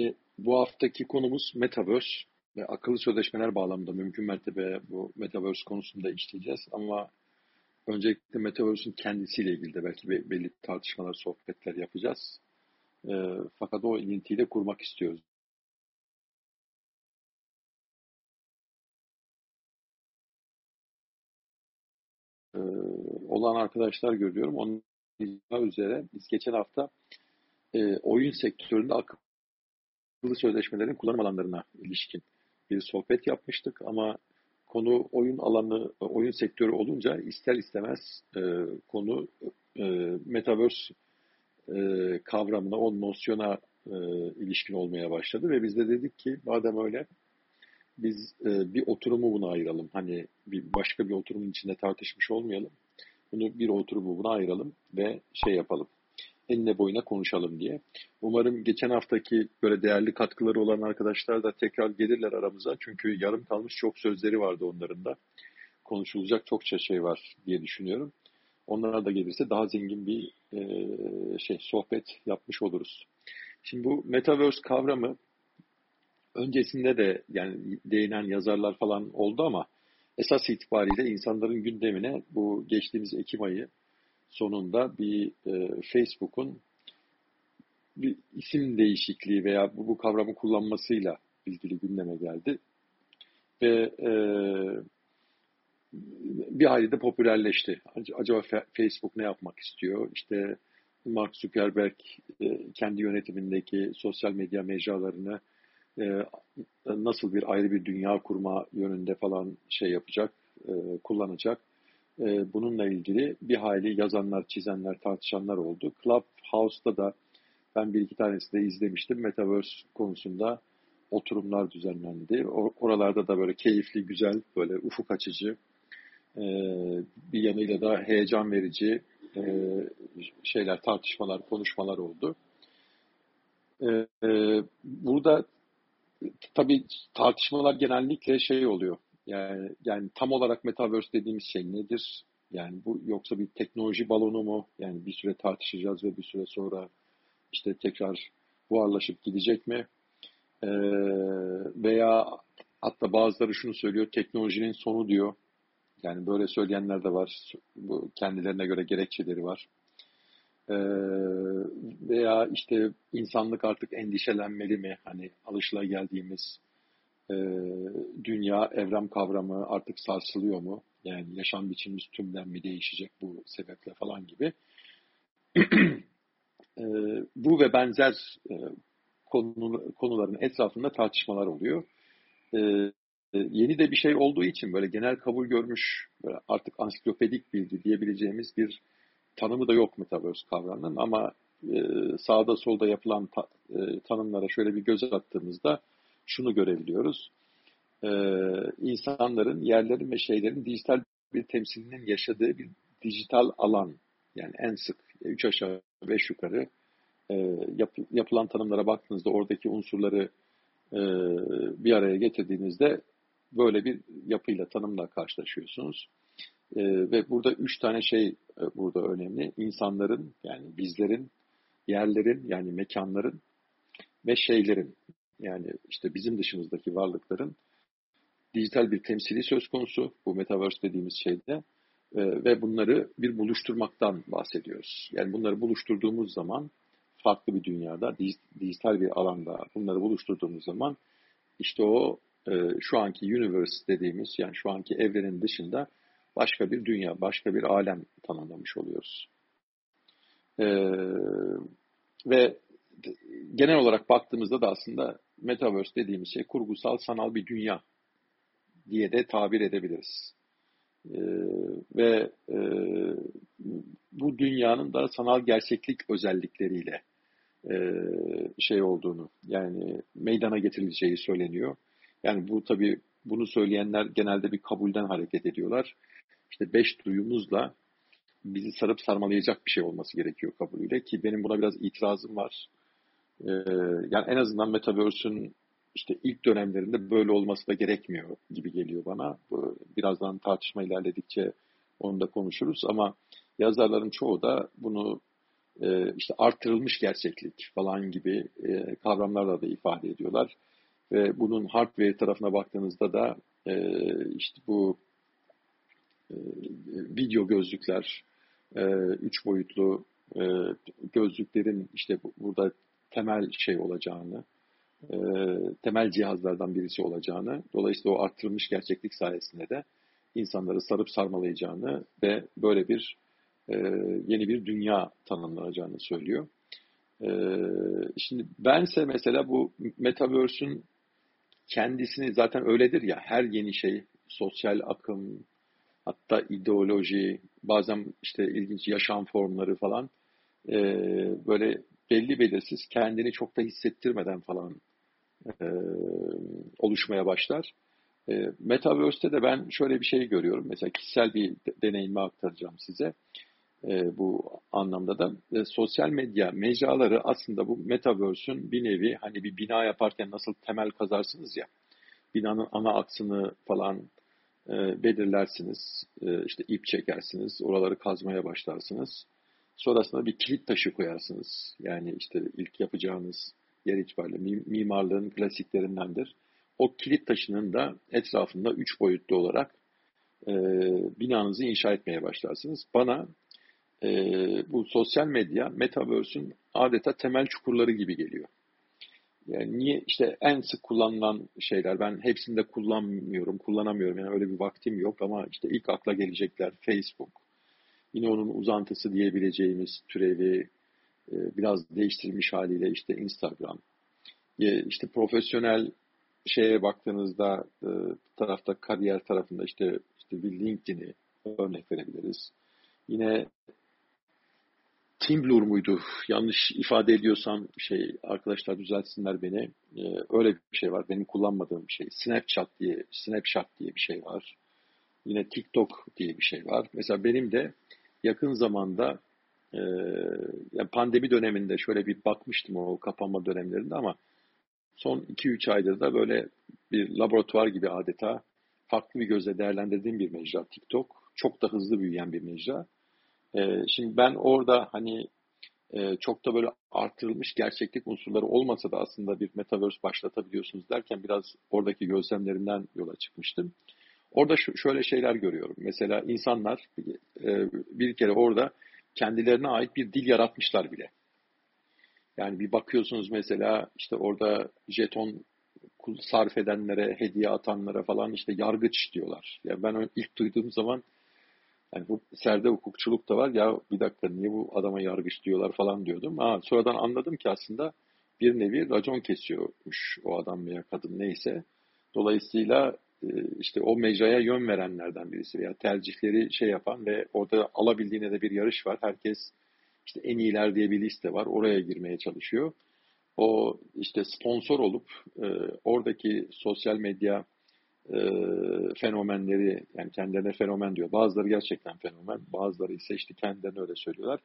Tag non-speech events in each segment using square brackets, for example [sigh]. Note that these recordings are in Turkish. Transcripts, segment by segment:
E, bu haftaki konumuz Metaverse ve akıllı sözleşmeler bağlamında mümkün mertebe bu Metaverse konusunda işleyeceğiz. Ama öncelikle Metaverse'ün kendisiyle ilgili de belki belli tartışmalar, sohbetler yapacağız. E, fakat o ilintiyi de kurmak istiyoruz. E, olan arkadaşlar görüyorum. Onun üzere biz geçen hafta e, oyun sektöründe akıllı sözleşmelerin kullanım alanlarına ilişkin bir sohbet yapmıştık ama konu oyun alanı, oyun sektörü olunca ister istemez e, konu e, Metaverse e, kavramına, o nosyona e, ilişkin olmaya başladı ve biz de dedik ki madem öyle biz e, bir oturumu buna ayıralım. Hani bir başka bir oturumun içinde tartışmış olmayalım. Bunu bir oturumu buna ayıralım ve şey yapalım enine boyuna konuşalım diye. Umarım geçen haftaki böyle değerli katkıları olan arkadaşlar da tekrar gelirler aramıza. Çünkü yarım kalmış çok sözleri vardı onların da. Konuşulacak çokça şey var diye düşünüyorum. Onlara da gelirse daha zengin bir e, şey sohbet yapmış oluruz. Şimdi bu Metaverse kavramı öncesinde de yani değinen yazarlar falan oldu ama esas itibariyle insanların gündemine bu geçtiğimiz Ekim ayı sonunda bir e, Facebook'un bir isim değişikliği veya bu, bu kavramı kullanmasıyla ilgili gündeme geldi. Ve e, bir hayli de popülerleşti. Acaba Facebook ne yapmak istiyor? İşte Mark Zuckerberg e, kendi yönetimindeki sosyal medya mecralarını e, nasıl bir ayrı bir dünya kurma yönünde falan şey yapacak, e, kullanacak e, bununla ilgili bir hayli yazanlar, çizenler, tartışanlar oldu. Clubhouse'da da ben bir iki tanesi de izlemiştim. Metaverse konusunda oturumlar düzenlendi. Oralarda da böyle keyifli, güzel, böyle ufuk açıcı, e, bir yanıyla da heyecan verici e, şeyler, tartışmalar, konuşmalar oldu. E, burada tabii tartışmalar genellikle şey oluyor. Yani, yani tam olarak metaverse dediğimiz şey nedir? Yani bu yoksa bir teknoloji balonu mu? Yani bir süre tartışacağız ve bir süre sonra işte tekrar buharlaşıp gidecek mi? Ee, veya hatta bazıları şunu söylüyor, teknolojinin sonu diyor. Yani böyle söyleyenler de var. Bu kendilerine göre gerekçeleri var. Ee, veya işte insanlık artık endişelenmeli mi? Hani alışıla geldiğimiz e, dünya, evren kavramı artık sarsılıyor mu? Yani yaşam biçimimiz tümden mi değişecek bu sebeple falan gibi. [clears throat] e, bu ve benzer e, konu, konuların etrafında tartışmalar oluyor. E, yeni de bir şey olduğu için böyle genel kabul görmüş böyle artık ansiklopedik bilgi diyebileceğimiz bir tanımı da yok Metaverse kavramının ama e, sağda solda yapılan ta, e, tanımlara şöyle bir göz attığımızda şunu görebiliyoruz. Ee, insanların, yerlerin ve şeylerin dijital bir temsilinin yaşadığı bir dijital alan. Yani en sık 3 aşağı 5 yukarı e, yap, yapılan tanımlara baktığınızda oradaki unsurları e, bir araya getirdiğinizde böyle bir yapıyla, tanımla karşılaşıyorsunuz. E, ve burada üç tane şey e, burada önemli. İnsanların, yani bizlerin, yerlerin, yani mekanların ve şeylerin, yani işte bizim dışımızdaki varlıkların dijital bir temsili söz konusu bu metaverse dediğimiz şeyde e, ve bunları bir buluşturmaktan bahsediyoruz. Yani bunları buluşturduğumuz zaman farklı bir dünyada, dijital bir alanda bunları buluşturduğumuz zaman işte o e, şu anki universe dediğimiz yani şu anki evrenin dışında başka bir dünya, başka bir alem tanımlamış oluyoruz. E, ve genel olarak baktığımızda da aslında Metaverse dediğimiz şey kurgusal sanal bir dünya diye de tabir edebiliriz. Ee, ve e, bu dünyanın da sanal gerçeklik özellikleriyle e, şey olduğunu yani meydana getirileceği söyleniyor. Yani bu tabi bunu söyleyenler genelde bir kabulden hareket ediyorlar. İşte beş duyumuzla bizi sarıp sarmalayacak bir şey olması gerekiyor kabulüyle ki benim buna biraz itirazım var. Ee, yani en azından Metaverse'ün işte ilk dönemlerinde böyle olması da gerekmiyor gibi geliyor bana. Birazdan tartışma ilerledikçe onu da konuşuruz ama yazarların çoğu da bunu e, işte arttırılmış gerçeklik falan gibi e, kavramlarla da ifade ediyorlar. Ve bunun hardware tarafına baktığınızda da e, işte bu video gözlükler, üç boyutlu gözlüklerin işte burada temel şey olacağını, e, temel cihazlardan birisi olacağını, dolayısıyla o arttırılmış gerçeklik sayesinde de insanları sarıp sarmalayacağını ve böyle bir e, yeni bir dünya tanımlanacağını söylüyor. E, şimdi bense mesela bu Metaverse'ün kendisini zaten öyledir ya her yeni şey sosyal akım hatta ideoloji bazen işte ilginç yaşam formları falan e, böyle belli belirsiz kendini çok da hissettirmeden falan e, oluşmaya başlar. E, Metaverse'te de ben şöyle bir şey görüyorum. Mesela kişisel bir deneyimi aktaracağım size. E, bu anlamda da e, sosyal medya mecraları aslında bu Metaverse'ün bir nevi hani bir bina yaparken nasıl temel kazarsınız ya binanın ana aksını falan e, belirlersiniz. E, işte ip çekersiniz. Oraları kazmaya başlarsınız. Sonrasında bir kilit taşı koyarsınız. Yani işte ilk yapacağınız yer itibariyle mimarlığın klasiklerindendir. O kilit taşının da etrafında üç boyutlu olarak e, binanızı inşa etmeye başlarsınız. Bana e, bu sosyal medya, Metaverse'ün adeta temel çukurları gibi geliyor. Yani niye işte en sık kullanılan şeyler ben hepsini de kullanmıyorum, kullanamıyorum. Yani öyle bir vaktim yok ama işte ilk akla gelecekler Facebook. Yine onun uzantısı diyebileceğimiz türevi e, biraz değiştirilmiş haliyle işte Instagram. İşte profesyonel şeye baktığınızda e, tarafta kariyer tarafında işte işte bir LinkedIn'i örnek verebiliriz. Yine Timblur muydu? Yanlış ifade ediyorsam şey arkadaşlar düzeltsinler beni. Ee, öyle bir şey var. Benim kullanmadığım bir şey. Snapchat diye Snapchat diye bir şey var. Yine TikTok diye bir şey var. Mesela benim de yakın zamanda e, yani pandemi döneminde şöyle bir bakmıştım o kapanma dönemlerinde ama son 2-3 aydır da böyle bir laboratuvar gibi adeta farklı bir gözle değerlendirdiğim bir mecra TikTok. Çok da hızlı büyüyen bir mecra. E, şimdi ben orada hani e, çok da böyle artırılmış gerçeklik unsurları olmasa da aslında bir metaverse başlatabiliyorsunuz derken biraz oradaki gözlemlerinden yola çıkmıştım. Orada şu, şöyle şeyler görüyorum. Mesela insanlar e, bir kere orada kendilerine ait bir dil yaratmışlar bile. Yani bir bakıyorsunuz mesela işte orada jeton sarf edenlere, hediye atanlara falan işte yargıç diyorlar. Ya yani ben ilk duyduğum zaman yani bu serde hukukçuluk da var. Ya bir dakika niye bu adama yargıç diyorlar falan diyordum. Ha, sonradan anladım ki aslında bir nevi racon kesiyormuş o adam veya kadın neyse. Dolayısıyla işte o mecraya yön verenlerden birisi veya tercihleri şey yapan ve orada alabildiğine de bir yarış var. Herkes işte en iyiler diye bir liste var. Oraya girmeye çalışıyor. O işte sponsor olup e, oradaki sosyal medya e, fenomenleri yani kendilerine fenomen diyor. Bazıları gerçekten fenomen, bazıları ise işte kendilerine öyle söylüyorlar.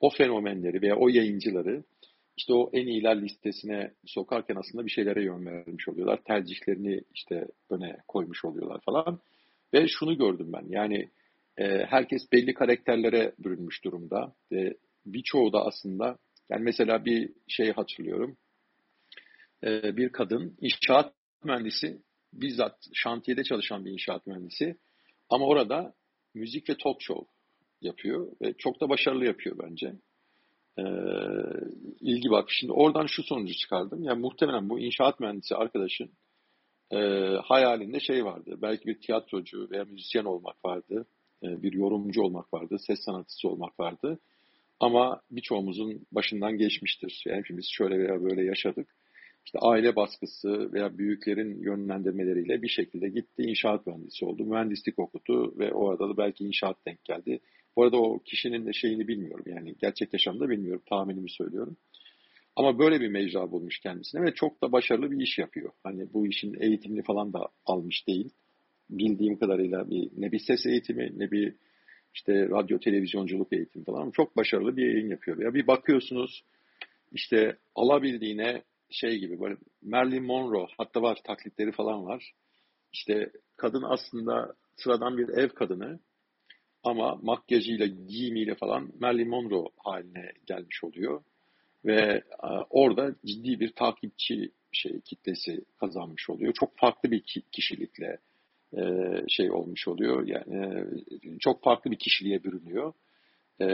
O fenomenleri veya o yayıncıları işte o en iyiler listesine sokarken aslında bir şeylere yön vermiş oluyorlar. Tercihlerini işte öne koymuş oluyorlar falan. Ve şunu gördüm ben yani e, herkes belli karakterlere bürünmüş durumda. Ve birçoğu da aslında yani mesela bir şey hatırlıyorum. E, bir kadın inşaat mühendisi bizzat şantiyede çalışan bir inşaat mühendisi. Ama orada müzik ve talk show yapıyor ve çok da başarılı yapıyor bence. Ee, ilgi bak. Şimdi oradan şu sonucu çıkardım. Yani muhtemelen bu inşaat mühendisi arkadaşın e, hayalinde şey vardı. Belki bir tiyatrocu veya müzisyen olmak vardı. E, bir yorumcu olmak vardı. Ses sanatçısı olmak vardı. Ama birçoğumuzun başından geçmiştir. Yani hepimiz şöyle veya böyle yaşadık işte aile baskısı veya büyüklerin yönlendirmeleriyle bir şekilde gitti inşaat mühendisi oldu. Mühendislik okudu ve o arada da belki inşaat denk geldi. Bu arada o kişinin de şeyini bilmiyorum yani gerçek yaşamda bilmiyorum tahminimi söylüyorum. Ama böyle bir mecra bulmuş kendisine ve çok da başarılı bir iş yapıyor. Hani bu işin eğitimini falan da almış değil. Bildiğim kadarıyla bir, ne bir ses eğitimi ne bir işte radyo televizyonculuk eğitimi falan çok başarılı bir yayın yapıyor. Ya bir bakıyorsunuz işte alabildiğine şey gibi böyle Marilyn Monroe hatta var taklitleri falan var. İşte kadın aslında sıradan bir ev kadını ama makyajıyla, giyimiyle falan Marilyn Monroe haline gelmiş oluyor. Ve e, orada ciddi bir takipçi şey kitlesi kazanmış oluyor. Çok farklı bir kişilikle e, şey olmuş oluyor. Yani çok farklı bir kişiliğe bürünüyor. E,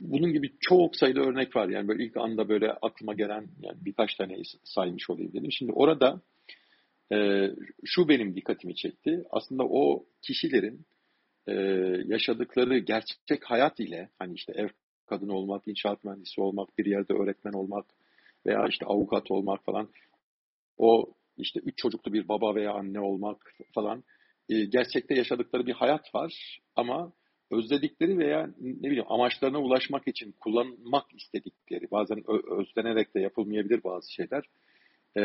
bunun gibi çok sayıda örnek var. Yani böyle ilk anda böyle aklıma gelen yani birkaç tane saymış olayım dedim. Şimdi orada şu benim dikkatimi çekti. Aslında o kişilerin yaşadıkları gerçek hayat ile hani işte ev kadın olmak, inşaat mühendisi olmak, bir yerde öğretmen olmak veya işte avukat olmak falan o işte üç çocuklu bir baba veya anne olmak falan e, gerçekte yaşadıkları bir hayat var ama özledikleri veya ne bileyim amaçlarına ulaşmak için kullanmak istedikleri bazen özlenerek de yapılmayabilir bazı şeyler e,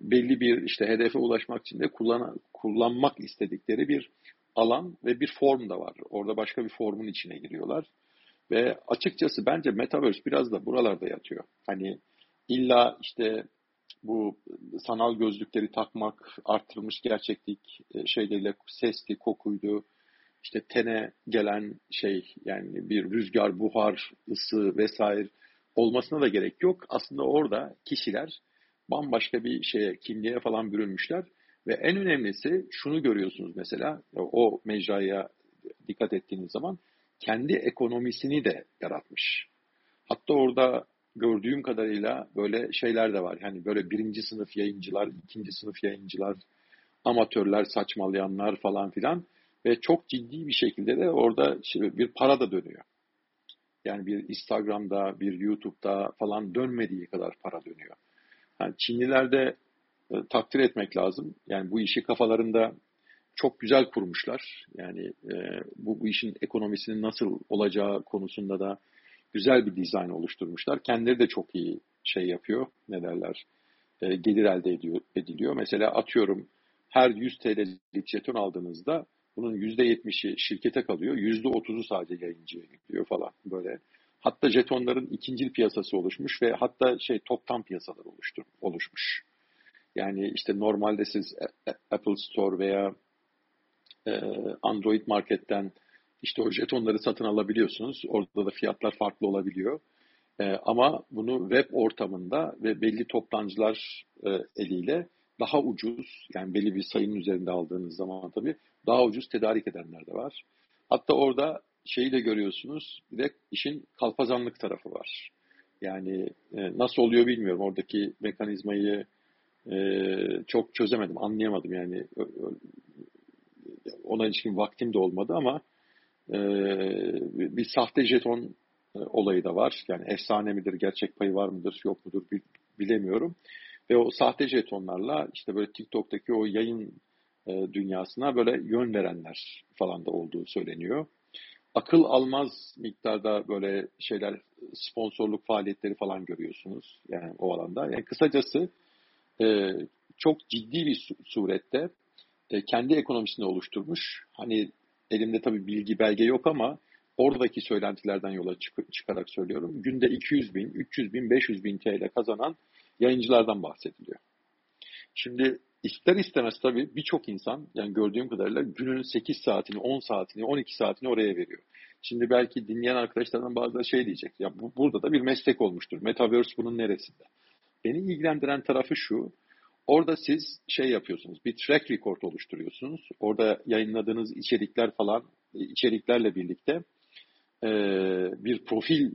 belli bir işte hedefe ulaşmak için de kullan kullanmak istedikleri bir alan ve bir form da var. Orada başka bir formun içine giriyorlar. Ve açıkçası bence Metaverse biraz da buralarda yatıyor. Hani illa işte bu sanal gözlükleri takmak, arttırılmış gerçeklik e, şeyleriyle sesti, kokuydu, işte tene gelen şey yani bir rüzgar, buhar, ısı vesaire olmasına da gerek yok. Aslında orada kişiler bambaşka bir şeye, kimliğe falan bürünmüşler. Ve en önemlisi şunu görüyorsunuz mesela o mecraya dikkat ettiğiniz zaman kendi ekonomisini de yaratmış. Hatta orada gördüğüm kadarıyla böyle şeyler de var. Yani böyle birinci sınıf yayıncılar, ikinci sınıf yayıncılar, amatörler, saçmalayanlar falan filan. Ve çok ciddi bir şekilde de orada bir para da dönüyor. Yani bir Instagram'da, bir YouTube'da falan dönmediği kadar para dönüyor. Yani Çinlilerde e, takdir etmek lazım. Yani bu işi kafalarında çok güzel kurmuşlar. Yani e, bu, bu işin ekonomisinin nasıl olacağı konusunda da güzel bir dizayn oluşturmuşlar. Kendileri de çok iyi şey yapıyor. Ne derler? E, gelir elde ediyor, ediliyor. Mesela atıyorum her 100 TL'lik jeton aldığınızda bunun %70'i şirkete kalıyor. %30'u sadece yayıncıya gidiyor falan böyle. Hatta jetonların ikinci piyasası oluşmuş ve hatta şey toptan piyasalar oluştu, oluşmuş. Yani işte normalde siz Apple Store veya e, Android Market'ten işte o jetonları satın alabiliyorsunuz. Orada da fiyatlar farklı olabiliyor. E, ama bunu web ortamında ve belli toptancılar e, eliyle daha ucuz, yani belli bir sayının üzerinde aldığınız zaman tabii daha ucuz tedarik edenler de var. Hatta orada şeyi de görüyorsunuz, bir de işin kalpazanlık tarafı var. Yani nasıl oluyor bilmiyorum. Oradaki mekanizmayı e, çok çözemedim, anlayamadım. Yani ona ilişkin vaktim de olmadı ama e, bir sahte jeton e, olayı da var. Yani efsane midir, gerçek payı var mıdır, yok mudur bilemiyorum. Ve o sahte jetonlarla işte böyle TikTok'taki o yayın e, dünyasına böyle yön verenler falan da olduğu söyleniyor. Akıl almaz miktarda böyle şeyler sponsorluk faaliyetleri falan görüyorsunuz yani o alanda. Yani kısacası e, çok ciddi bir surette e, kendi ekonomisini oluşturmuş. Hani elimde tabii bilgi belge yok ama oradaki söylentilerden yola çık çıkarak söylüyorum. Günde 200 bin, 300 bin, 500 bin TL kazanan yayıncılardan bahsediliyor. Şimdi ister istemez tabii birçok insan yani gördüğüm kadarıyla günün 8 saatini, 10 saatini, 12 saatini oraya veriyor. Şimdi belki dinleyen arkadaşlardan bazıları şey diyecek. Ya bu, burada da bir meslek olmuştur. Metaverse bunun neresinde? Beni ilgilendiren tarafı şu. Orada siz şey yapıyorsunuz, bir track record oluşturuyorsunuz. Orada yayınladığınız içerikler falan, içeriklerle birlikte e, bir profil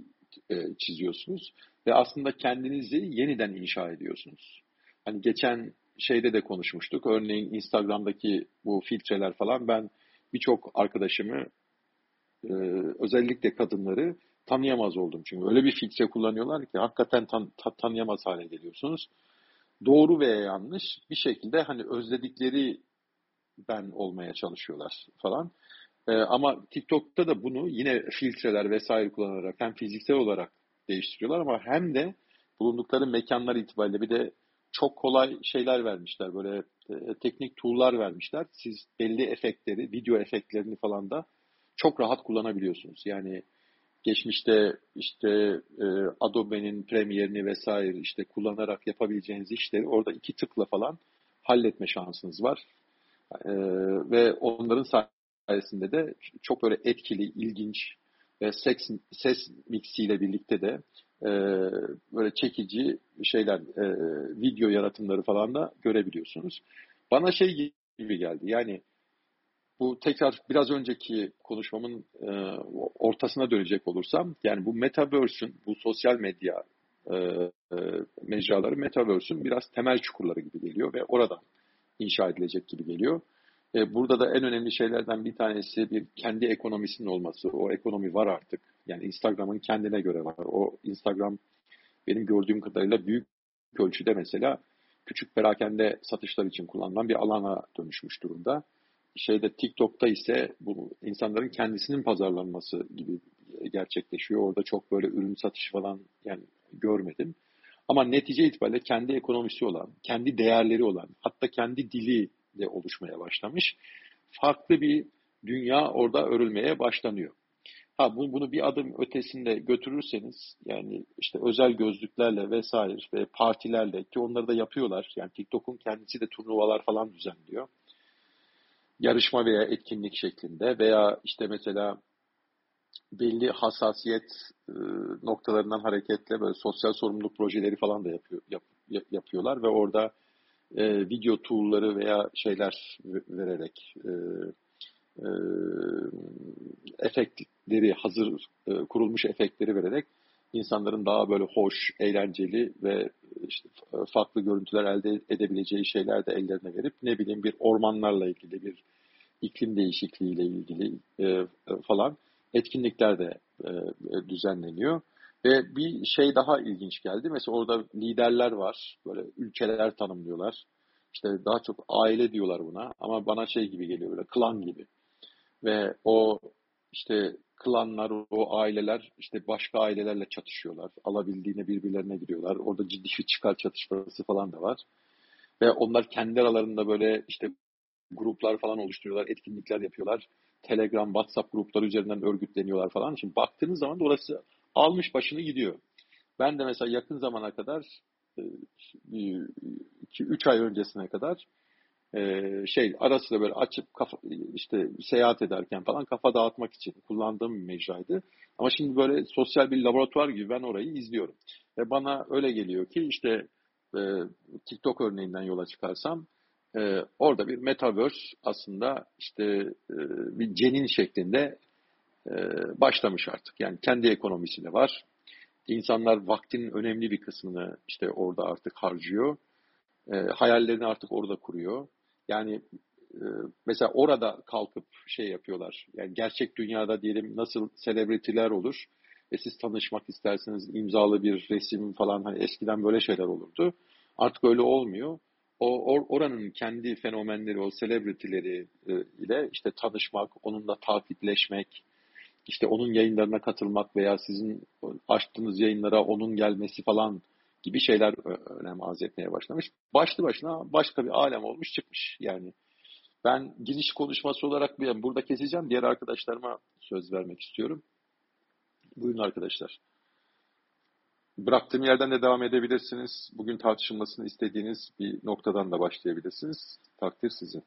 e, çiziyorsunuz ve aslında kendinizi yeniden inşa ediyorsunuz. Hani geçen şeyde de konuşmuştuk. Örneğin Instagram'daki bu filtreler falan ben birçok arkadaşımı e, özellikle kadınları tanıyamaz oldum. Çünkü öyle bir filtre kullanıyorlar ki hakikaten tan tanıyamaz hale geliyorsunuz doğru veya yanlış bir şekilde hani özledikleri ben olmaya çalışıyorlar falan. E, ama TikTok'ta da bunu yine filtreler vesaire kullanarak hem fiziksel olarak değiştiriyorlar ama hem de bulundukları mekanlar itibariyle bir de çok kolay şeyler vermişler. Böyle e, teknik tool'lar vermişler. Siz belli efektleri, video efektlerini falan da çok rahat kullanabiliyorsunuz. Yani geçmişte işte e, Adobe'nin Premiere'ni vesaire işte kullanarak yapabileceğiniz işleri orada iki tıkla falan halletme şansınız var. E, ve onların sayesinde de çok böyle etkili, ilginç ve ses, ses mixiyle birlikte de e, böyle çekici şeyler, e, video yaratımları falan da görebiliyorsunuz. Bana şey gibi geldi. Yani bu tekrar biraz önceki konuşmamın e, ortasına dönecek olursam, yani bu Metaverse'ün, bu sosyal medya e, e, mecraları Metaverse'ün biraz temel çukurları gibi geliyor ve oradan inşa edilecek gibi geliyor. E, burada da en önemli şeylerden bir tanesi bir kendi ekonomisinin olması. O ekonomi var artık. Yani Instagram'ın kendine göre var. O Instagram benim gördüğüm kadarıyla büyük ölçüde mesela küçük perakende satışlar için kullanılan bir alana dönüşmüş durumda. Şeyde TikTok'ta ise bu insanların kendisinin pazarlanması gibi gerçekleşiyor. Orada çok böyle ürün satışı falan yani görmedim. Ama netice itibariyle kendi ekonomisi olan, kendi değerleri olan, hatta kendi dili de oluşmaya başlamış. Farklı bir dünya orada örülmeye başlanıyor. Ha bunu, bir adım ötesinde götürürseniz yani işte özel gözlüklerle vesaire ve partilerle ki onları da yapıyorlar. Yani TikTok'un kendisi de turnuvalar falan düzenliyor. Yarışma veya etkinlik şeklinde veya işte mesela belli hassasiyet e, noktalarından hareketle böyle sosyal sorumluluk projeleri falan da yapıyor, yap, yapıyorlar ve orada e, video tool'ları veya şeyler vererek e, e, efektleri hazır e, kurulmuş efektleri vererek insanların daha böyle hoş, eğlenceli ve işte farklı görüntüler elde edebileceği şeyler de ellerine verip ne bileyim bir ormanlarla ilgili bir iklim değişikliğiyle ilgili e, falan etkinlikler de e, düzenleniyor. Ve bir şey daha ilginç geldi. Mesela orada liderler var. Böyle ülkeler tanımlıyorlar. İşte daha çok aile diyorlar buna. Ama bana şey gibi geliyor böyle klan gibi. Ve o işte klanlar, o aileler işte başka ailelerle çatışıyorlar. Alabildiğine birbirlerine giriyorlar. Orada ciddi bir çıkar çatışması falan da var. Ve onlar kendi aralarında böyle işte gruplar falan oluşturuyorlar, etkinlikler yapıyorlar. Telegram, WhatsApp grupları üzerinden örgütleniyorlar falan. Şimdi baktığınız zaman da orası almış başını gidiyor. Ben de mesela yakın zamana kadar 2-3 ay öncesine kadar e, şey arası da böyle açıp kafa, işte seyahat ederken falan kafa dağıtmak için kullandığım bir mecraydı. Ama şimdi böyle sosyal bir laboratuvar gibi ben orayı izliyorum. Ve bana öyle geliyor ki işte e, TikTok örneğinden yola çıkarsam e, orada bir metaverse aslında işte e, bir cenin şeklinde e, başlamış artık. Yani kendi ekonomisi de var. İnsanlar vaktinin önemli bir kısmını işte orada artık harcıyor. E, hayallerini artık orada kuruyor. Yani e, mesela orada kalkıp şey yapıyorlar. Yani gerçek dünyada diyelim nasıl selebritiler olur ve siz tanışmak isterseniz imzalı bir resim falan hani eskiden böyle şeyler olurdu. Artık öyle olmuyor o or, oranın kendi fenomenleri, o celebrity'leri e, ile işte tanışmak, onunla takipleşmek, işte onun yayınlarına katılmak veya sizin açtığınız yayınlara onun gelmesi falan gibi şeyler önem arz etmeye başlamış. Başlı başına başka bir alem olmuş çıkmış yani. Ben giriş konuşması olarak bir burada keseceğim. Diğer arkadaşlarıma söz vermek istiyorum. Buyurun arkadaşlar. Bıraktığım yerden de devam edebilirsiniz. Bugün tartışılmasını istediğiniz bir noktadan da başlayabilirsiniz. Takdir sizin.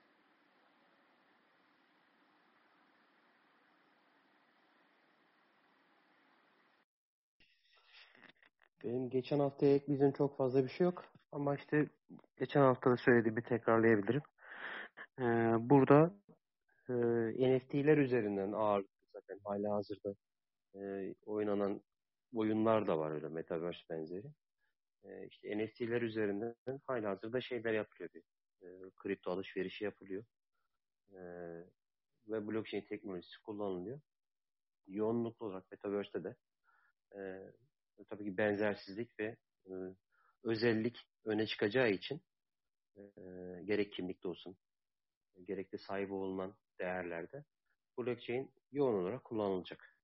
Benim geçen haftaya ekleyeceğim çok fazla bir şey yok. Ama işte geçen hafta da söylediğimi tekrarlayabilirim. Ee, burada e, NFT'ler üzerinden ağırlıklı zaten hala hazırda e, oynanan oyunlar da var öyle Metaverse benzeri. E, işte NFT'ler üzerinden hala hazırda şeyler yapılıyor. Bir, e, kripto alışverişi yapılıyor. E, ve blockchain teknolojisi kullanılıyor. Yoğunluklu olarak Metaverse'de de e, tabii ki benzersizlik ve e, özellik öne çıkacağı için e, gerek kimlikte olsun, gerek de sahibi olunan değerlerde blockchain yoğun olarak kullanılacak.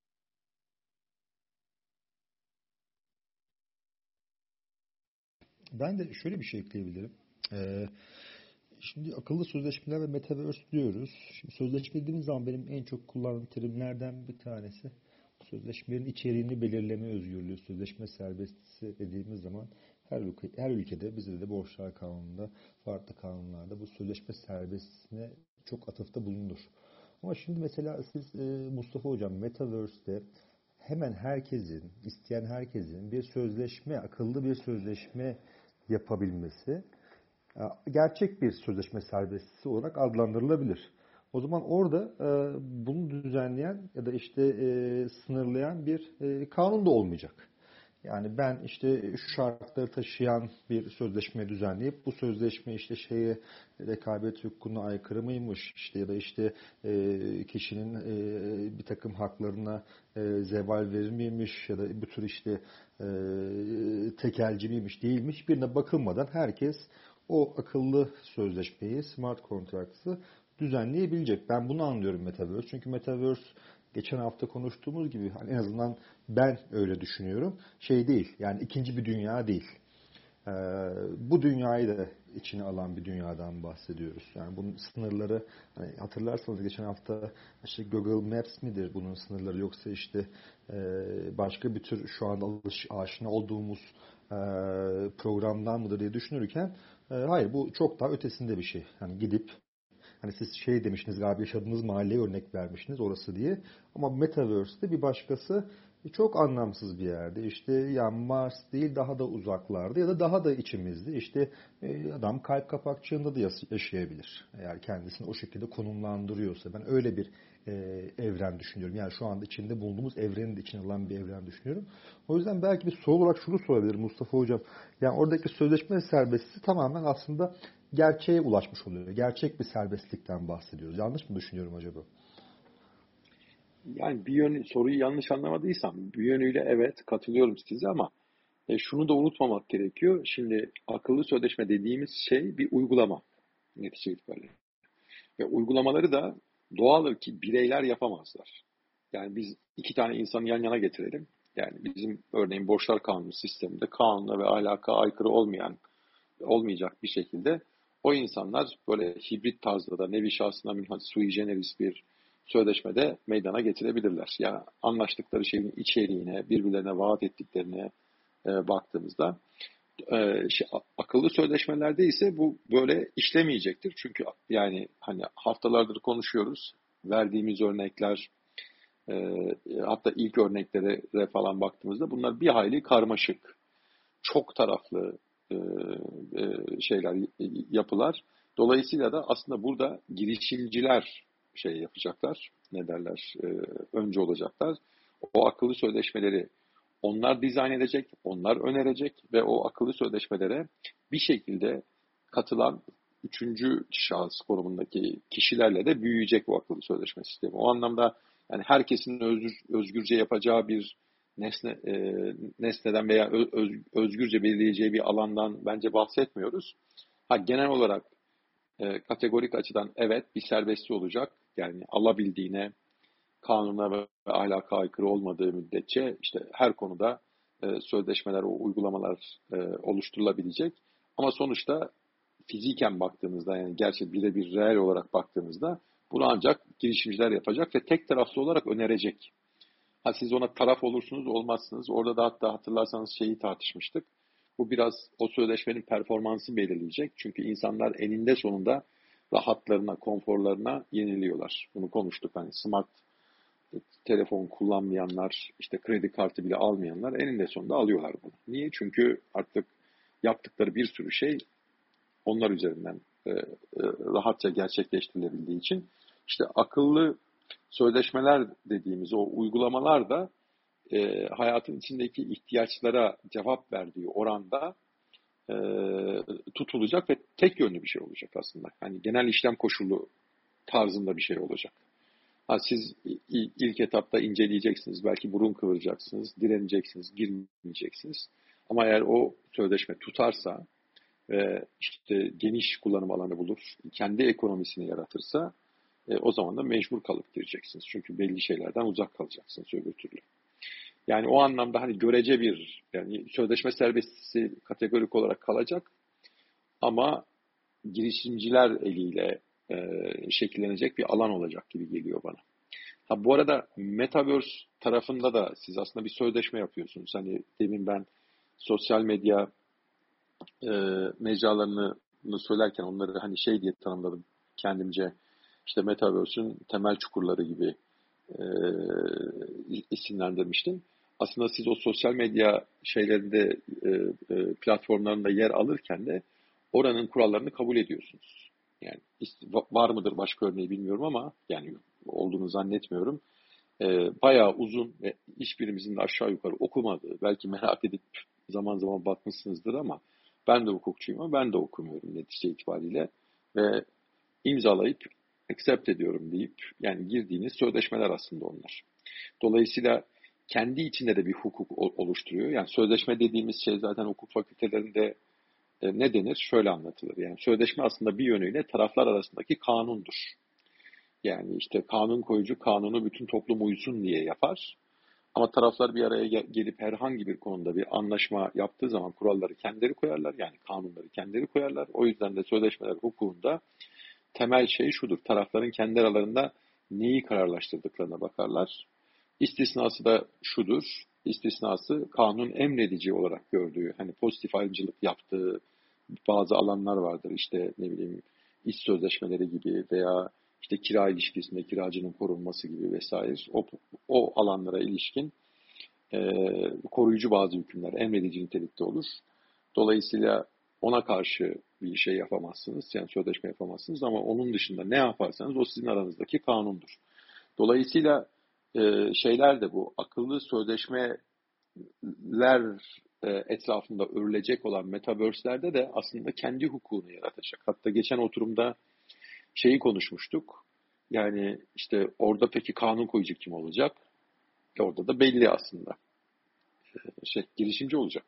Ben de şöyle bir şey ekleyebilirim. Ee, şimdi akıllı sözleşmeler ve metaverse diyoruz. Şimdi sözleşme dediğimiz zaman benim en çok kullandığım terimlerden bir tanesi sözleşmenin içeriğini belirleme özgürlüğü, sözleşme serbestisi dediğimiz zaman her, ülke, her ülkede bizde de borçlar kanununda, farklı kanunlarda bu sözleşme serbestisine çok atıfta bulunur. Ama şimdi mesela siz e, Mustafa Hocam Metaverse'de hemen herkesin, isteyen herkesin bir sözleşme, akıllı bir sözleşme yapabilmesi e, gerçek bir sözleşme serbestisi olarak adlandırılabilir. O zaman orada e, bunu düzenleyen ya da işte e, sınırlayan bir e, kanun da olmayacak. Yani ben işte şu şartları taşıyan bir sözleşme düzenleyip bu sözleşme işte şeye rekabet hukukuna aykırı mıymış? İşte ya da işte e, kişinin e, bir takım haklarına e, zeval verir miymiş? Ya da bu tür işte e, tekelci miymiş değilmiş? Birine bakılmadan herkes o akıllı sözleşmeyi smart contracts'ı düzenleyebilecek. Ben bunu anlıyorum Metaverse. Çünkü Metaverse geçen hafta konuştuğumuz gibi hani en azından ben öyle düşünüyorum. Şey değil yani ikinci bir dünya değil. Ee, bu dünyayı da içine alan bir dünyadan bahsediyoruz. Yani bunun sınırları hani hatırlarsanız geçen hafta işte Google Maps midir bunun sınırları yoksa işte e, başka bir tür şu an alış, aşina olduğumuz e, programdan mıdır diye düşünürken e, hayır bu çok daha ötesinde bir şey. Yani gidip Hani siz şey demiştiniz galiba yaşadığınız mahalleye örnek vermiştiniz orası diye. Ama Metaverse'de bir başkası çok anlamsız bir yerde. İşte yani Mars değil daha da uzaklarda ya da daha da içimizde. İşte e, adam kalp kapakçığında da yaşayabilir. Eğer kendisini o şekilde konumlandırıyorsa. Ben öyle bir e, evren düşünüyorum. Yani şu anda içinde bulunduğumuz evrenin de içine alan bir evren düşünüyorum. O yüzden belki bir soru olarak şunu sorabilirim Mustafa Hocam. Yani oradaki sözleşme serbestisi tamamen aslında gerçeğe ulaşmış oluyor. Gerçek bir serbestlikten bahsediyoruz. Yanlış mı düşünüyorum acaba? Yani bir yönü, soruyu yanlış anlamadıysam bir yönüyle evet katılıyorum size ama e, şunu da unutmamak gerekiyor. Şimdi akıllı sözleşme dediğimiz şey bir uygulama netice itibariyle. Ve uygulamaları da doğaldır ki bireyler yapamazlar. Yani biz iki tane insanı yan yana getirelim. Yani bizim örneğin borçlar kanunu sisteminde kanuna ve ahlaka aykırı olmayan olmayacak bir şekilde o insanlar böyle hibrit tarzda da nevi şahsına minhas sui generis bir sözleşmede meydana getirebilirler. Yani anlaştıkları şeyin içeriğine, birbirlerine vaat ettiklerine e, baktığımızda e, şey, akıllı sözleşmelerde ise bu böyle işlemeyecektir. Çünkü yani hani haftalardır konuşuyoruz. Verdiğimiz örnekler e, hatta ilk örneklere falan baktığımızda bunlar bir hayli karmaşık. Çok taraflı e, e, şeyler, yapılar. Dolayısıyla da aslında burada girişimciler şey yapacaklar, ne derler, e, önce olacaklar. O akıllı sözleşmeleri onlar dizayn edecek, onlar önerecek ve o akıllı sözleşmelere bir şekilde katılan üçüncü şahıs konumundaki kişilerle de büyüyecek bu akıllı sözleşme sistemi. O anlamda yani herkesin özgür, özgürce yapacağı bir nesne e, nesneden veya öz, özgürce belirleyeceği bir alandan bence bahsetmiyoruz. Ha genel olarak e, kategorik açıdan evet bir serbestli olacak. Yani alabildiğine kanuna ve ahlaka aykırı olmadığı müddetçe işte her konuda e, sözleşmeler, uygulamalar e, oluşturulabilecek. Ama sonuçta fiziken baktığımızda yani gerçek birebir reel olarak baktığımızda bunu ancak girişimciler yapacak ve tek taraflı olarak önerecek. Ha siz ona taraf olursunuz olmazsınız. Orada da hatta hatırlarsanız şeyi tartışmıştık. Bu biraz o sözleşmenin performansı belirleyecek. Çünkü insanlar eninde sonunda rahatlarına, konforlarına yeniliyorlar. Bunu konuştuk. Hani smart telefon kullanmayanlar, işte kredi kartı bile almayanlar eninde sonunda alıyorlar bunu. Niye? Çünkü artık yaptıkları bir sürü şey onlar üzerinden e, e, rahatça gerçekleştirilebildiği için işte akıllı sözleşmeler dediğimiz o uygulamalar da e, hayatın içindeki ihtiyaçlara cevap verdiği oranda e, tutulacak ve tek yönlü bir şey olacak aslında. Yani genel işlem koşulu tarzında bir şey olacak. Ha, siz ilk etapta inceleyeceksiniz, belki burun kıvıracaksınız, direneceksiniz, girmeyeceksiniz. Ama eğer o sözleşme tutarsa ve işte geniş kullanım alanı bulur, kendi ekonomisini yaratırsa e, o zaman da mecbur kalıp gireceksiniz. Çünkü belli şeylerden uzak kalacaksınız öbür türlü. Yani o anlamda hani görece bir yani sözleşme serbestisi kategorik olarak kalacak ama girişimciler eliyle e, şekillenecek bir alan olacak gibi geliyor bana. Ha, bu arada Metaverse tarafında da siz aslında bir sözleşme yapıyorsunuz. Hani demin ben sosyal medya e, mecralarını söylerken onları hani şey diye tanımladım kendimce işte Metaverse'ün temel çukurları gibi e, isimlendirmiştim. Aslında siz o sosyal medya şeylerinde e, e, platformlarında yer alırken de oranın kurallarını kabul ediyorsunuz. Yani var mıdır başka örneği bilmiyorum ama yani olduğunu zannetmiyorum. E, bayağı uzun ve hiçbirimizin de aşağı yukarı okumadığı, belki merak edip zaman zaman bakmışsınızdır ama ben de hukukçuyum ama ben de okumuyorum netice itibariyle ve imzalayıp accept ediyorum deyip yani girdiğiniz sözleşmeler aslında onlar. Dolayısıyla kendi içinde de bir hukuk oluşturuyor. Yani sözleşme dediğimiz şey zaten hukuk fakültelerinde e, ne denir? Şöyle anlatılır. Yani sözleşme aslında bir yönüyle taraflar arasındaki kanundur. Yani işte kanun koyucu kanunu bütün toplum uysun diye yapar. Ama taraflar bir araya gelip herhangi bir konuda bir anlaşma yaptığı zaman kuralları kendileri koyarlar. Yani kanunları kendileri koyarlar. O yüzden de sözleşmeler hukukunda temel şey şudur. Tarafların kendi aralarında neyi kararlaştırdıklarına bakarlar. İstisnası da şudur. İstisnası kanun emredici olarak gördüğü, hani pozitif ayrımcılık yaptığı bazı alanlar vardır. İşte ne bileyim iş sözleşmeleri gibi veya işte kira ilişkisinde kiracının korunması gibi vesaire o, o alanlara ilişkin e, koruyucu bazı hükümler emredici nitelikte olur. Dolayısıyla ona karşı bir şey yapamazsınız, yani sözleşme yapamazsınız ama onun dışında ne yaparsanız o sizin aranızdaki kanundur. Dolayısıyla e, şeyler de bu akıllı sözleşmeler e, etrafında örülecek olan metaverse'lerde de aslında kendi hukukunu yaratacak. Hatta geçen oturumda şeyi konuşmuştuk. Yani işte orada peki kanun koyucu kim olacak? E orada da belli aslında. E, şey, girişimci olacak.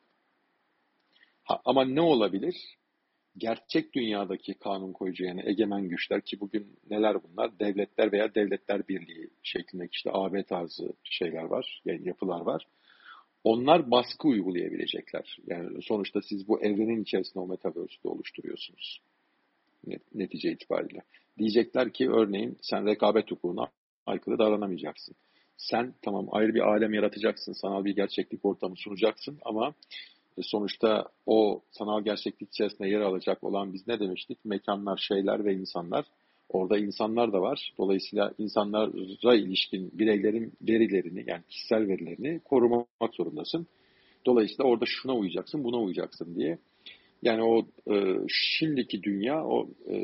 Ha, ama ne olabilir? Gerçek dünyadaki kanun koyucu yani egemen güçler ki bugün neler bunlar? Devletler veya devletler birliği şeklindeki işte AB tarzı şeyler var, yani yapılar var. Onlar baskı uygulayabilecekler. Yani sonuçta siz bu evrenin içerisinde o metaverse'ü oluşturuyorsunuz netice itibariyle. Diyecekler ki örneğin sen rekabet hukukuna aykırı davranamayacaksın. Sen tamam ayrı bir alem yaratacaksın, sanal bir gerçeklik ortamı sunacaksın ama sonuçta o sanal gerçeklik içerisinde yer alacak olan biz ne demiştik? Mekanlar, şeyler ve insanlar. Orada insanlar da var. Dolayısıyla insanlara ilişkin bireylerin verilerini yani kişisel verilerini korumak zorundasın. Dolayısıyla orada şuna uyacaksın, buna uyacaksın diye yani o e, şimdiki dünya o e,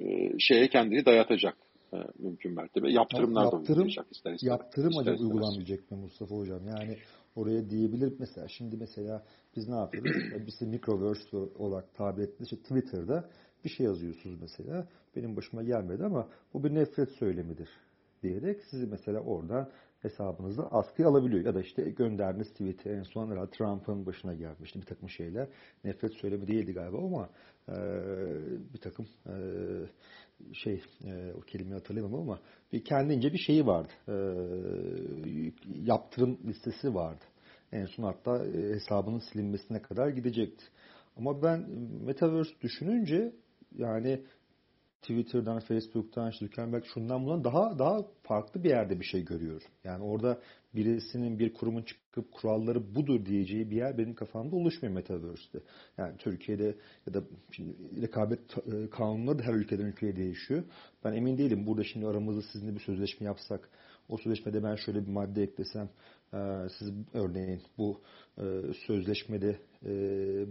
e, şeye kendini dayatacak e, mümkün mertebe. Yaptırımlar yaptırım, da uygulayacak ister istemez. Yaptırım ister acaba uygulanmayacak mı Mustafa Hocam? Yani oraya diyebilir mesela şimdi mesela biz ne yapıyoruz? [clears throat] biz de microverse olarak tabir ettiğimiz işte Twitter'da bir şey yazıyorsunuz mesela. Benim başıma gelmedi ama bu bir nefret söylemidir diyerek sizi mesela oradan hesabınızda askıya alabiliyor. Ya da işte gönderdiğiniz tweet'e en son herhalde Trump'ın başına gelmişti bir takım şeyler. Nefret söylemi değildi galiba ama e, bir takım e, şey e, o kelimeyi hatırlayamam ama bir kendince bir şeyi vardı. E, yaptırım listesi vardı. En son hatta e, hesabının silinmesine kadar gidecekti. Ama ben Metaverse düşününce yani Twitter'dan, Facebook'tan, işte Zuckerberg şundan bundan daha daha farklı bir yerde bir şey görüyorum. Yani orada birisinin bir kurumun çıkıp kuralları budur diyeceği bir yer benim kafamda oluşmuyor Metaverse'de. Yani Türkiye'de ya da şimdi rekabet e, kanunları da her ülkeden ülkeye değişiyor. Ben emin değilim burada şimdi aramızda sizinle bir sözleşme yapsak o sözleşmede ben şöyle bir madde eklesem e, siz örneğin bu e, sözleşmede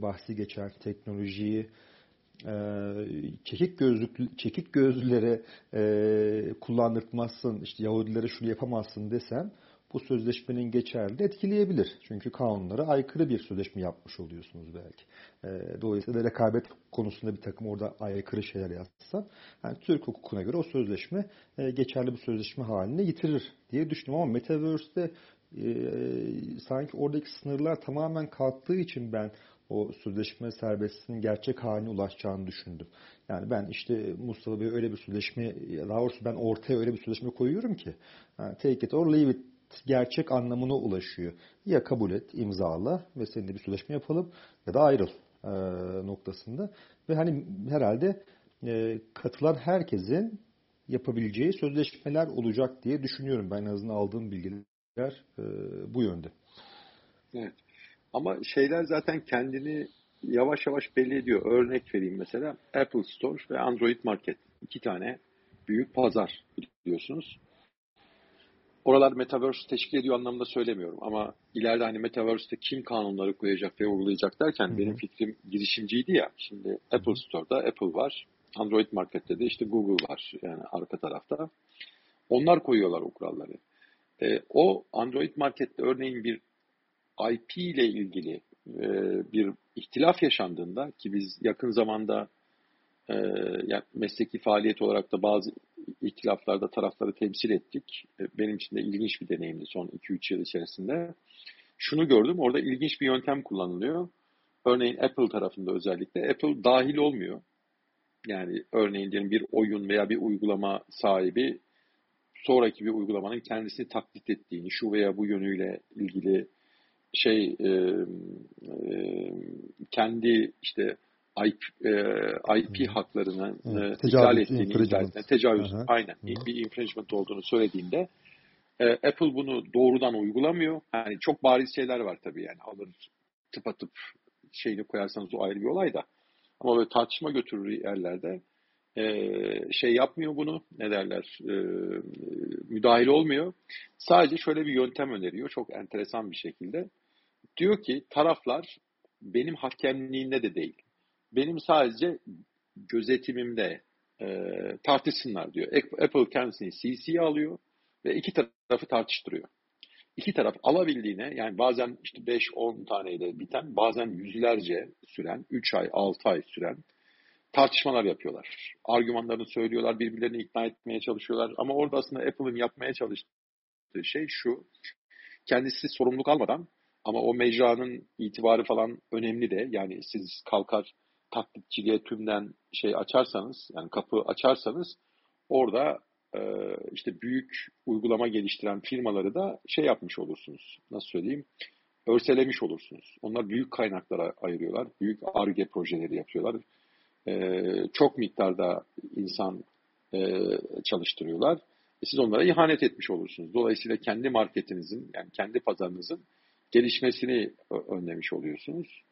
bahsi geçen teknolojiyi çekik gözlük çekik gözlülere e, kullandırtmazsın, işte Yahudilere şunu yapamazsın desem bu sözleşmenin geçerli etkileyebilir. Çünkü kanunlara aykırı bir sözleşme yapmış oluyorsunuz belki. E, dolayısıyla rekabet konusunda bir takım orada aykırı şeyler yazsam yani Türk hukukuna göre o sözleşme e, geçerli bir sözleşme haline getirir diye düşünüyorum ama Metaverse'de e, sanki oradaki sınırlar tamamen kalktığı için ben o sözleşme serbestliğinin gerçek haline ulaşacağını düşündüm. Yani ben işte Mustafa Bey öyle bir sözleşme, daha doğrusu ben ortaya öyle bir sözleşme koyuyorum ki yani take it or leave it gerçek anlamına ulaşıyor. Ya kabul et, imzala ve seninle bir sözleşme yapalım ya da ayrıl e, noktasında. Ve hani herhalde e, katılan herkesin yapabileceği sözleşmeler olacak diye düşünüyorum. Ben en azından aldığım bilgiler e, bu yönde. Evet. Ama şeyler zaten kendini yavaş yavaş belli ediyor. Örnek vereyim mesela Apple Store ve Android Market. iki tane büyük pazar biliyorsunuz. Oralar Metaverse teşkil ediyor anlamda söylemiyorum ama ileride hani Metaverse'te kim kanunları koyacak ve uygulayacak derken Hı-hı. benim fikrim girişimciydi ya. Şimdi Apple Store'da Apple var. Android Market'te de işte Google var yani arka tarafta. Onlar koyuyorlar o kuralları. E, o Android Market'te örneğin bir IP ile ilgili e, bir ihtilaf yaşandığında ki biz yakın zamanda e, yani mesleki faaliyet olarak da bazı ihtilaflarda tarafları temsil ettik. E, benim için de ilginç bir deneyimdi son 2-3 yıl içerisinde. Şunu gördüm, orada ilginç bir yöntem kullanılıyor. Örneğin Apple tarafında özellikle Apple dahil olmuyor. Yani örneğin diyelim bir oyun veya bir uygulama sahibi sonraki bir uygulamanın kendisini taklit ettiğini, şu veya bu yönüyle ilgili şey e, e, kendi işte IP, e, IP hmm. haklarını evet, e, ihlal ettiğini iddia ettiğini, tecavüz, Aha. aynen hmm. bir infringement olduğunu söylediğinde e, Apple bunu doğrudan uygulamıyor. Yani çok bariz şeyler var tabii yani alır tıpatıp şeyini koyarsanız o ayrı bir olay da. Ama böyle tartışma götürür yerlerde e, şey yapmıyor bunu ne derler e, müdahil olmuyor. Sadece şöyle bir yöntem öneriyor çok enteresan bir şekilde. Diyor ki taraflar benim hakemliğimde de değil. Benim sadece gözetimimde e, tartışsınlar diyor. Apple kendisini CC'ye alıyor ve iki tarafı tartıştırıyor. İki taraf alabildiğine yani bazen işte 5-10 taneyle biten bazen yüzlerce süren 3 ay 6 ay süren tartışmalar yapıyorlar. Argümanlarını söylüyorlar, birbirlerini ikna etmeye çalışıyorlar. Ama orada aslında Apple'ın yapmaya çalıştığı şey şu. Kendisi sorumluluk almadan ama o mecranın itibarı falan önemli de. Yani siz kalkar taklitçiliğe tümden şey açarsanız, yani kapı açarsanız orada e, işte büyük uygulama geliştiren firmaları da şey yapmış olursunuz. Nasıl söyleyeyim? Örselemiş olursunuz. Onlar büyük kaynaklara ayırıyorlar. Büyük ARGE projeleri yapıyorlar e, çok miktarda insan e, çalıştırıyorlar. E, siz onlara ihanet etmiş olursunuz. Dolayısıyla kendi marketinizin yani kendi pazarınızın gelişmesini önlemiş oluyorsunuz.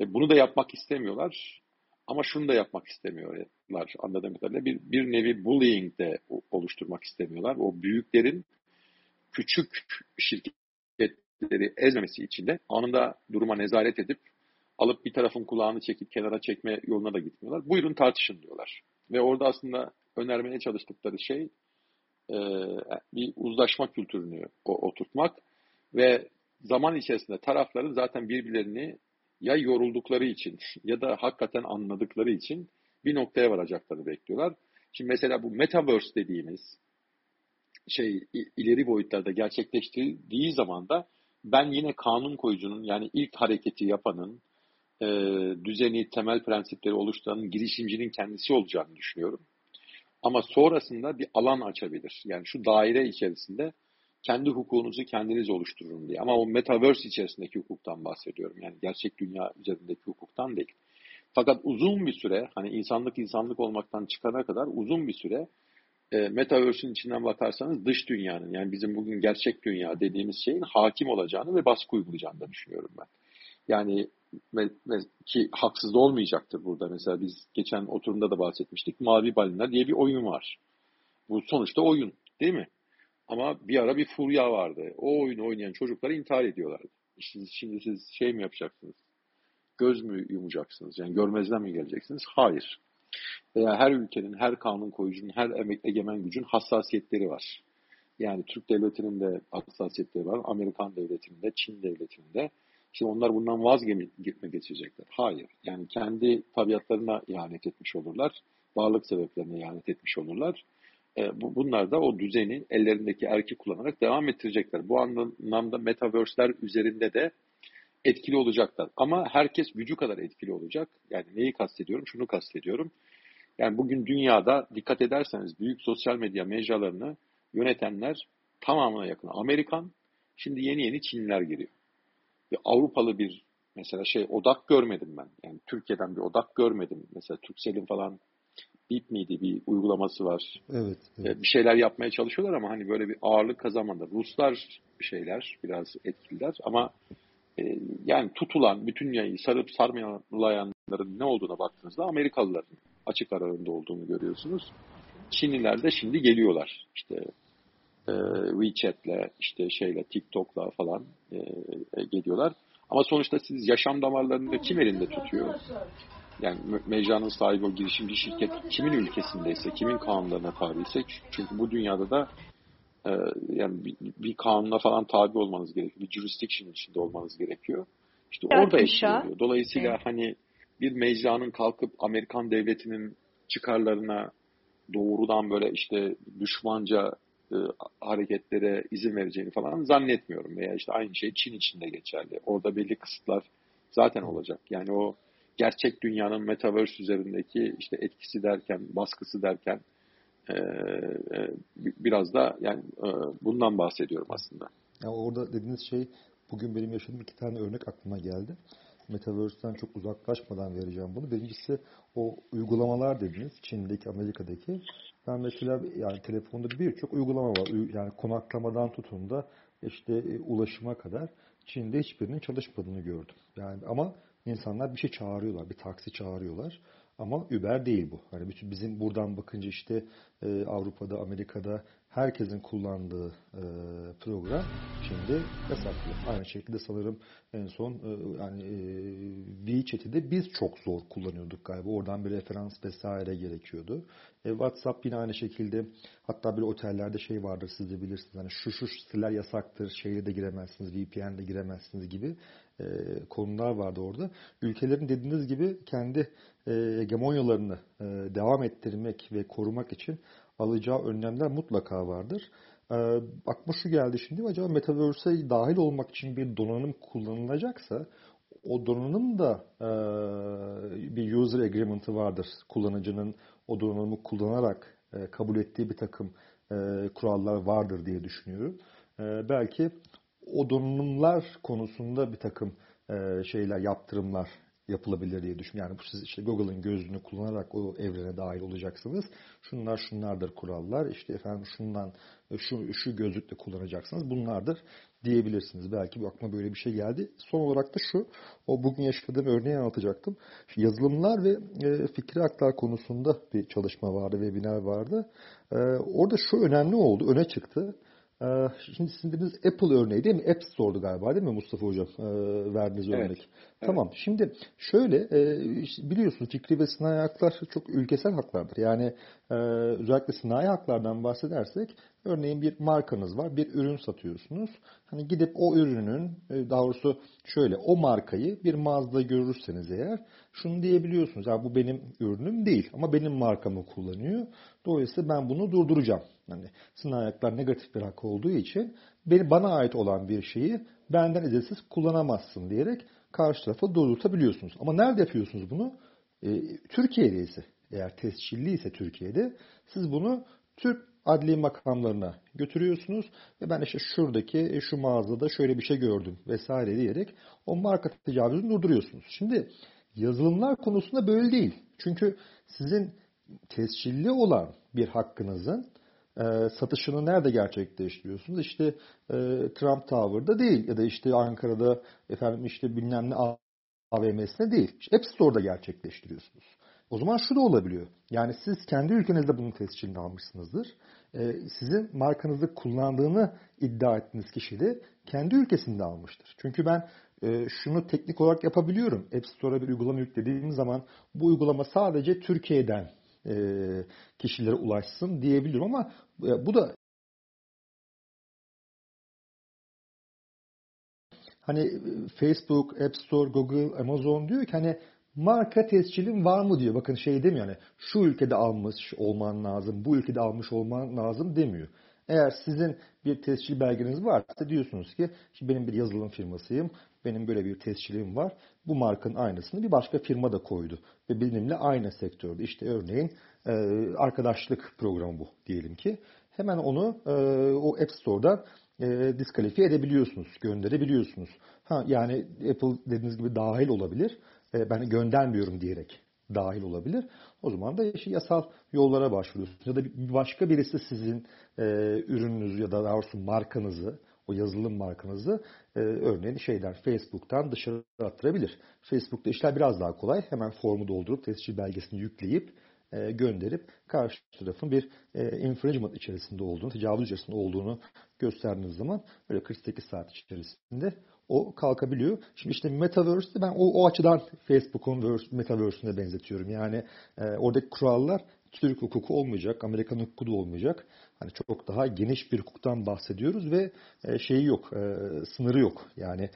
E, bunu da yapmak istemiyorlar. Ama şunu da yapmak istemiyorlar anladığım kadarıyla. Bir, bir nevi bullying de oluşturmak istemiyorlar. O büyüklerin küçük şirketleri ezmemesi için de anında duruma nezaret edip alıp bir tarafın kulağını çekip kenara çekme yoluna da gitmiyorlar. Buyurun tartışın diyorlar. Ve orada aslında önermeye çalıştıkları şey e, bir uzlaşma kültürünü oturtmak ve zaman içerisinde tarafların zaten birbirlerini ya yoruldukları için [laughs] ya da hakikaten anladıkları için bir noktaya varacaklarını bekliyorlar. Şimdi mesela bu metaverse dediğimiz şey ileri boyutlarda gerçekleştiği zaman da ben yine kanun koyucunun yani ilk hareketi yapanın e, düzeni, temel prensipleri oluşturan girişimcinin kendisi olacağını düşünüyorum. Ama sonrasında bir alan açabilir. Yani şu daire içerisinde kendi hukukunuzu kendiniz oluşturun diye. Ama o metaverse içerisindeki hukuktan bahsediyorum. Yani gerçek dünya üzerindeki hukuktan değil. Fakat uzun bir süre, hani insanlık insanlık olmaktan çıkana kadar uzun bir süre e, metaverse'ün içinden bakarsanız dış dünyanın yani bizim bugün gerçek dünya dediğimiz şeyin hakim olacağını ve baskı uygulayacağını da düşünüyorum ben. Yani ki haksız olmayacaktır burada. Mesela biz geçen oturumda da bahsetmiştik. Mavi Balina diye bir oyun var. Bu sonuçta oyun değil mi? Ama bir ara bir furya vardı. O oyunu oynayan çocuklar intihar ediyorlardı. Şimdi, şimdi siz şey mi yapacaksınız? Göz mü yumacaksınız? Yani görmezden mi geleceksiniz? Hayır. Veya her ülkenin, her kanun koyucunun, her egemen gücün hassasiyetleri var. Yani Türk devletinin de hassasiyetleri var. Amerikan devletinin de, Çin devletinin de. Şimdi onlar bundan vazgeçme geçecekler. Hayır. Yani kendi tabiatlarına ihanet etmiş olurlar. Varlık sebeplerine ihanet etmiş olurlar. E, bu, bunlar da o düzeni ellerindeki erki kullanarak devam ettirecekler. Bu anlamda metaverse'ler üzerinde de etkili olacaklar. Ama herkes gücü kadar etkili olacak. Yani neyi kastediyorum? Şunu kastediyorum. Yani bugün dünyada dikkat ederseniz büyük sosyal medya mecralarını yönetenler tamamına yakın Amerikan. Şimdi yeni yeni Çinliler giriyor bir Avrupalı bir mesela şey odak görmedim ben. Yani Türkiye'den bir odak görmedim. Mesela Turkcell'in falan BIP miydi bir uygulaması var. Evet, evet. Bir şeyler yapmaya çalışıyorlar ama hani böyle bir ağırlık kazanmadı. Ruslar bir şeyler biraz etkililer ama e, yani tutulan bütün dünyayı sarıp sarmayanların ne olduğuna baktığınızda Amerikalıların açık ara olduğunu görüyorsunuz. Çinliler de şimdi geliyorlar. İşte e, WeChat'le, işte şeyle, TikTok'la falan e, e, geliyorlar. Ama sonuçta siz yaşam damarlarını kim elinde tutuyor? Yani mecranın sahibi o girişimci şirket kimin ülkesindeyse, kimin kanunlarına tabiyse çünkü bu dünyada da e, yani bir, bir kanuna falan tabi olmanız gerekiyor. Bir jurisdiction içinde olmanız gerekiyor. İşte orada etkileniyor. Dolayısıyla evet. hani bir mecranın kalkıp Amerikan devletinin çıkarlarına doğrudan böyle işte düşmanca e, hareketlere izin vereceğini falan zannetmiyorum. Veya işte aynı şey Çin için de geçerli. Orada belli kısıtlar zaten olacak. Yani o gerçek dünyanın metaverse üzerindeki işte etkisi derken, baskısı derken e, e, biraz da yani e, bundan bahsediyorum aslında. Ya orada dediğiniz şey bugün benim yaşadığım iki tane örnek aklıma geldi. Metaverse'den çok uzaklaşmadan vereceğim bunu. Birincisi o uygulamalar dediniz. Çin'deki, Amerika'daki. Ben mesela yani telefonda birçok uygulama var. Yani konaklamadan tutun da işte e, ulaşıma kadar Çin'de hiçbirinin çalışmadığını gördüm. Yani ama insanlar bir şey çağırıyorlar, bir taksi çağırıyorlar. Ama Uber değil bu. Hani bütün bizim buradan bakınca işte e, Avrupa'da, Amerika'da herkesin kullandığı e, program şimdi yasaklı. Aynı şekilde sanırım en son e, yani e, WeChat'i de biz çok zor kullanıyorduk galiba. Oradan bir referans vesaire gerekiyordu. E, WhatsApp yine aynı şekilde hatta bir otellerde şey vardır siz de bilirsiniz. Hani şu şu siteler yasaktır, şeyle de giremezsiniz, VPN'le giremezsiniz gibi e, konular vardı orada. Ülkelerin dediğiniz gibi kendi e, hegemonyalarını e, devam ettirmek ve korumak için alacağı önlemler mutlaka vardır. E, aklıma şu geldi şimdi acaba Metaverse'e dahil olmak için bir donanım kullanılacaksa o donanım da e, bir user agreement'ı vardır. Kullanıcının o donanımı kullanarak e, kabul ettiği bir takım e, kurallar vardır diye düşünüyorum. E, belki o donanımlar konusunda bir takım e, şeyler, yaptırımlar yapılabilir diye düşünüyorum. Yani siz işte Google'ın gözlüğünü kullanarak o evrene dahil olacaksınız. Şunlar şunlardır kurallar. İşte efendim şundan şu şu gözlükle kullanacaksınız. Bunlardır diyebilirsiniz. Belki bu aklıma böyle bir şey geldi. Son olarak da şu. O bugün yaşadığım örneği anlatacaktım. Yazılımlar ve e, fikri aktar konusunda bir çalışma vardı, webinar vardı. E, orada şu önemli oldu, öne çıktı. Ee, şimdi sizin dediğiniz Apple örneği değil mi? App Store'du galiba değil mi Mustafa Hocam e, verdiğiniz evet. örnek? Evet. Tamam. Şimdi şöyle e, biliyorsunuz fikri ve sınai haklar çok ülkesel haklardır. Yani e, özellikle sınai haklardan bahsedersek örneğin bir markanız var. Bir ürün satıyorsunuz. Hani gidip o ürünün daha doğrusu şöyle o markayı bir mağazada görürseniz eğer şunu diyebiliyorsunuz. Ya bu benim ürünüm değil ama benim markamı kullanıyor. Dolayısıyla ben bunu durduracağım. Yani sınai ayaklar negatif bir hak olduğu için beni bana ait olan bir şeyi benden izinsiz kullanamazsın diyerek karşı tarafı durdurtabiliyorsunuz. Ama nerede yapıyorsunuz bunu? E, Türkiye'de ise eğer tescilli ise Türkiye'de siz bunu Türk adli makamlarına götürüyorsunuz ve ben işte şuradaki e, şu mağazada şöyle bir şey gördüm vesaire diyerek o marka tecavüzünü durduruyorsunuz. Şimdi yazılımlar konusunda böyle değil. Çünkü sizin tescilli olan bir hakkınızın e, satışını nerede gerçekleştiriyorsunuz? İşte e, Trump Tower'da değil ya da işte Ankara'da efendim işte bilmem ne AVM'sine değil. İşte App Store'da gerçekleştiriyorsunuz. O zaman şu da olabiliyor. Yani siz kendi ülkenizde bunun tescilini almışsınızdır. Ee, sizin markanızı kullandığını iddia ettiğiniz kişi de kendi ülkesinde almıştır. Çünkü ben e, şunu teknik olarak yapabiliyorum. App Store'a bir uygulama yüklediğim zaman bu uygulama sadece Türkiye'den e, kişilere ulaşsın diyebilirim ama e, bu da hani e, Facebook, App Store, Google, Amazon diyor ki hani marka tescilin var mı diyor. Bakın şey demiyor yani şu ülkede almış olman lazım, bu ülkede almış olman lazım demiyor. Eğer sizin bir tescil belgeniz varsa diyorsunuz ki benim bir yazılım firmasıyım, benim böyle bir tescilim var. Bu markanın aynısını bir başka firma da koydu. Ve benimle aynı sektörde. İşte örneğin e, arkadaşlık programı bu diyelim ki. Hemen onu e, o App Store'dan e, diskalifiye edebiliyorsunuz, gönderebiliyorsunuz. Ha, yani Apple dediğiniz gibi dahil olabilir. Ben göndermiyorum diyerek dahil olabilir. O zaman da işte yasal yollara başvuruyorsunuz. Ya da başka birisi sizin ürününüzü ya da daha doğrusu markanızı, o yazılım markanızı e, örneğin şeyden Facebook'tan dışarı attırabilir. Facebook'ta işler biraz daha kolay. Hemen formu doldurup tescil belgesini yükleyip e, gönderip karşı tarafın bir e, infringement içerisinde olduğunu, tecavüz içerisinde olduğunu gösterdiğiniz zaman böyle 48 saat içerisinde o kalkabiliyor. Şimdi işte Metaverse'de ben o, o açıdan Facebook'un Metaverse'üne benzetiyorum. Yani e, oradaki kurallar Türk hukuku olmayacak, Amerikan hukuku da olmayacak. Hani çok daha geniş bir hukuktan bahsediyoruz ve e, şeyi yok, e, sınırı yok. Yani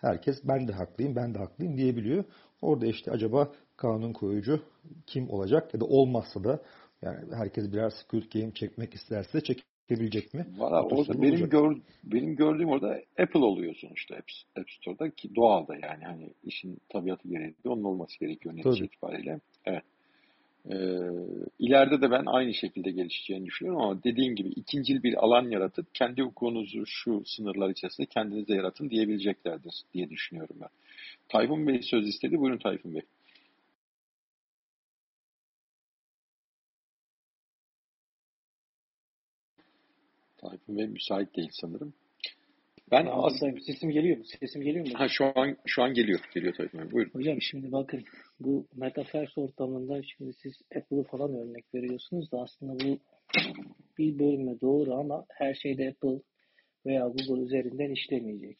herkes ben de haklıyım, ben de haklıyım diyebiliyor. Orada işte acaba kanun koyucu kim olacak ya da olmazsa da yani herkes birer Squid Game çekmek isterse çekebilecek mi? Valla orada benim, gör, benim gördüğüm orada Apple oluyor sonuçta App, App Store'da ki doğal da yani hani işin tabiatı gereği onun olması gerekiyor netice itibariyle. Evet. Ee, ileride de ben aynı şekilde gelişeceğini düşünüyorum ama dediğim gibi ikincil bir alan yaratıp kendi hukukunuzu şu sınırlar içerisinde kendinize yaratın diyebileceklerdir diye düşünüyorum ben. Tayfun Bey söz istedi. Buyurun Tayfun Bey. Tayfun Bey müsait değil sanırım. Ben aslında sesim geliyor mu? Sesim geliyor mu? Ha şu an şu an geliyor. Geliyor Tayfun Bey. Buyurun. Hocam şimdi bakın bu metaverse ortamında şimdi siz Apple'ı falan örnek veriyorsunuz da aslında bu bir bölüme doğru ama her şeyde Apple veya Google üzerinden işlemeyecek.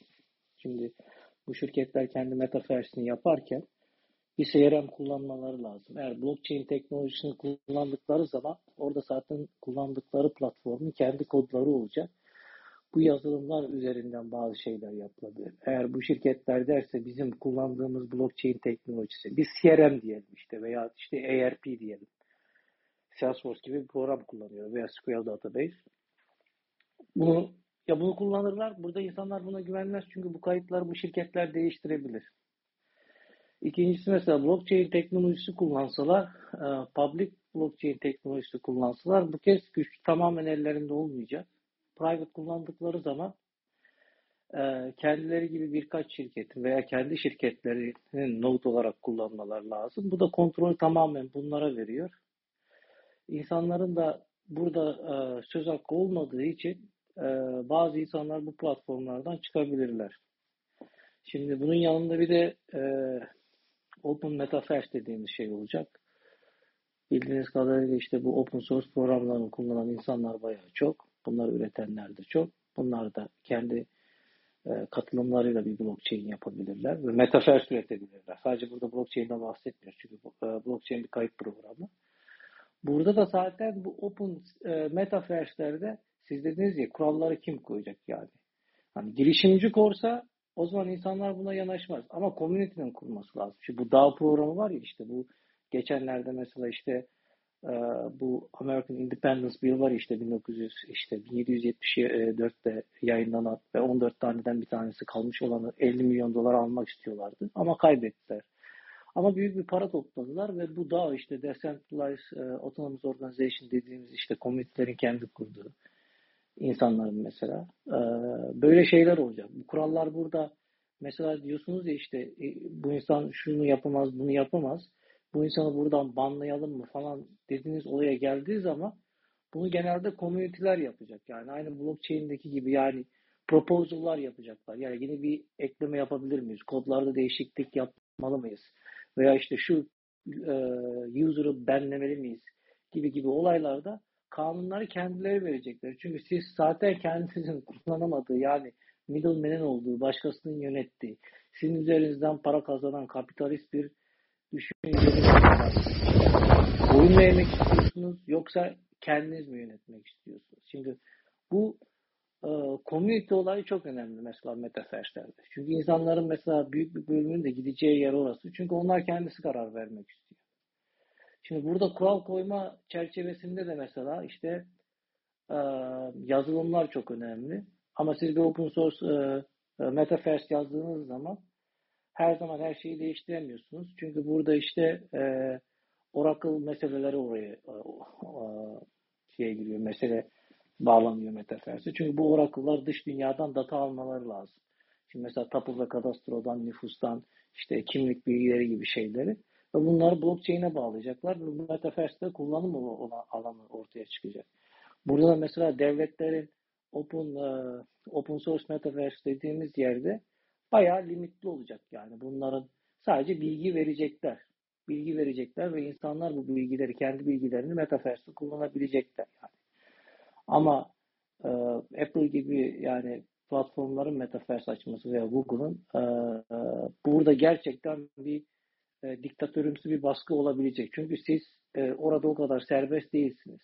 Şimdi bu şirketler kendi metaverse'ini yaparken bir CRM kullanmaları lazım. Eğer blockchain teknolojisini kullandıkları zaman orada zaten kullandıkları platformun kendi kodları olacak. Bu yazılımlar üzerinden bazı şeyler yapılabilir. Eğer bu şirketler derse bizim kullandığımız blockchain teknolojisi, biz CRM diyelim işte veya işte ERP diyelim. Salesforce gibi bir program kullanıyor veya SQL Database. Bunu ya bunu kullanırlar. Burada insanlar buna güvenmez çünkü bu kayıtları bu şirketler değiştirebilir. İkincisi mesela blockchain teknolojisi kullansalar, e, public blockchain teknolojisi kullansalar bu kez güç tamamen ellerinde olmayacak. Private kullandıkları zaman e, kendileri gibi birkaç şirketin veya kendi şirketlerinin node olarak kullanmalar lazım. Bu da kontrolü tamamen bunlara veriyor. İnsanların da burada e, söz hakkı olmadığı için bazı insanlar bu platformlardan çıkabilirler. Şimdi bunun yanında bir de Open Metaverse dediğimiz şey olacak. Bildiğiniz kadarıyla işte bu open source programlarını kullanan insanlar bayağı çok. Bunları üretenler de çok. Bunlar da kendi e, katılımlarıyla bir blockchain yapabilirler ve metaverse üretebilirler. Sadece burada blockchain'den bahsetmiyoruz çünkü e, blockchain bir kayıt programı. Burada da zaten bu open e, metaverse'lerde siz dediniz ya kuralları kim koyacak yani? Hani girişimci korsa o zaman insanlar buna yanaşmaz. Ama community'nin kurması lazım. Şimdi bu DAO programı var ya işte bu geçenlerde mesela işte bu American Independence Bill var işte 1900 işte 1774'te yayınlanan ve 14 taneden bir tanesi kalmış olanı 50 milyon dolar almak istiyorlardı ama kaybettiler. Ama büyük bir para topladılar ve bu DAO işte Decentralized e, Autonomous Organization dediğimiz işte komünitelerin kendi kurduğu insanların mesela. Ee, böyle şeyler olacak. Bu kurallar burada mesela diyorsunuz ya işte e, bu insan şunu yapamaz, bunu yapamaz. Bu insanı buradan banlayalım mı falan dediğiniz olaya geldiği zaman bunu genelde komüniteler yapacak. Yani aynı blockchain'deki gibi yani proposal'lar yapacaklar. Yani yine bir ekleme yapabilir miyiz? Kodlarda değişiklik yapmalı mıyız? Veya işte şu e, user'ı benlemeli miyiz? Gibi gibi olaylarda kanunları kendileri verecekler. Çünkü siz zaten kendinizin [laughs] kullanamadığı yani middleman'in olduğu, başkasının yönettiği, sizin üzerinizden para kazanan kapitalist bir düşünceniz var. Oyun mu yemek istiyorsunuz yoksa kendiniz mi yönetmek istiyorsunuz? Şimdi bu e, community olayı çok önemli mesela metaverse'lerde. Çünkü insanların mesela büyük bir bölümünün de gideceği yer orası. Çünkü onlar kendisi karar vermek istiyor. Şimdi burada kural koyma çerçevesinde de mesela işte e, yazılımlar çok önemli. Ama siz bir open source e, e, metaverse yazdığınız zaman her zaman her şeyi değiştiremiyorsunuz. Çünkü burada işte e, Oracle meseleleri oraya e, e, şeye giriyor, mesele bağlanıyor metaverse. Çünkü bu Oracle'lar dış dünyadan data almaları lazım. Şimdi mesela tapu ve kadastrodan, nüfustan, işte kimlik bilgileri gibi şeyleri. Ve bunları blockchain'e bağlayacaklar ve bu metaverse'de kullanım alanı ortaya çıkacak. Burada mesela devletlerin open uh, open source metaverse dediğimiz yerde bayağı limitli olacak yani. Bunların sadece bilgi verecekler. bilgi verecekler ve insanlar bu bilgileri, kendi bilgilerini Metaverse'de kullanabilecekler yani. Ama e, Apple gibi yani platformların Metaverse açması veya Google'ın e, e, burada gerçekten bir e, diktatörümsü bir baskı olabilecek. Çünkü siz e, orada o kadar serbest değilsiniz.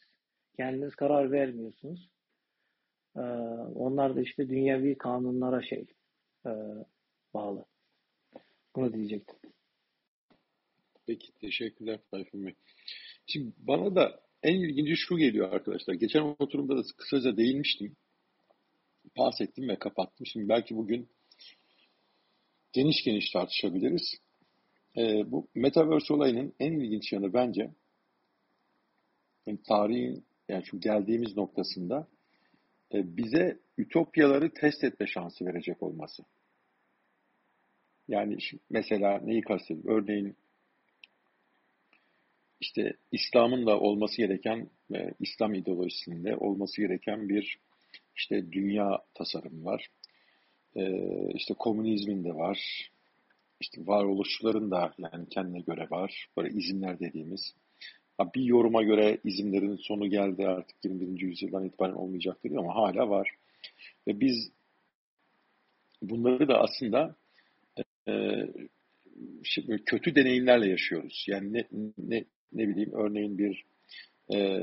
Kendiniz karar vermiyorsunuz. E, onlar da işte dünyevi kanunlara şey e, bağlı. Bunu diyecektim. Peki teşekkürler Tayfun Bey. Şimdi bana da en ilginci şu geliyor arkadaşlar. Geçen oturumda da kısaca değinmiştim. Pas ettim ve kapattım. Şimdi belki bugün geniş geniş tartışabiliriz. Ee, bu Metaverse olayının en ilginç yanı bence yani tarihin yani şu geldiğimiz noktasında e, bize ütopyaları test etme şansı verecek olması. Yani mesela neyi kastediyorum? Örneğin işte İslam'ın da olması gereken, e, İslam ideolojisinde olması gereken bir işte dünya tasarımı var. E, işte komünizmin de var. İşte varoluşçuların da yani kendine göre var. Böyle izinler dediğimiz. Bir yoruma göre izinlerin sonu geldi artık 21. yüzyıldan itibaren olmayacaktır ama hala var. Ve biz bunları da aslında şimdi kötü deneyimlerle yaşıyoruz. Yani ne, ne, ne bileyim örneğin bir e,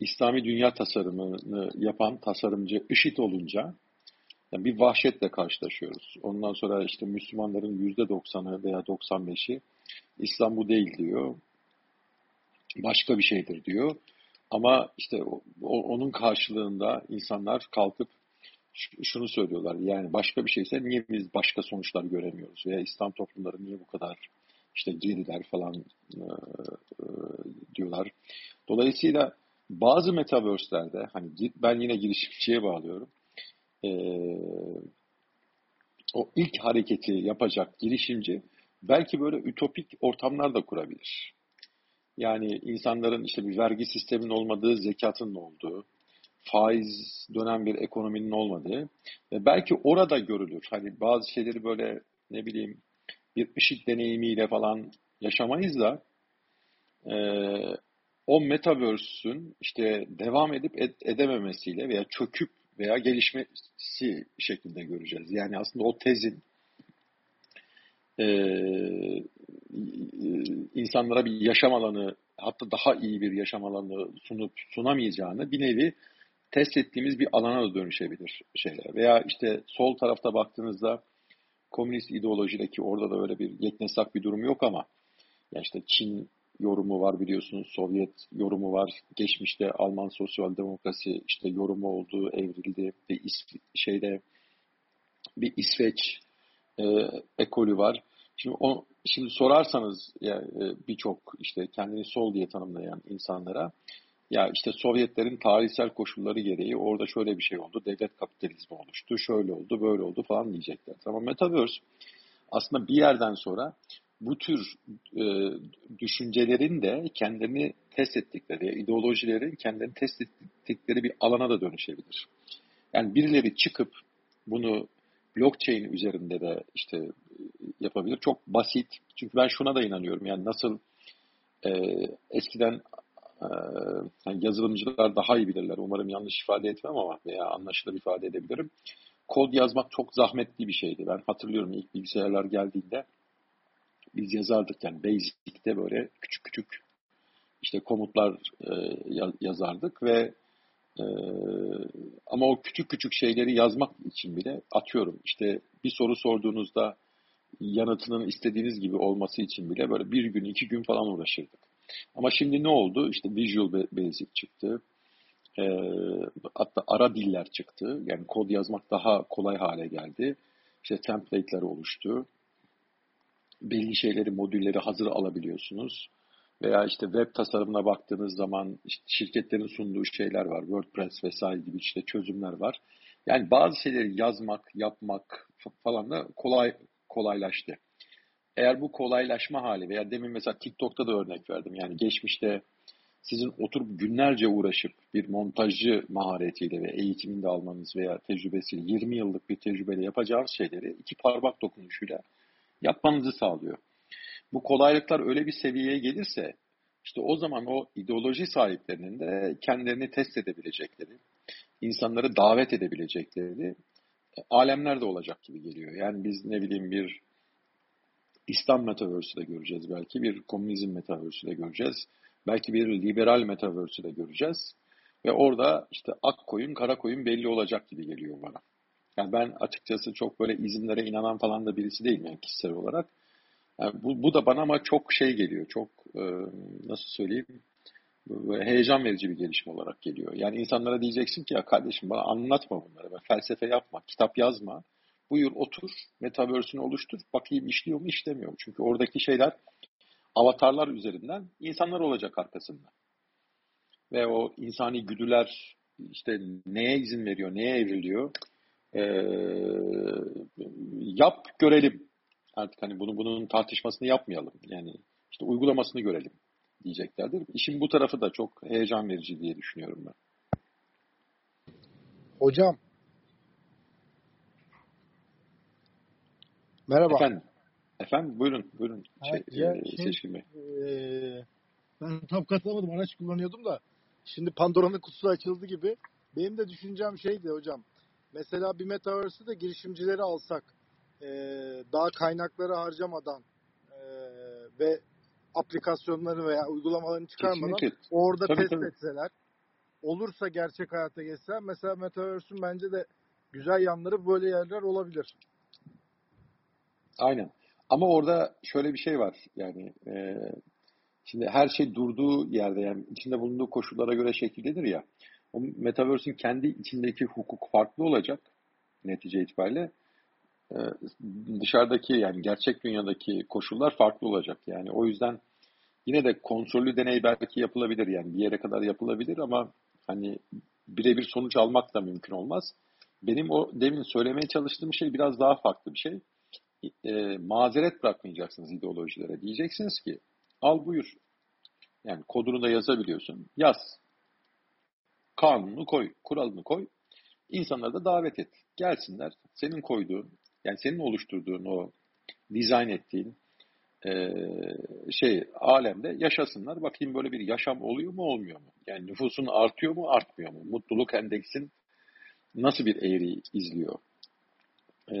İslami dünya tasarımını yapan tasarımcı IŞİD olunca yani bir vahşetle karşılaşıyoruz. Ondan sonra işte Müslümanların yüzde doksanı veya 95'i İslam bu değil diyor. Başka bir şeydir diyor. Ama işte o, onun karşılığında insanlar kalkıp şunu söylüyorlar. Yani başka bir şeyse niye biz başka sonuçlar göremiyoruz? Veya İslam toplumları niye bu kadar işte geriler falan e, e, diyorlar. Dolayısıyla bazı metaverse'lerde hani ben yine girişimciye bağlıyorum. E, o ilk hareketi yapacak girişimci belki böyle ütopik ortamlar da kurabilir. Yani insanların işte bir vergi sisteminin olmadığı, zekatın olduğu, faiz dönen bir ekonominin olmadığı ve belki orada görülür. Hani bazı şeyleri böyle ne bileyim bir ışık deneyimiyle falan yaşamayız da e, o metaverse'ün işte devam edip ed- edememesiyle veya çöküp veya gelişmesi şeklinde göreceğiz. Yani aslında o tezin e, insanlara bir yaşam alanı hatta daha iyi bir yaşam alanı sunup sunamayacağını bir nevi test ettiğimiz bir alana da dönüşebilir şeyler. Veya işte sol tarafta baktığınızda komünist ideolojideki orada da öyle bir yeknesak bir durum yok ama ya işte Çin yorumu var biliyorsunuz, Sovyet yorumu var. Geçmişte Alman sosyal demokrasi işte yorumu oldu, evrildi. Bir is şeyde bir İsveç e, ekolü var. Şimdi o şimdi sorarsanız yani e, birçok işte kendini sol diye tanımlayan insanlara ya işte Sovyetlerin tarihsel koşulları gereği orada şöyle bir şey oldu. Devlet kapitalizmi oluştu. Şöyle oldu, böyle oldu falan diyecekler. Ama Metaverse aslında bir yerden sonra bu tür e, düşüncelerin de kendini test ettikleri, ideolojilerin kendini test ettikleri bir alana da dönüşebilir. Yani birileri çıkıp bunu blockchain üzerinde de işte yapabilir. Çok basit. Çünkü ben şuna da inanıyorum. Yani nasıl e, eskiden yani yazılımcılar daha iyi bilirler. Umarım yanlış ifade etmem ama veya anlaşılır ifade edebilirim. Kod yazmak çok zahmetli bir şeydi. Ben hatırlıyorum ilk bilgisayarlar geldiğinde biz yazardık yani Basic'te böyle küçük küçük işte komutlar e, yazardık ve e, ama o küçük küçük şeyleri yazmak için bile atıyorum işte bir soru sorduğunuzda yanıtının istediğiniz gibi olması için bile böyle bir gün iki gün falan uğraşırdık. Ama şimdi ne oldu? İşte Visual Basic çıktı. E, hatta ara diller çıktı. Yani kod yazmak daha kolay hale geldi. İşte template'ler oluştu. Belli şeyleri, modülleri hazır alabiliyorsunuz. Veya işte web tasarımına baktığınız zaman işte şirketlerin sunduğu şeyler var. WordPress vesaire gibi işte çözümler var. Yani bazı şeyleri yazmak, yapmak falan da kolay kolaylaştı eğer bu kolaylaşma hali veya demin mesela TikTok'ta da örnek verdim. Yani geçmişte sizin oturup günlerce uğraşıp bir montajcı maharetiyle ve eğitiminde almanız veya tecrübesiyle 20 yıllık bir tecrübeyle yapacağınız şeyleri iki parmak dokunuşuyla yapmanızı sağlıyor. Bu kolaylıklar öyle bir seviyeye gelirse işte o zaman o ideoloji sahiplerinin de kendilerini test edebilecekleri, insanları davet edebilecekleri e, alemler de olacak gibi geliyor. Yani biz ne bileyim bir İslam metaverse'ü de göreceğiz belki, bir komünizm metaverse'ü de göreceğiz. Belki bir liberal metaverse'ü de göreceğiz. Ve orada işte ak koyun, kara koyun belli olacak gibi geliyor bana. Yani ben açıkçası çok böyle izinlere inanan falan da birisi değilim yani kişisel olarak. Yani bu, bu da bana ama çok şey geliyor, çok e, nasıl söyleyeyim, heyecan verici bir gelişme olarak geliyor. Yani insanlara diyeceksin ki ya kardeşim bana anlatma bunları, felsefe yapma, kitap yazma. Buyur otur, metaverse'ünü oluştur, bakayım işliyor mu işlemiyor mu? Çünkü oradaki şeyler avatarlar üzerinden insanlar olacak arkasında. Ve o insani güdüler işte neye izin veriyor, neye evriliyor? Ee, yap görelim. Artık hani bunu bunun tartışmasını yapmayalım. Yani işte uygulamasını görelim diyeceklerdir. İşin bu tarafı da çok heyecan verici diye düşünüyorum ben. Hocam. Merhaba. Efendim. Efendim buyurun buyurun. Şey, ya, e, şey, Seçkin Bey. Ee, ben tam katılamadım. Araç kullanıyordum da. Şimdi Pandora'nın kutusu açıldı gibi. Benim de düşüncem şeydi hocam. Mesela bir metaverse'ı da girişimcileri alsak. E, daha kaynakları harcamadan e, ve aplikasyonları veya uygulamalarını çıkarmadan Kesinlikle. orada Tabii, test tabii. etseler. Olursa gerçek hayata geçse mesela metaverse'ün bence de güzel yanları böyle yerler olabilir. Aynen. Ama orada şöyle bir şey var. Yani e, şimdi her şey durduğu yerde yani içinde bulunduğu koşullara göre şekillenir ya. O Metaverse'ün kendi içindeki hukuk farklı olacak netice itibariyle. E, dışarıdaki yani gerçek dünyadaki koşullar farklı olacak. Yani o yüzden yine de kontrollü deney belki yapılabilir yani bir yere kadar yapılabilir ama hani birebir sonuç almak da mümkün olmaz. Benim o demin söylemeye çalıştığım şey biraz daha farklı bir şey e, mazeret bırakmayacaksınız ideolojilere. Diyeceksiniz ki al buyur. Yani kodunu da yazabiliyorsun. Yaz. Kanunu koy, kuralını koy. İnsanları da davet et. Gelsinler. Senin koyduğun, yani senin oluşturduğun o dizayn ettiğin e, şey alemde yaşasınlar. Bakayım böyle bir yaşam oluyor mu olmuyor mu? Yani nüfusun artıyor mu artmıyor mu? Mutluluk endeksin nasıl bir eğri izliyor? Ee,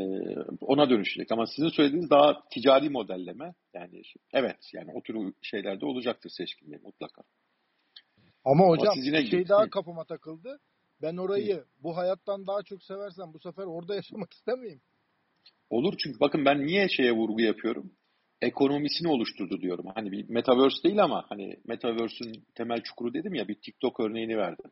ona dönüşecek. Ama sizin söylediğiniz daha ticari modelleme. Yani evet yani o tür şeylerde olacaktır seçkinliği mutlaka. Ama hocam Ama siz yine bir şey daha Hı. kafama takıldı. Ben orayı bu hayattan daha çok seversem bu sefer orada [laughs] yaşamak istemeyeyim. Olur çünkü bakın ben niye şeye vurgu yapıyorum? Ekonomisini oluşturdu diyorum. Hani bir metaverse değil ama hani metaverse'ün temel çukuru dedim ya bir TikTok örneğini verdim.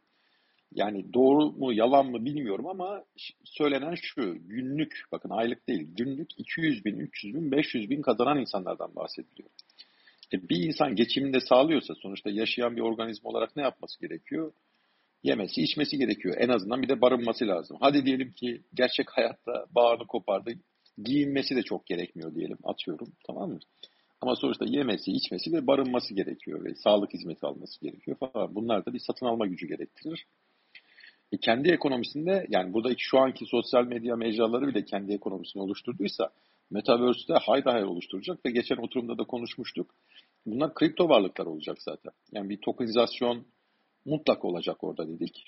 Yani doğru mu yalan mı bilmiyorum ama söylenen şu günlük bakın aylık değil günlük 200 bin 300 bin 500 bin kazanan insanlardan bahsediliyor. E bir insan geçimini de sağlıyorsa sonuçta yaşayan bir organizma olarak ne yapması gerekiyor? Yemesi içmesi gerekiyor. En azından bir de barınması lazım. Hadi diyelim ki gerçek hayatta bağını kopardı giyinmesi de çok gerekmiyor diyelim atıyorum tamam mı? Ama sonuçta yemesi, içmesi ve barınması gerekiyor ve sağlık hizmeti alması gerekiyor falan. Bunlar da bir satın alma gücü gerektirir. E kendi ekonomisinde yani buradaki şu anki sosyal medya mecraları bile kendi ekonomisini oluşturduysa Metaverse'de hayır hayır oluşturacak ve geçen oturumda da konuşmuştuk. Bunlar kripto varlıklar olacak zaten. Yani bir tokenizasyon mutlak olacak orada dedik.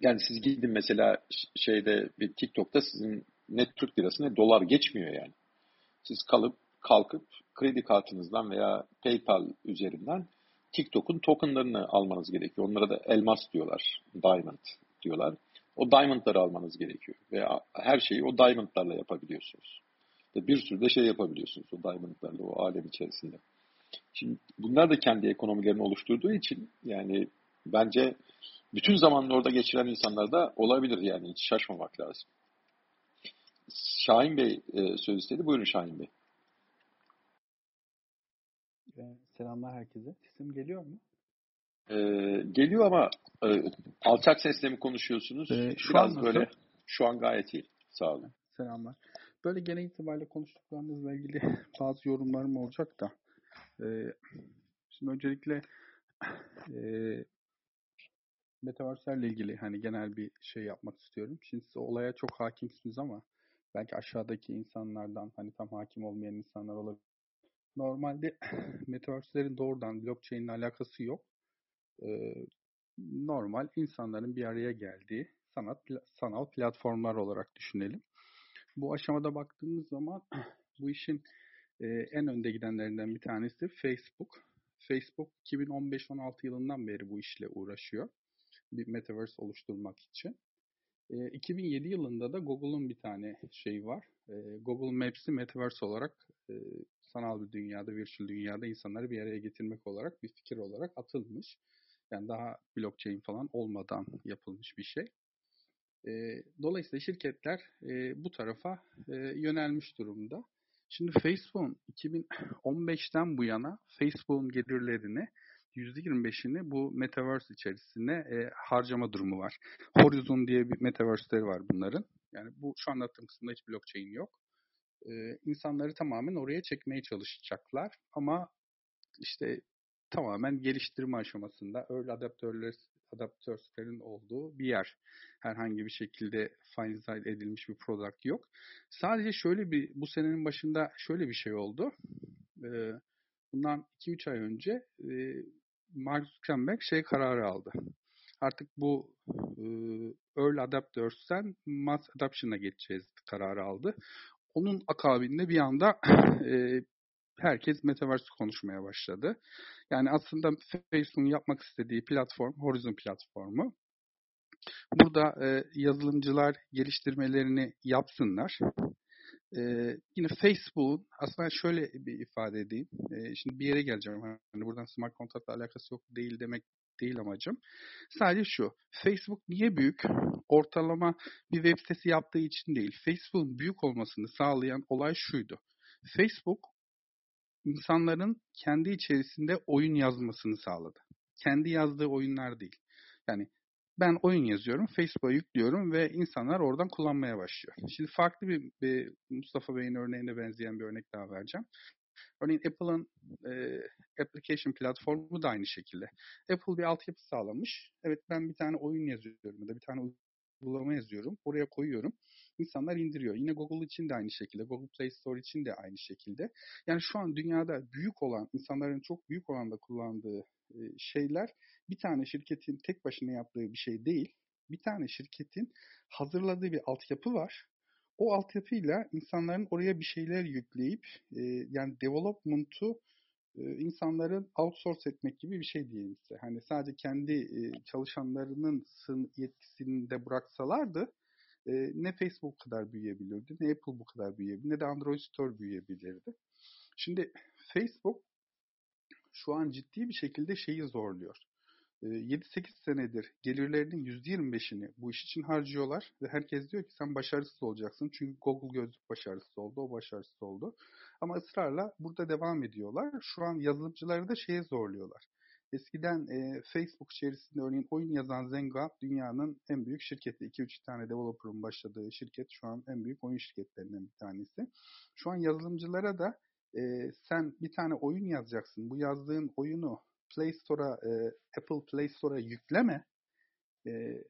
Yani siz gidin mesela şeyde bir TikTok'ta sizin ne Türk lirası ne dolar geçmiyor yani. Siz kalıp kalkıp kredi kartınızdan veya PayPal üzerinden TikTok'un tokenlarını almanız gerekiyor. Onlara da elmas diyorlar. Diamond diyorlar. O diamondları almanız gerekiyor. Ve her şeyi o diamondlarla yapabiliyorsunuz. Bir sürü de şey yapabiliyorsunuz o diamondlarla o alem içerisinde. Şimdi bunlar da kendi ekonomilerini oluşturduğu için yani bence bütün zamanını orada geçiren insanlar da olabilir yani hiç şaşmamak lazım. Şahin Bey e, söz istedi. Buyurun Şahin Bey. Ee, Selamlar herkese. Sesim geliyor mu? E, geliyor ama e, alçak sesle mi konuşuyorsunuz? Ee, şu Biraz an böyle nasıl? şu an gayet iyi. Sağ olun. Selamlar. Böyle genel itibariyle konuştuklarınızla ilgili [laughs] bazı yorumlarım olacak da. Ee, şimdi öncelikle e, Metaverse'lerle ilgili hani genel bir şey yapmak istiyorum. Şimdi siz olaya çok hakimsiniz ama belki aşağıdaki insanlardan hani tam hakim olmayan insanlar olabilir. Normalde [clears throat] metaverse'lerin doğrudan blockchain ile alakası yok. Ee, normal insanların bir araya geldiği sanat sanal platformlar olarak düşünelim. Bu aşamada baktığımız zaman [clears throat] bu işin e, en önde gidenlerinden bir tanesi Facebook. Facebook 2015-16 yılından beri bu işle uğraşıyor. Bir metaverse oluşturmak için. E, 2007 yılında da Google'un bir tane şey var. E, Google Maps'i metaverse olarak e, sanal bir dünyada, virtual dünyada insanları bir araya getirmek olarak bir fikir olarak atılmış. Yani daha blockchain falan olmadan yapılmış bir şey. E, dolayısıyla şirketler e, bu tarafa e, yönelmiş durumda. Şimdi Facebook'un 2015'ten bu yana Facebook'un gelirlerini %25'ini bu Metaverse içerisine e, harcama durumu var. Horizon diye bir Metaverse'leri var bunların. Yani bu şu anlattığım kısımda hiç blockchain yok. E, insanları tamamen oraya çekmeye çalışacaklar. Ama işte tamamen geliştirme aşamasında early adaptörler adaptörlerin olduğu bir yer. Herhangi bir şekilde finalize edilmiş bir product yok. Sadece şöyle bir bu senenin başında şöyle bir şey oldu. Ee, bundan 2-3 ay önce e, Mark Zuckerberg şey kararı aldı. Artık bu e, early adaptörs'ten mass adoption'a geçeceğiz kararı aldı. Onun akabinde bir anda [clears throat] e, herkes Metaverse konuşmaya başladı. Yani aslında Facebook'un yapmak istediği platform Horizon platformu. Burada e, yazılımcılar geliştirmelerini yapsınlar. E, yine Facebook'un aslında şöyle bir ifade edeyim. E, şimdi bir yere geleceğim. Hani buradan smart contract'la alakası yok değil demek değil amacım. Sadece şu. Facebook niye büyük? Ortalama bir web sitesi yaptığı için değil. Facebook'un büyük olmasını sağlayan olay şuydu. Facebook insanların kendi içerisinde oyun yazmasını sağladı. Kendi yazdığı oyunlar değil. Yani ben oyun yazıyorum, Facebook'a yüklüyorum ve insanlar oradan kullanmaya başlıyor. Şimdi farklı bir, bir Mustafa Bey'in örneğine benzeyen bir örnek daha vereceğim. Örneğin Apple'ın e, application platformu da aynı şekilde. Apple bir altyapı sağlamış. Evet ben bir tane oyun yazıyorum ya da bir tane uygulama yazıyorum. Oraya koyuyorum. İnsanlar indiriyor. Yine Google için de aynı şekilde. Google Play Store için de aynı şekilde. Yani şu an dünyada büyük olan, insanların çok büyük oranda kullandığı şeyler bir tane şirketin tek başına yaptığı bir şey değil. Bir tane şirketin hazırladığı bir altyapı var. O altyapıyla insanların oraya bir şeyler yükleyip e, yani development'u e, insanların outsource etmek gibi bir şey diyelim size. Hani sadece kendi e, çalışanlarının yetkisinde bıraksalardı e, ne Facebook kadar büyüyebilirdi, ne Apple bu kadar büyüyebilirdi, ne de Android Store büyüyebilirdi. Şimdi Facebook şu an ciddi bir şekilde şeyi zorluyor. 7-8 senedir gelirlerinin %25'ini bu iş için harcıyorlar ve herkes diyor ki sen başarısız olacaksın. Çünkü Google gözlük başarısız oldu, o başarısız oldu. Ama ısrarla burada devam ediyorlar. Şu an yazılımcıları da şeye zorluyorlar. Eskiden e, Facebook içerisinde örneğin oyun yazan Zynga dünyanın en büyük şirketi. 2-3 tane developer'ın başladığı şirket şu an en büyük oyun şirketlerinden bir tanesi. Şu an yazılımcılara da e, sen bir tane oyun yazacaksın. Bu yazdığın oyunu Play Store'a, e, Apple Play Store'a yükleme. E,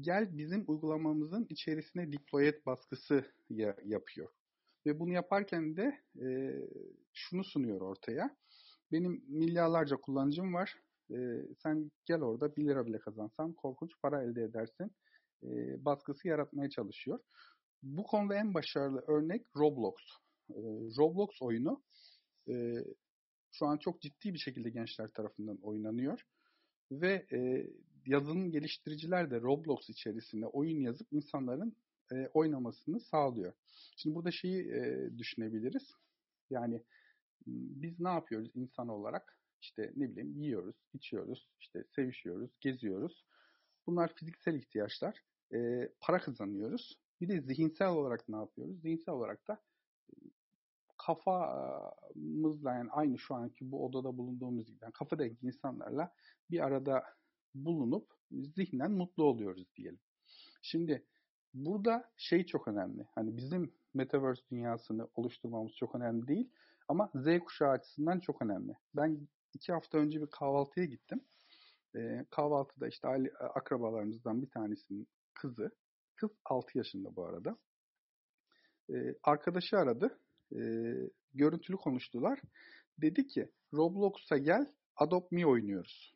gel bizim uygulamamızın içerisine deploy et baskısı ya, yapıyor. Ve bunu yaparken de e, şunu sunuyor ortaya. Benim milyarlarca kullanıcım var. E, sen gel orada 1 lira bile kazansan korkunç para elde edersin. E, baskısı yaratmaya çalışıyor. Bu konuda en başarılı örnek Roblox. E, Roblox oyunu e, şu an çok ciddi bir şekilde gençler tarafından oynanıyor. Ve e, yazılım geliştiriciler de Roblox içerisinde oyun yazıp insanların e, oynamasını sağlıyor. Şimdi burada şeyi e, düşünebiliriz. Yani biz ne yapıyoruz insan olarak? İşte ne bileyim yiyoruz, içiyoruz, işte sevişiyoruz, geziyoruz. Bunlar fiziksel ihtiyaçlar. E, para kazanıyoruz. Bir de zihinsel olarak ne yapıyoruz? Zihinsel olarak da kafamızla yani aynı şu anki bu odada bulunduğumuz gibi yani kafa dengi insanlarla bir arada bulunup zihnen mutlu oluyoruz diyelim. Şimdi burada şey çok önemli. Hani bizim metaverse dünyasını oluşturmamız çok önemli değil. Ama Z kuşağı açısından çok önemli. Ben iki hafta önce bir kahvaltıya gittim. Ee, kahvaltıda işte aile, akrabalarımızdan bir tanesinin kızı, kız 6 yaşında bu arada. Ee, arkadaşı aradı. E, görüntülü konuştular. Dedi ki Roblox'a gel Adopt Me oynuyoruz.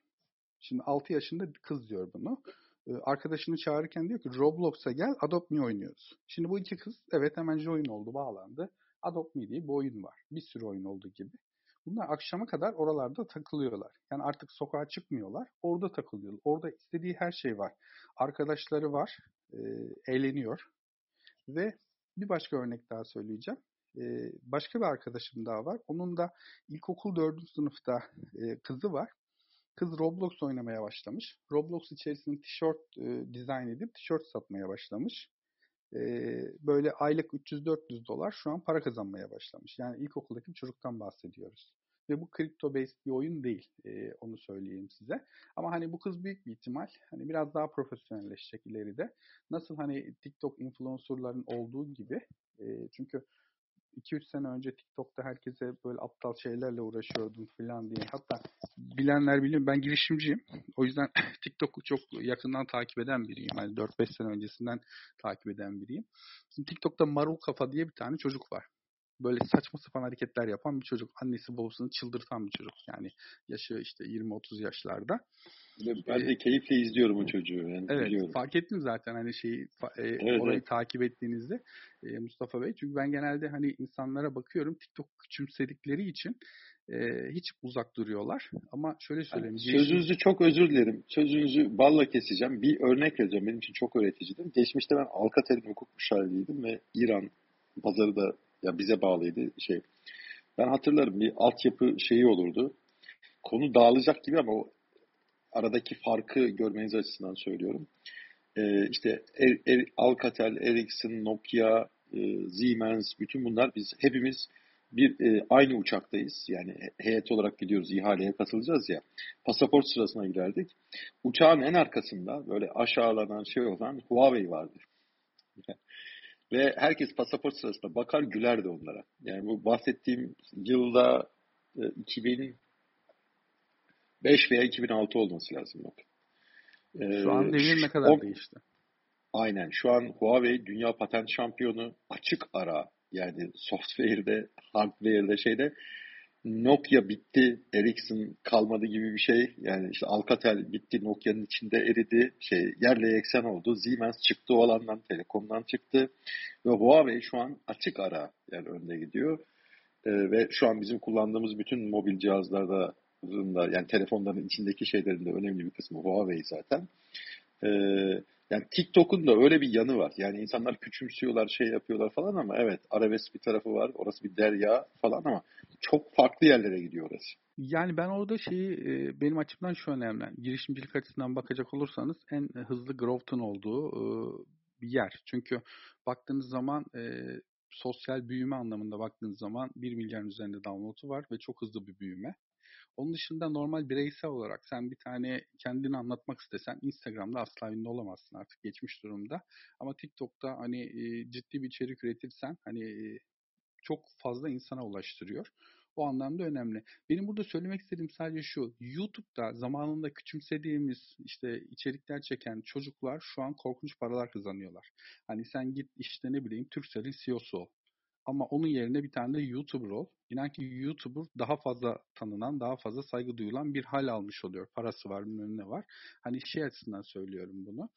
Şimdi 6 yaşında kız diyor bunu. Ee, arkadaşını çağırırken diyor ki Roblox'a gel Adopt Me oynuyoruz. Şimdi bu iki kız evet hemen join oldu bağlandı. Adopt Me diye bir oyun var. Bir sürü oyun olduğu gibi. Bunlar akşama kadar oralarda takılıyorlar. Yani artık sokağa çıkmıyorlar. Orada takılıyorlar. Orada istediği her şey var. Arkadaşları var. E, eğleniyor. Ve bir başka örnek daha söyleyeceğim. Başka bir arkadaşım daha var. Onun da ilkokul 4. sınıfta kızı var. Kız Roblox oynamaya başlamış. Roblox içerisinde tişört dizayn edip tişört satmaya başlamış. Böyle aylık 300-400 dolar şu an para kazanmaya başlamış. Yani ilkokuldaki bir çocuktan bahsediyoruz. Ve bu kripto based bir oyun değil. Onu söyleyeyim size. Ama hani bu kız büyük bir ihtimal hani biraz daha profesyonelleşecek ileride. Nasıl hani TikTok influencerların olduğu gibi. E, çünkü 2-3 sene önce TikTok'ta herkese böyle aptal şeylerle uğraşıyordum falan diye. Hatta bilenler biliyor. Ben girişimciyim. O yüzden [laughs] TikTok'u çok yakından takip eden biriyim. Yani 4-5 sene öncesinden takip eden biriyim. Şimdi TikTok'ta Marul Kafa diye bir tane çocuk var. Böyle saçma sapan hareketler yapan bir çocuk. Annesi babasını çıldırtan bir çocuk. Yani yaşı işte 20-30 yaşlarda. Ben de keyifle izliyorum o çocuğu. Yani evet biliyorum. fark ettim zaten hani şeyi e, evet, orayı evet. takip ettiğinizde e, Mustafa Bey. Çünkü ben genelde hani insanlara bakıyorum TikTok küçümsedikleri için e, hiç uzak duruyorlar. Ama şöyle söyleyeyim. Yani sözünüzü çok özür dilerim. Sözünüzü balla keseceğim. Bir örnek vereceğim. Benim için çok öğreticidir. Geçmişte ben Alcatel'in hukuk müşaviriydim ve İran pazarı da ya bize bağlıydı şey. Ben hatırlarım bir altyapı şeyi olurdu. Konu dağılacak gibi ama o aradaki farkı görmeniz açısından söylüyorum. Ee, işte er, er, Alcatel, Ericsson, Nokia, e, Siemens bütün bunlar biz hepimiz bir e, aynı uçaktayız. Yani heyet olarak gidiyoruz, ihaleye katılacağız ya. Pasaport sırasına girerdik. Uçağın en arkasında böyle aşağılanan şey olan Huawei vardı. [laughs] Ve herkes pasaport sırasında bakar gülerdi onlara. Yani bu bahsettiğim yılda e, 2005 veya 2006 olması lazım. Bak. E, şu an devir ne kadar o, değişti? Aynen. Şu an Huawei dünya patent şampiyonu açık ara yani software'de, hardware'de şeyde Nokia bitti, Ericsson kalmadı gibi bir şey. Yani işte Alcatel bitti, Nokia'nın içinde eridi. Şey yerle yeksen oldu. Siemens çıktı o alandan, Telekom'dan çıktı. Ve Huawei şu an açık ara yani önde gidiyor. Ee, ve şu an bizim kullandığımız bütün mobil cihazlarda yani telefonların içindeki şeylerin de önemli bir kısmı Huawei zaten. Ee, yani TikTok'un da öyle bir yanı var. Yani insanlar küçümsüyorlar, şey yapıyorlar falan ama evet arabesk bir tarafı var. Orası bir derya falan ama çok farklı yerlere gidiyor orası. Yani ben orada şeyi benim açımdan şu önemli. Girişimcilik açısından bakacak olursanız en hızlı growth'un olduğu bir yer. Çünkü baktığınız zaman sosyal büyüme anlamında baktığınız zaman 1 milyarın üzerinde download'u var ve çok hızlı bir büyüme. Onun dışında normal bireysel olarak sen bir tane kendini anlatmak istesen Instagram'da asla ünlü olamazsın artık geçmiş durumda. Ama TikTok'ta hani e, ciddi bir içerik üretirsen hani e, çok fazla insana ulaştırıyor. O anlamda önemli. Benim burada söylemek istediğim sadece şu. YouTube'da zamanında küçümsediğimiz işte içerikler çeken çocuklar şu an korkunç paralar kazanıyorlar. Hani sen git işte ne bileyim Turkcell'in CEO'su ol. Ama onun yerine bir tane de YouTuber ol. İnan ki YouTuber daha fazla tanınan, daha fazla saygı duyulan bir hal almış oluyor. Parası var, bilmem ne var. Hani şey açısından söylüyorum bunu.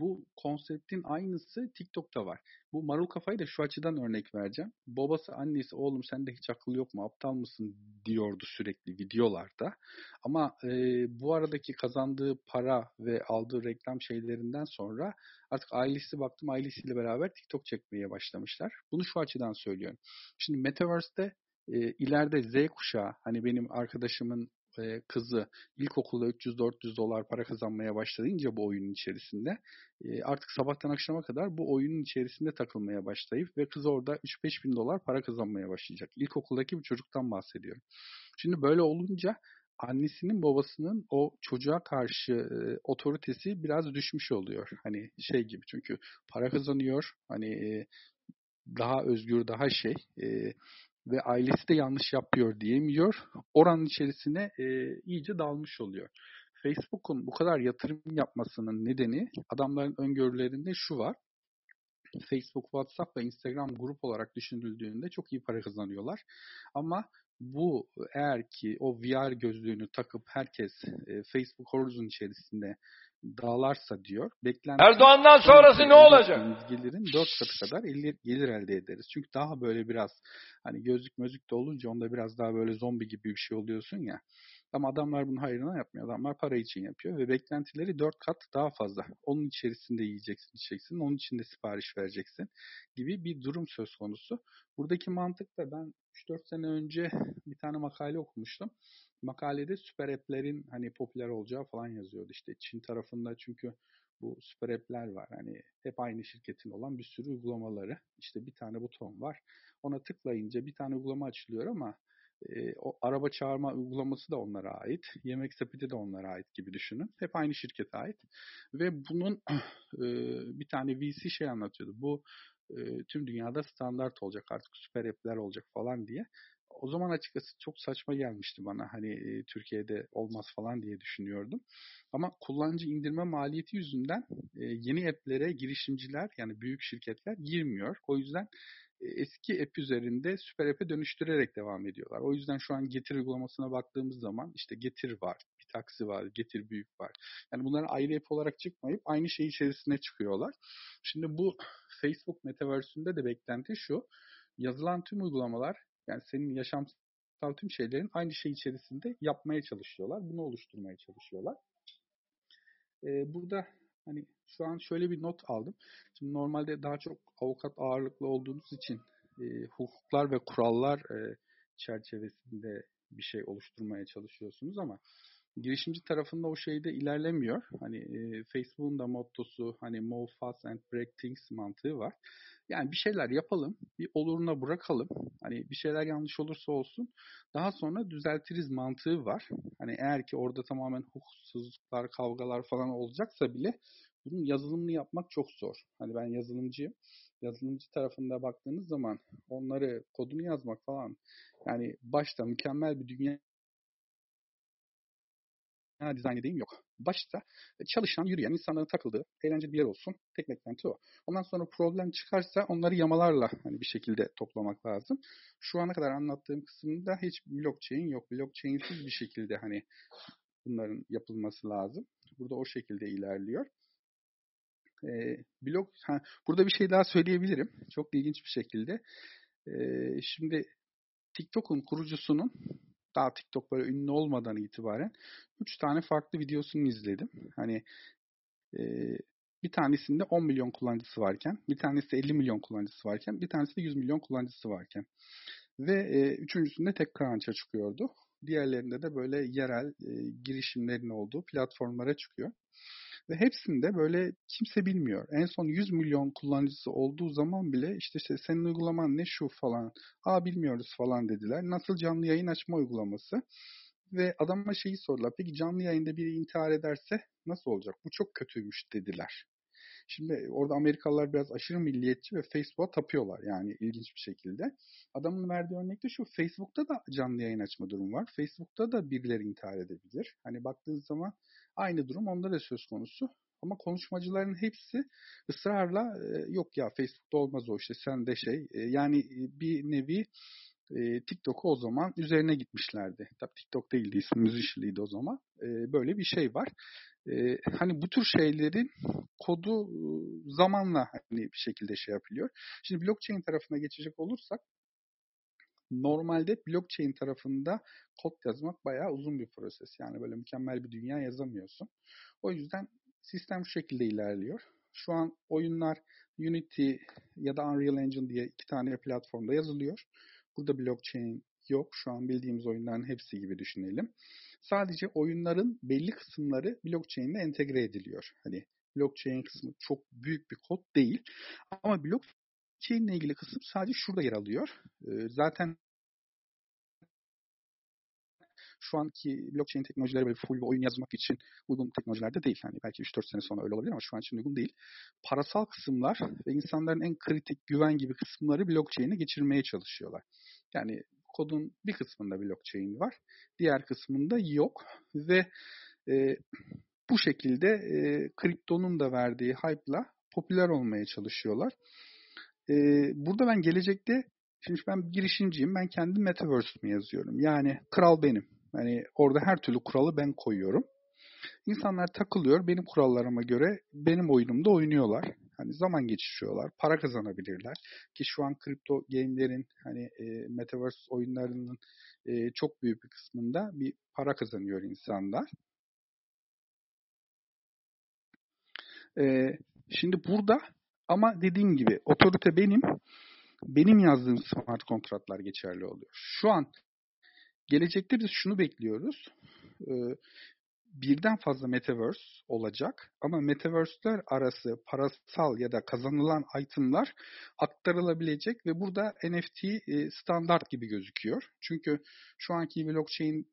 Bu konseptin aynısı TikTok'ta var. Bu marul kafayı da şu açıdan örnek vereceğim. Babası, annesi, oğlum sende hiç akıl yok mu, aptal mısın diyordu sürekli videolarda. Ama e, bu aradaki kazandığı para ve aldığı reklam şeylerinden sonra artık ailesi baktım ailesiyle beraber TikTok çekmeye başlamışlar. Bunu şu açıdan söylüyorum. Şimdi Metaverse'de e, ileride Z kuşağı hani benim arkadaşımın e, kızı ilkokulda 300-400 dolar para kazanmaya başlayınca bu oyunun içerisinde e, artık sabahtan akşama kadar bu oyunun içerisinde takılmaya başlayıp ve kız orada 3-5 bin dolar para kazanmaya başlayacak. İlkokuldaki bir çocuktan bahsediyorum. Şimdi böyle olunca annesinin babasının o çocuğa karşı e, otoritesi biraz düşmüş oluyor. Hani şey gibi çünkü para kazanıyor. Hani e, daha özgür, daha şey. E, ve ailesi de yanlış yapıyor diyemiyor. Oranın içerisine e, iyice dalmış oluyor. Facebook'un bu kadar yatırım yapmasının nedeni adamların öngörülerinde şu var. Facebook, WhatsApp ve Instagram grup olarak düşünüldüğünde çok iyi para kazanıyorlar. Ama bu eğer ki o VR gözlüğünü takıp herkes e, Facebook Horizon içerisinde dağılarsa diyor. Beklenti Erdoğan'dan sonrası ne olacak? Gelirin 4 katı kadar gelir elde ederiz. Çünkü daha böyle biraz hani gözlük mözlük de olunca onda biraz daha böyle zombi gibi bir şey oluyorsun ya. Ama adamlar bunu hayrına yapmıyor. Adamlar para için yapıyor ve beklentileri 4 kat daha fazla. Onun içerisinde yiyeceksin, içeceksin, onun içinde sipariş vereceksin gibi bir durum söz konusu. Buradaki mantık da ben 3-4 sene önce bir tane makale okumuştum. Makalede süper app'lerin hani popüler olacağı falan yazıyordu. İşte Çin tarafında çünkü bu süper app'ler var. Hani hep aynı şirketin olan bir sürü uygulamaları. İşte bir tane buton var. Ona tıklayınca bir tane uygulama açılıyor ama e, o araba çağırma uygulaması da onlara ait. Yemek sepeti de onlara ait gibi düşünün. Hep aynı şirkete ait. Ve bunun [clears throat] e, bir tane VC şey anlatıyordu. Bu e, tüm dünyada standart olacak artık süper app'ler olacak falan diye. O zaman açıkçası çok saçma gelmişti bana. Hani e, Türkiye'de olmaz falan diye düşünüyordum. Ama kullanıcı indirme maliyeti yüzünden e, yeni app'lere girişimciler yani büyük şirketler girmiyor. O yüzden eski app üzerinde süper app'e dönüştürerek devam ediyorlar. O yüzden şu an Getir uygulamasına baktığımız zaman işte Getir var, bir taksi var, Getir büyük var. Yani bunların ayrı app olarak çıkmayıp aynı şey içerisine çıkıyorlar. Şimdi bu Facebook Metaverse'ünde de beklenti şu. Yazılan tüm uygulamalar yani senin yaşamsal tüm şeylerin aynı şey içerisinde yapmaya çalışıyorlar. Bunu oluşturmaya çalışıyorlar. Ee, burada hani şu an şöyle bir not aldım. Şimdi normalde daha çok avukat ağırlıklı olduğunuz için e, hukuklar ve kurallar e, çerçevesinde bir şey oluşturmaya çalışıyorsunuz ama girişimci tarafında o şeyde ilerlemiyor. Hani e, Facebook'un da mottosu hani move fast and break things mantığı var. Yani bir şeyler yapalım, bir oluruna bırakalım. Hani bir şeyler yanlış olursa olsun. Daha sonra düzeltiriz mantığı var. Hani eğer ki orada tamamen hukuksuzluklar, kavgalar falan olacaksa bile bunun yazılımını yapmak çok zor. Hani ben yazılımcıyım. Yazılımcı tarafında baktığınız zaman onları kodunu yazmak falan yani başta mükemmel bir dünya dizayn edeyim yok. Başta çalışan, yürüyen, insanların takıldığı, eğlenceli bir yer olsun. Tek beklenti o. Ondan sonra problem çıkarsa onları yamalarla hani bir şekilde toplamak lazım. Şu ana kadar anlattığım kısımda hiç blockchain yok. Blockchain'siz bir şekilde hani bunların yapılması lazım. Burada o şekilde ilerliyor. E, blog, ha, burada bir şey daha söyleyebilirim. Çok ilginç bir şekilde. E, şimdi TikTok'un kurucusunun daha TikTok böyle ünlü olmadan itibaren 3 tane farklı videosunu izledim. Hani e, bir tanesinde 10 milyon kullanıcısı varken, bir tanesi 50 milyon kullanıcısı varken, bir tanesi de 100 milyon kullanıcısı varken. Ve e, üçüncüsünde tek Crunch'a çıkıyordu. Diğerlerinde de böyle yerel e, girişimlerin olduğu platformlara çıkıyor. Ve hepsinde böyle kimse bilmiyor. En son 100 milyon kullanıcısı olduğu zaman bile işte, işte senin uygulaman ne şu falan. Aa bilmiyoruz falan dediler. Nasıl canlı yayın açma uygulaması. Ve adama şeyi sordular. Peki canlı yayında biri intihar ederse nasıl olacak? Bu çok kötüymüş dediler. Şimdi orada Amerikalılar biraz aşırı milliyetçi ve Facebook'a tapıyorlar yani ilginç bir şekilde. Adamın verdiği örnekte şu Facebook'ta da canlı yayın açma durum var. Facebook'ta da birileri intihar edebilir. Hani baktığınız zaman aynı durum onda da söz konusu. Ama konuşmacıların hepsi ısrarla yok ya Facebook'ta olmaz o işte sen de şey yani bir nevi e, TikTok'u o zaman üzerine gitmişlerdi. Tabii TikTok değildi ismi Musician'lıydı o zaman. E, böyle bir şey var. E, hani bu tür şeylerin kodu zamanla hani bir şekilde şey yapılıyor. Şimdi blockchain tarafına geçecek olursak normalde blockchain tarafında kod yazmak bayağı uzun bir proses. Yani böyle mükemmel bir dünya yazamıyorsun. O yüzden sistem şu şekilde ilerliyor. Şu an oyunlar Unity ya da Unreal Engine diye iki tane platformda yazılıyor. Burada blockchain yok. Şu an bildiğimiz oyunların hepsi gibi düşünelim. Sadece oyunların belli kısımları blockchain ile entegre ediliyor. Hani blockchain kısmı çok büyük bir kod değil. Ama blockchain ile ilgili kısım sadece şurada yer alıyor. Zaten şu anki blockchain teknolojileri böyle full bir oyun yazmak için uygun teknolojilerde değil. Yani belki 3-4 sene sonra öyle olabilir ama şu an için uygun değil. Parasal kısımlar ve insanların en kritik güven gibi kısımları blockchain'e geçirmeye çalışıyorlar. Yani kodun bir kısmında blockchain var. Diğer kısmında yok. Ve e, bu şekilde e, kriptonun da verdiği hype'la popüler olmaya çalışıyorlar. E, burada ben gelecekte Şimdi ben girişimciyim. Ben kendi Metaverse'ümü yazıyorum. Yani kral benim. Yani orada her türlü kuralı ben koyuyorum. İnsanlar takılıyor. Benim kurallarıma göre benim oyunumda oynuyorlar. Hani zaman geçiriyorlar. Para kazanabilirler. Ki şu an kripto game'lerin hani e, Metaverse oyunlarının e, çok büyük bir kısmında bir para kazanıyor insanlar. E, şimdi burada ama dediğim gibi otorite benim benim yazdığım smart kontratlar geçerli oluyor. Şu an gelecekte biz şunu bekliyoruz. Ee, birden fazla metaverse olacak ama metaverse'ler arası parasal ya da kazanılan itemlar aktarılabilecek ve burada NFT e, standart gibi gözüküyor. Çünkü şu anki blockchain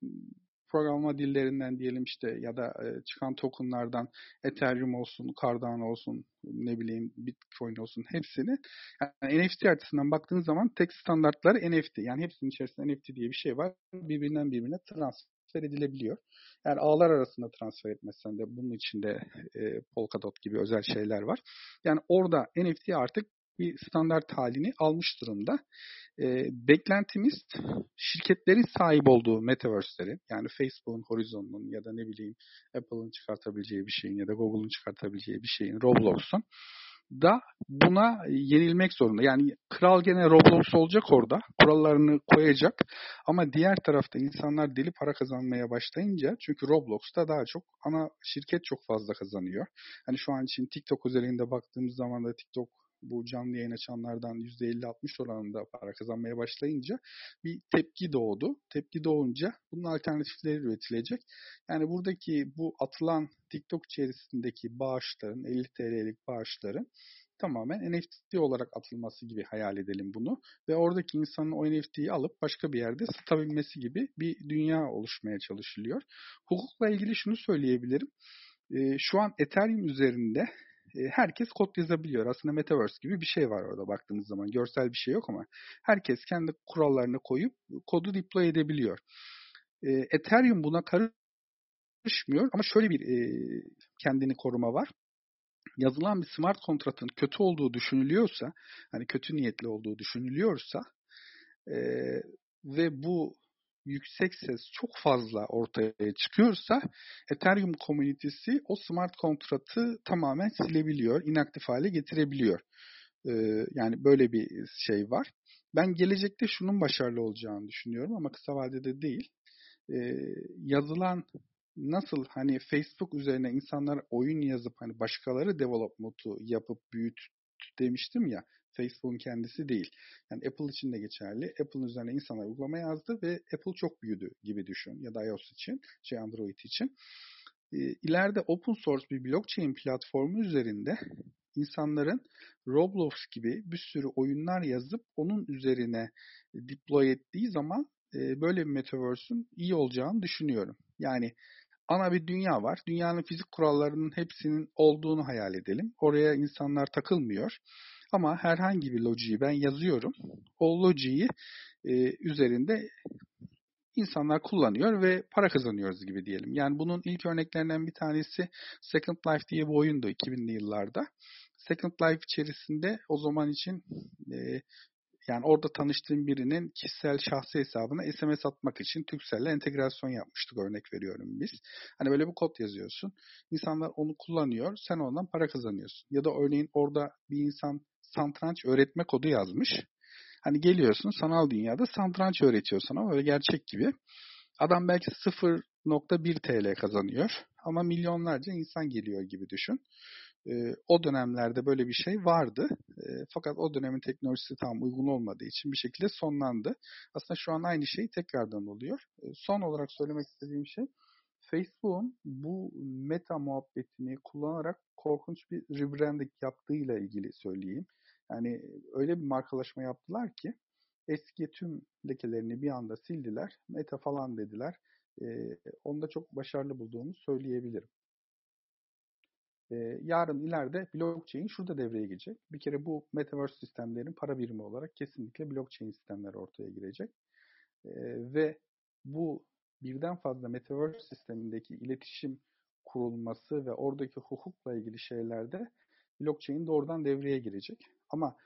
programlama dillerinden diyelim işte ya da e, çıkan tokenlardan Ethereum olsun, Cardano olsun, ne bileyim Bitcoin olsun hepsini yani NFT açısından baktığınız zaman tek standartları NFT. Yani hepsinin içerisinde NFT diye bir şey var. Birbirinden birbirine transfer edilebiliyor. Yani ağlar arasında transfer etmezsen de bunun içinde e, Polkadot gibi özel şeyler var. Yani orada NFT artık bir standart halini almış durumda. E, beklentimiz şirketlerin sahip olduğu metaverse'lerin yani Facebook'un, Horizon'un ya da ne bileyim Apple'ın çıkartabileceği bir şeyin ya da Google'un çıkartabileceği bir şeyin, Roblox'un da buna yenilmek zorunda. Yani kral gene Roblox olacak orada. Kurallarını koyacak. Ama diğer tarafta insanlar deli para kazanmaya başlayınca çünkü Roblox'ta daha çok ana şirket çok fazla kazanıyor. Hani şu an için TikTok özelinde baktığımız zaman da TikTok bu canlı yayın açanlardan %50-60 oranında para kazanmaya başlayınca bir tepki doğdu. Tepki doğunca bunun alternatifleri üretilecek. Yani buradaki bu atılan TikTok içerisindeki bağışların, 50 TL'lik bağışların tamamen NFT olarak atılması gibi hayal edelim bunu. Ve oradaki insanın o NFT'yi alıp başka bir yerde satabilmesi gibi bir dünya oluşmaya çalışılıyor. Hukukla ilgili şunu söyleyebilirim. Şu an Ethereum üzerinde herkes kod yazabiliyor. Aslında Metaverse gibi bir şey var orada baktığımız zaman. Görsel bir şey yok ama herkes kendi kurallarını koyup kodu deploy edebiliyor. E, Ethereum buna karışmıyor ama şöyle bir e, kendini koruma var. Yazılan bir smart kontratın kötü olduğu düşünülüyorsa, hani kötü niyetli olduğu düşünülüyorsa ve bu yüksek ses çok fazla ortaya çıkıyorsa Ethereum komünitesi o smart kontratı tamamen silebiliyor, inaktif hale getirebiliyor. Ee, yani böyle bir şey var. Ben gelecekte şunun başarılı olacağını düşünüyorum ama kısa vadede değil. Ee, yazılan nasıl hani Facebook üzerine insanlar oyun yazıp hani başkaları development'u yapıp büyüt demiştim ya Facebook'un kendisi değil. Yani Apple için de geçerli. Apple'ın üzerine insanlar uygulama yazdı ve Apple çok büyüdü gibi düşün ya da iOS için, şey Android için. İleride open source bir blockchain platformu üzerinde insanların Roblox gibi bir sürü oyunlar yazıp onun üzerine deploy ettiği zaman böyle bir metaverse'ün iyi olacağını düşünüyorum. Yani ana bir dünya var. Dünyanın fizik kurallarının hepsinin olduğunu hayal edelim. Oraya insanlar takılmıyor. Ama herhangi bir lojiyi ben yazıyorum. O lojiyi e, üzerinde insanlar kullanıyor ve para kazanıyoruz gibi diyelim. Yani bunun ilk örneklerinden bir tanesi Second Life diye bir oyundu 2000'li yıllarda. Second Life içerisinde o zaman için e, yani orada tanıştığım birinin kişisel şahsi hesabına SMS atmak için Turkcell'le entegrasyon yapmıştık örnek veriyorum biz. Hani böyle bir kod yazıyorsun. İnsanlar onu kullanıyor. Sen ondan para kazanıyorsun. Ya da örneğin orada bir insan santranç öğretme kodu yazmış. Hani geliyorsun sanal dünyada santranç öğretiyor sana böyle gerçek gibi. Adam belki 0.1 TL kazanıyor ama milyonlarca insan geliyor gibi düşün. E, o dönemlerde böyle bir şey vardı. E, fakat o dönemin teknolojisi tam uygun olmadığı için bir şekilde sonlandı. Aslında şu an aynı şey tekrardan oluyor. E, son olarak söylemek istediğim şey Facebook'un bu meta muhabbetini kullanarak korkunç bir rebranding yaptığıyla ilgili söyleyeyim. Yani öyle bir markalaşma yaptılar ki eski tüm lekelerini bir anda sildiler. Meta falan dediler. E, onu da çok başarılı bulduğumu söyleyebilirim. E, yarın ileride blockchain şurada devreye girecek. Bir kere bu metaverse sistemlerin para birimi olarak kesinlikle blockchain sistemleri ortaya girecek. E, ve bu birden fazla metaverse sistemindeki iletişim kurulması ve oradaki hukukla ilgili şeylerde blockchain doğrudan devreye girecek. Ama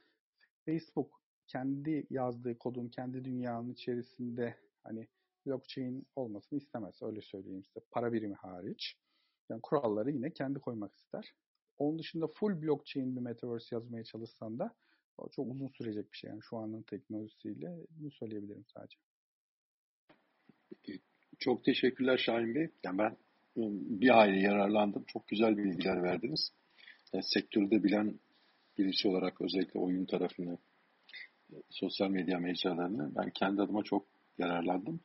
Facebook kendi yazdığı kodun kendi dünyanın içerisinde hani blockchain olmasını istemez. Öyle söyleyeyim size. Para birimi hariç. Yani kuralları yine kendi koymak ister. Onun dışında full blockchain bir metaverse yazmaya çalışsan da çok uzun sürecek bir şey. Yani şu anın teknolojisiyle bunu söyleyebilirim sadece. Çok teşekkürler Şahin Bey. Yani ben ıı, bir hayli yararlandım. Çok güzel bilgiler verdiniz. Yani sektörde bilen birisi olarak özellikle oyun tarafını, sosyal medya mecralarını ben kendi adıma çok yararlandım.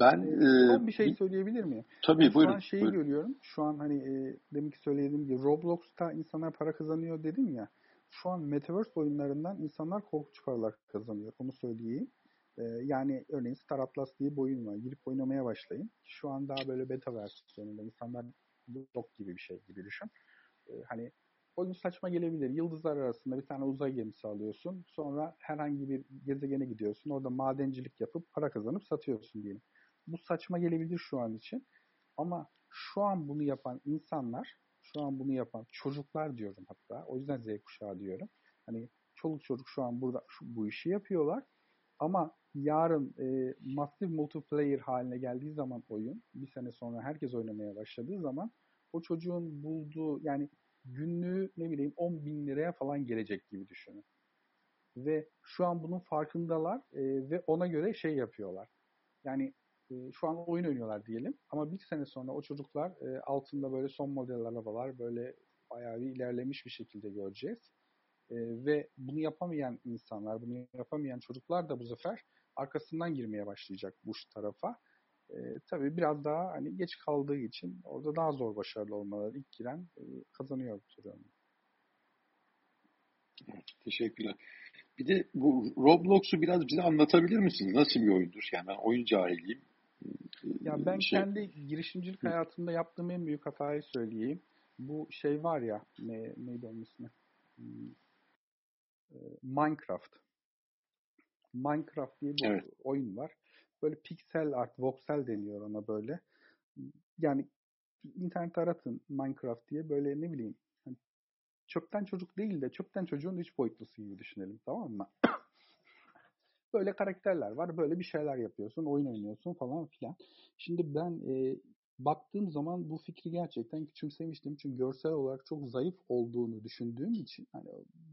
Ben son bir şey söyleyebilir miyim? Tabii Şu buyurun. Şu an şeyi buyurun. görüyorum. Şu an hani e, demek ki söylediğim gibi Roblox'ta insanlar para kazanıyor dedim ya. Şu an Metaverse oyunlarından insanlar korkunç paralar kazanıyor. Onu söyleyeyim. E, yani örneğin Star Atlas diye bir oyun var. Girip oynamaya başlayın. Şu an daha böyle beta versiyonunda insanlar blok gibi bir şey gibi düşün. E, hani oyun saçma gelebilir. Yıldızlar arasında bir tane uzay gemisi alıyorsun. Sonra herhangi bir gezegene gidiyorsun. Orada madencilik yapıp para kazanıp satıyorsun diyelim. Bu saçma gelebilir şu an için. Ama şu an bunu yapan insanlar, şu an bunu yapan çocuklar diyorum hatta. O yüzden Z kuşağı diyorum. Hani çoluk çocuk şu an burada şu, bu işi yapıyorlar. Ama yarın e, massive multiplayer haline geldiği zaman oyun, bir sene sonra herkes oynamaya başladığı zaman o çocuğun bulduğu yani günlüğü ne bileyim 10 bin liraya falan gelecek gibi düşünün. Ve şu an bunun farkındalar e, ve ona göre şey yapıyorlar. Yani e, şu an oyun oynuyorlar diyelim ama bir sene sonra o çocuklar e, altında böyle son model arabalar böyle bayağı bir ilerlemiş bir şekilde göreceğiz. E, ve bunu yapamayan insanlar, bunu yapamayan çocuklar da bu sefer arkasından girmeye başlayacak bu tarafa. E, tabii biraz daha hani geç kaldığı için orada daha zor başarılı olmaları ilk giren e, kazanıyor bu tür Teşekkürler. Bir de bu Roblox'u biraz bize anlatabilir misiniz? Nasıl bir oyundur? Yani ben oyun cahiliyim. Ya ben şey... kendi girişimcilik hayatımda yaptığım en büyük hatayı söyleyeyim. Bu şey var ya, ne, neydi onun ismi? Hmm, Minecraft. Minecraft diye bir evet. oyun var. Böyle piksel art, voxel deniyor ona böyle. Yani internet aratın Minecraft diye böyle ne bileyim hani çöpten çocuk değil de çöpten çocuğun üç boyutlusu gibi düşünelim tamam mı? böyle karakterler var. Böyle bir şeyler yapıyorsun, oyun oynuyorsun falan filan. Şimdi ben e, baktığım zaman bu fikri gerçekten küçümsemiştim. Çünkü görsel olarak çok zayıf olduğunu düşündüğüm için hani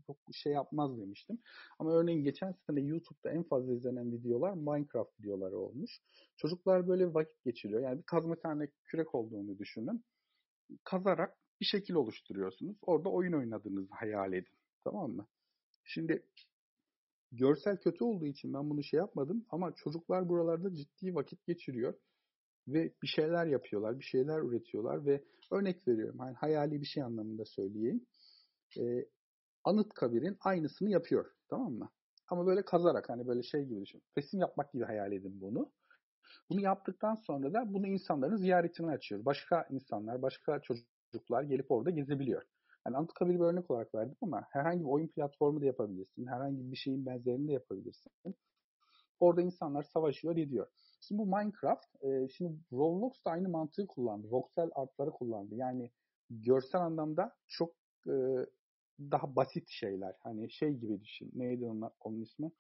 çok şey yapmaz demiştim. Ama örneğin geçen sene YouTube'da en fazla izlenen videolar Minecraft videoları olmuş. Çocuklar böyle vakit geçiriyor. Yani bir kazma tane kürek olduğunu düşünün. Kazarak bir şekil oluşturuyorsunuz. Orada oyun oynadığınızı hayal edin. Tamam mı? Şimdi görsel kötü olduğu için ben bunu şey yapmadım ama çocuklar buralarda ciddi vakit geçiriyor ve bir şeyler yapıyorlar, bir şeyler üretiyorlar ve örnek veriyorum hani hayali bir şey anlamında söyleyeyim. Ee, Anıtkabir'in aynısını yapıyor tamam mı? Ama böyle kazarak hani böyle şey gibi düşün. Resim yapmak gibi hayal edin bunu. Bunu yaptıktan sonra da bunu insanların ziyaretini açıyor. Başka insanlar, başka çocuklar gelip orada gezebiliyor. Yani Anıtkabir'i bir örnek olarak verdim ama herhangi bir oyun platformu da yapabilirsin. Herhangi bir şeyin benzerini de yapabilirsin. Orada insanlar savaşıyor, ediyor. Şimdi bu Minecraft, e, şimdi Roblox da aynı mantığı kullandı. Voxel artları kullandı. Yani görsel anlamda çok e, daha basit şeyler. Hani şey gibi düşün. Neydi onun, onun ismi?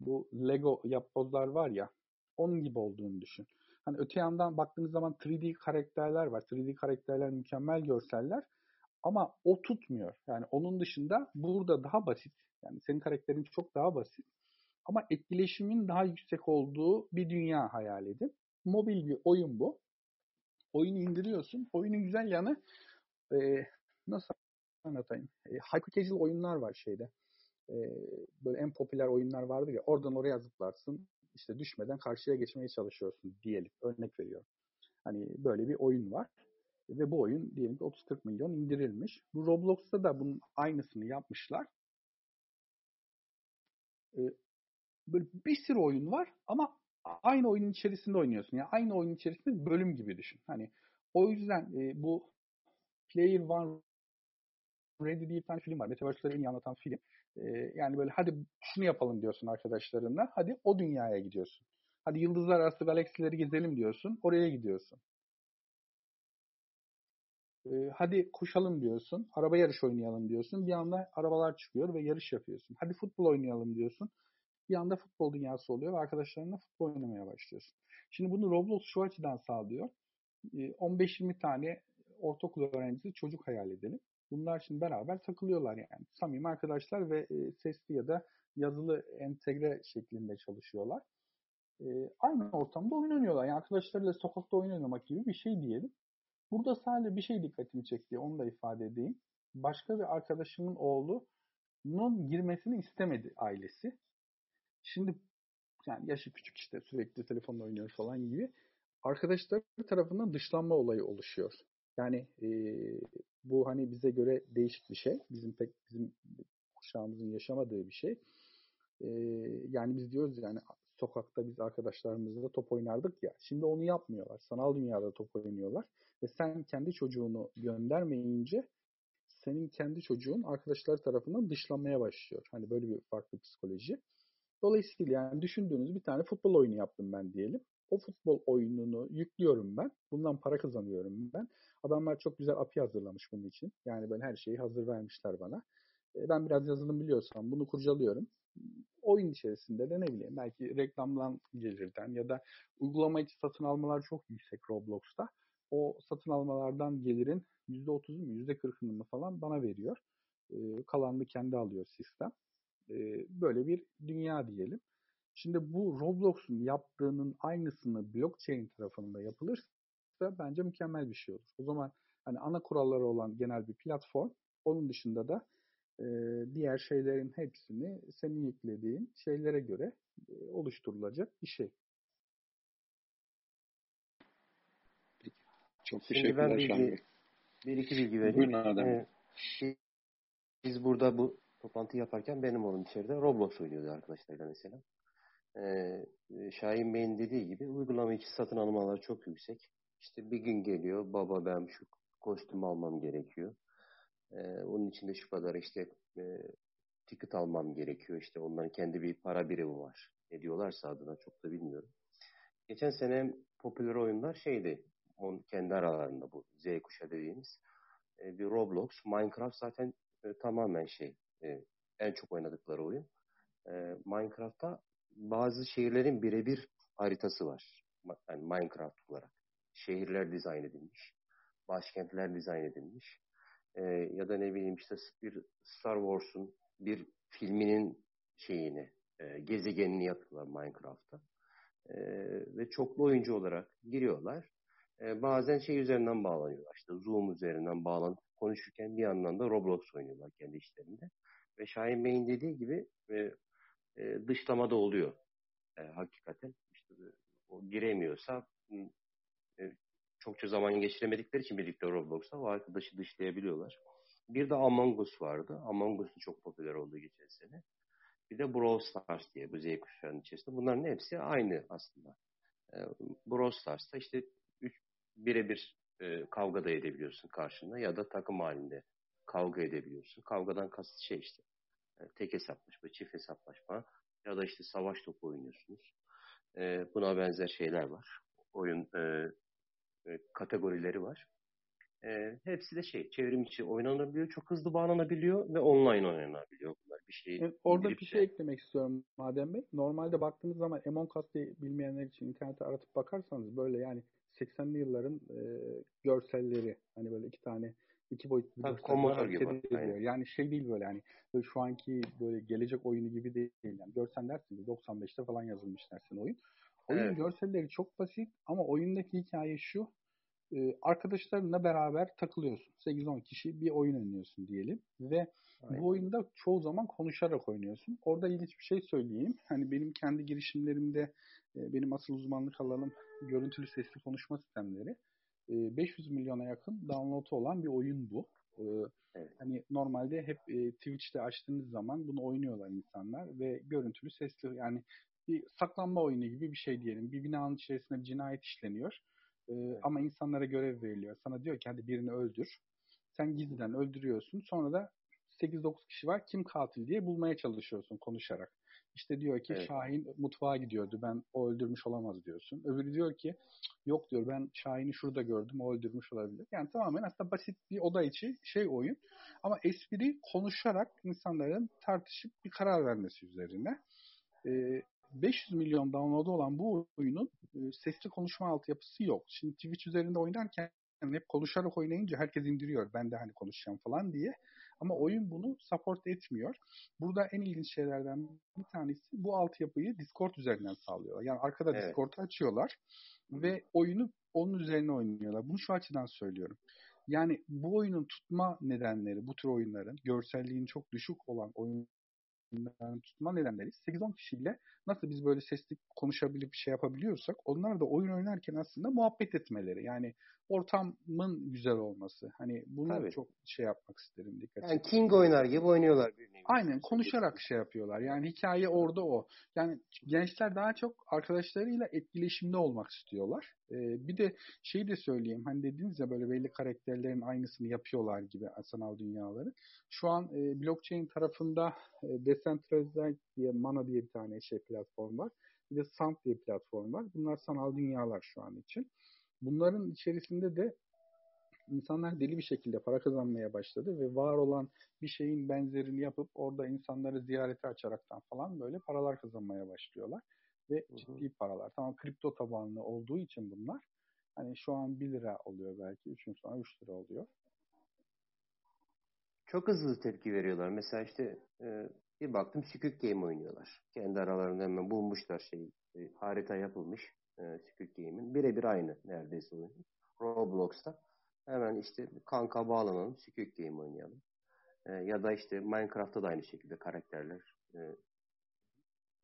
Bu Lego yapbozlar var ya. Onun gibi olduğunu düşün. Hani öte yandan baktığınız zaman 3D karakterler var. 3D karakterler mükemmel görseller. Ama o tutmuyor. Yani onun dışında burada daha basit. Yani senin karakterin çok daha basit. Ama etkileşimin daha yüksek olduğu bir dünya hayal edin. Mobil bir oyun bu. Oyunu indiriyorsun. Oyunun güzel yanı e, nasıl anlatayım? E, hyper casual oyunlar var şeyde. E, böyle en popüler oyunlar vardır ya. Oradan oraya zıplarsın. İşte düşmeden karşıya geçmeye çalışıyorsun diyelim. Örnek veriyorum. Hani böyle bir oyun var. Ve bu oyun diyelim ki 30-40 milyon indirilmiş. Bu Roblox'ta da bunun aynısını yapmışlar. Ee, böyle bir sürü oyun var ama aynı oyunun içerisinde oynuyorsun. Yani aynı oyunun içerisinde bölüm gibi düşün. Hani o yüzden e, bu Player One Ready diye bir tane film var. Metaverse'leri en iyi anlatan film. E, yani böyle hadi şunu yapalım diyorsun arkadaşlarınla. Hadi o dünyaya gidiyorsun. Hadi yıldızlar arası galaksileri gezelim diyorsun. Oraya gidiyorsun. Ee, hadi koşalım diyorsun. Araba yarış oynayalım diyorsun. Bir anda arabalar çıkıyor ve yarış yapıyorsun. Hadi futbol oynayalım diyorsun. Bir anda futbol dünyası oluyor ve arkadaşlarınla futbol oynamaya başlıyorsun. Şimdi bunu Roblox şu açıdan sağlıyor. 15-20 ee, tane ortaokul öğrencisi çocuk hayal edelim. Bunlar şimdi beraber takılıyorlar yani. Samimi arkadaşlar ve e, sesli ya da yazılı entegre şeklinde çalışıyorlar. E, aynı ortamda oyun oynuyorlar. Yani arkadaşlarıyla sokakta oynamak gibi bir şey diyelim. Burada sadece bir şey dikkatimi çekti. Onu da ifade edeyim. Başka bir arkadaşımın oğlunun girmesini istemedi ailesi. Şimdi yani yaşı küçük işte sürekli telefonla oynuyor falan gibi arkadaşlar tarafından dışlanma olayı oluşuyor. Yani e, bu hani bize göre değişik bir şey. Bizim pek bizim kuşağımızın yaşamadığı bir şey. E, yani biz diyoruz yani sokakta biz arkadaşlarımızla top oynardık ya. Şimdi onu yapmıyorlar. Sanal dünyada top oynuyorlar. Ve sen kendi çocuğunu göndermeyince senin kendi çocuğun arkadaşlar tarafından dışlanmaya başlıyor. Hani böyle bir farklı psikoloji. Dolayısıyla yani düşündüğünüz bir tane futbol oyunu yaptım ben diyelim. O futbol oyununu yüklüyorum ben. Bundan para kazanıyorum ben. Adamlar çok güzel API hazırlamış bunun için. Yani böyle her şeyi hazır vermişler bana. E, ben biraz yazılım biliyorsam bunu kurcalıyorum. Oyun içerisinde de ne bileyim belki reklamdan gelirden ya da uygulama içi satın almalar çok yüksek Roblox'ta. O satın almalardan gelirin %30'u mu %40'ını mı falan bana veriyor. E, kalanını kendi alıyor sistem. E, böyle bir dünya diyelim. Şimdi bu Roblox'un yaptığının aynısını blockchain tarafında yapılırsa bence mükemmel bir şey olur. O zaman hani ana kuralları olan genel bir platform, onun dışında da e, diğer şeylerin hepsini senin yüklediğin şeylere göre e, oluşturulacak bir şey. Çok Şimdi teşekkürler ben bilgi, bir iki bilgi vereyim. Buyurun Adem. Ee, biz burada bu toplantı yaparken benim oğlum içeride Roblox oynuyordu arkadaşlarla mesela. Ee, Şahin Bey'in dediği gibi uygulama içi satın almalar çok yüksek. İşte bir gün geliyor baba ben şu kostüm almam gerekiyor. Ee, onun içinde şu kadar işte e, ticket almam gerekiyor. İşte onların kendi bir para birimi var. Ne diyorlarsa adına çok da bilmiyorum. Geçen sene popüler oyunlar şeydi. On, kendi aralarında bu Z kuşa dediğimiz. E, bir Roblox, Minecraft zaten e, tamamen şey. E, en çok oynadıkları oyun. E, Minecraft'ta bazı şehirlerin birebir haritası var. Yani Minecraft olarak. Şehirler dizayn edilmiş. Başkentler dizayn edilmiş. Ee, ya da ne bileyim işte bir Star Wars'un bir filminin şeyini, e, gezegenini yapıyorlar Minecraft'ta. E, ve çoklu oyuncu olarak giriyorlar. E, bazen şey üzerinden bağlanıyorlar. İşte Zoom üzerinden bağlanıp konuşurken bir yandan da Roblox oynuyorlar kendi işlerinde. Ve Şahin Bey'in dediği gibi e, e, dışlama da oluyor e, hakikaten. İşte o giremiyorsa e, çokça zaman geçiremedikleri için birlikte Roblox'ta o arkadaşı dışlayabiliyorlar. Bir de Among Us vardı. Among Us çok popüler oldu geçen sene. Bir de Brawl Stars diye bu Z kuşağının içerisinde. Bunların hepsi aynı aslında. E, Brawl Stars'ta işte birebir e, kavga da edebiliyorsun karşında ya da takım halinde kavga edebiliyorsun. Kavgadan kasıt şey işte e, tek hesaplaşma, çift hesaplaşma ya da işte savaş topu oynuyorsunuz. E, buna benzer şeyler var. Oyun e, e, kategorileri var. E, hepsi de şey, çevrim içi oynanabiliyor, çok hızlı bağlanabiliyor ve online oynanabiliyor bunlar. Bir şey. Evet, orada bir şey eklemek istiyorum Madem Bey. Normalde baktığınız zaman Among Us diye bilmeyenler için internete aratıp bakarsanız böyle yani 80'li yılların e, görselleri hani böyle iki tane iki boyutlu Tabii, görseller gibi. Ediyor. Yani şey değil böyle hani böyle şu anki böyle gelecek oyunu gibi değil. Yani görsen dersin ki 95'te falan yazılmış dersin oyun. Oyun evet. görselleri çok basit ama oyundaki hikaye şu. E, arkadaşlarınla beraber takılıyorsun. 8-10 kişi bir oyun oynuyorsun diyelim ve Aynen. bu oyunda çoğu zaman konuşarak oynuyorsun. Orada ilginç bir şey söyleyeyim. Hani benim kendi girişimlerimde e, benim asıl uzmanlık alanım görüntülü sesli konuşma sistemleri. 500 milyona yakın download'u olan bir oyun bu. Evet. Hani normalde hep Twitch'te açtığınız zaman bunu oynuyorlar insanlar ve görüntülü sesli yani bir saklanma oyunu gibi bir şey diyelim. Bir binanın içerisinde bir cinayet işleniyor. Evet. Ama insanlara görev veriliyor. Sana diyor ki hadi birini öldür. Sen gizliden öldürüyorsun. Sonra da 8-9 kişi var. Kim katil diye bulmaya çalışıyorsun konuşarak. İşte diyor ki Evet. Şahin mutfağa gidiyordu. Ben o öldürmüş olamaz diyorsun. Öbürü diyor ki yok diyor ben Şahin'i şurada gördüm. O öldürmüş olabilir. Yani tamamen aslında basit bir oda içi şey oyun. Ama espri konuşarak insanların tartışıp bir karar vermesi üzerine. Ee, 500 milyon download'u olan bu oyunun e, sesli konuşma altyapısı yok. Şimdi Twitch üzerinde oynarken hep konuşarak oynayınca herkes indiriyor. Ben de hani konuşacağım falan diye. Ama oyun bunu support etmiyor. Burada en ilginç şeylerden bir tanesi bu altyapıyı Discord üzerinden sağlıyorlar. Yani arkada Evet. Discord'u açıyorlar ve oyunu onun üzerine oynuyorlar. Bunu şu açıdan söylüyorum. Yani bu oyunun tutma nedenleri, bu tür oyunların görselliğin çok düşük olan oyunların tutma nedenleri 8-10 kişiyle nasıl biz böyle sesli konuşabilip şey yapabiliyorsak onlar da oyun oynarken aslında muhabbet etmeleri. Yani ortamın güzel olması. Hani bunu Tabii. çok şey yapmak isterim dikkat Yani King oynar gibi oynuyorlar. Aynen konuşarak şey yapıyorlar. Yani hikaye orada o. Yani gençler daha çok arkadaşlarıyla etkileşimde olmak istiyorlar. Ee, bir de şeyi de söyleyeyim. Hani dediniz ya böyle belli karakterlerin aynısını yapıyorlar gibi sanal dünyaları. Şu an e, blockchain tarafında e, Decentralized diye Mana diye bir tane şey platform var. Bir de Sand diye platform var. Bunlar sanal dünyalar şu an için. Bunların içerisinde de insanlar deli bir şekilde para kazanmaya başladı ve var olan bir şeyin benzerini yapıp orada insanları ziyarete açaraktan falan böyle paralar kazanmaya başlıyorlar. Ve Hı hı. ciddi paralar. Tamam kripto tabanlı olduğu için bunlar. Hani şu an 1 lira oluyor belki. 3 gün sonra 3 lira oluyor. Çok hızlı tepki veriyorlar. Mesela işte e, bir baktım Squid Game oynuyorlar. Kendi aralarında hemen bulmuşlar şey e, harita yapılmış e, Squid Game'in. Birebir aynı neredeyse oyun. Roblox'ta. Hemen işte kanka bağlanalım Squid Game oynayalım. E, ya da işte Minecraft'ta da aynı şekilde karakterler. E,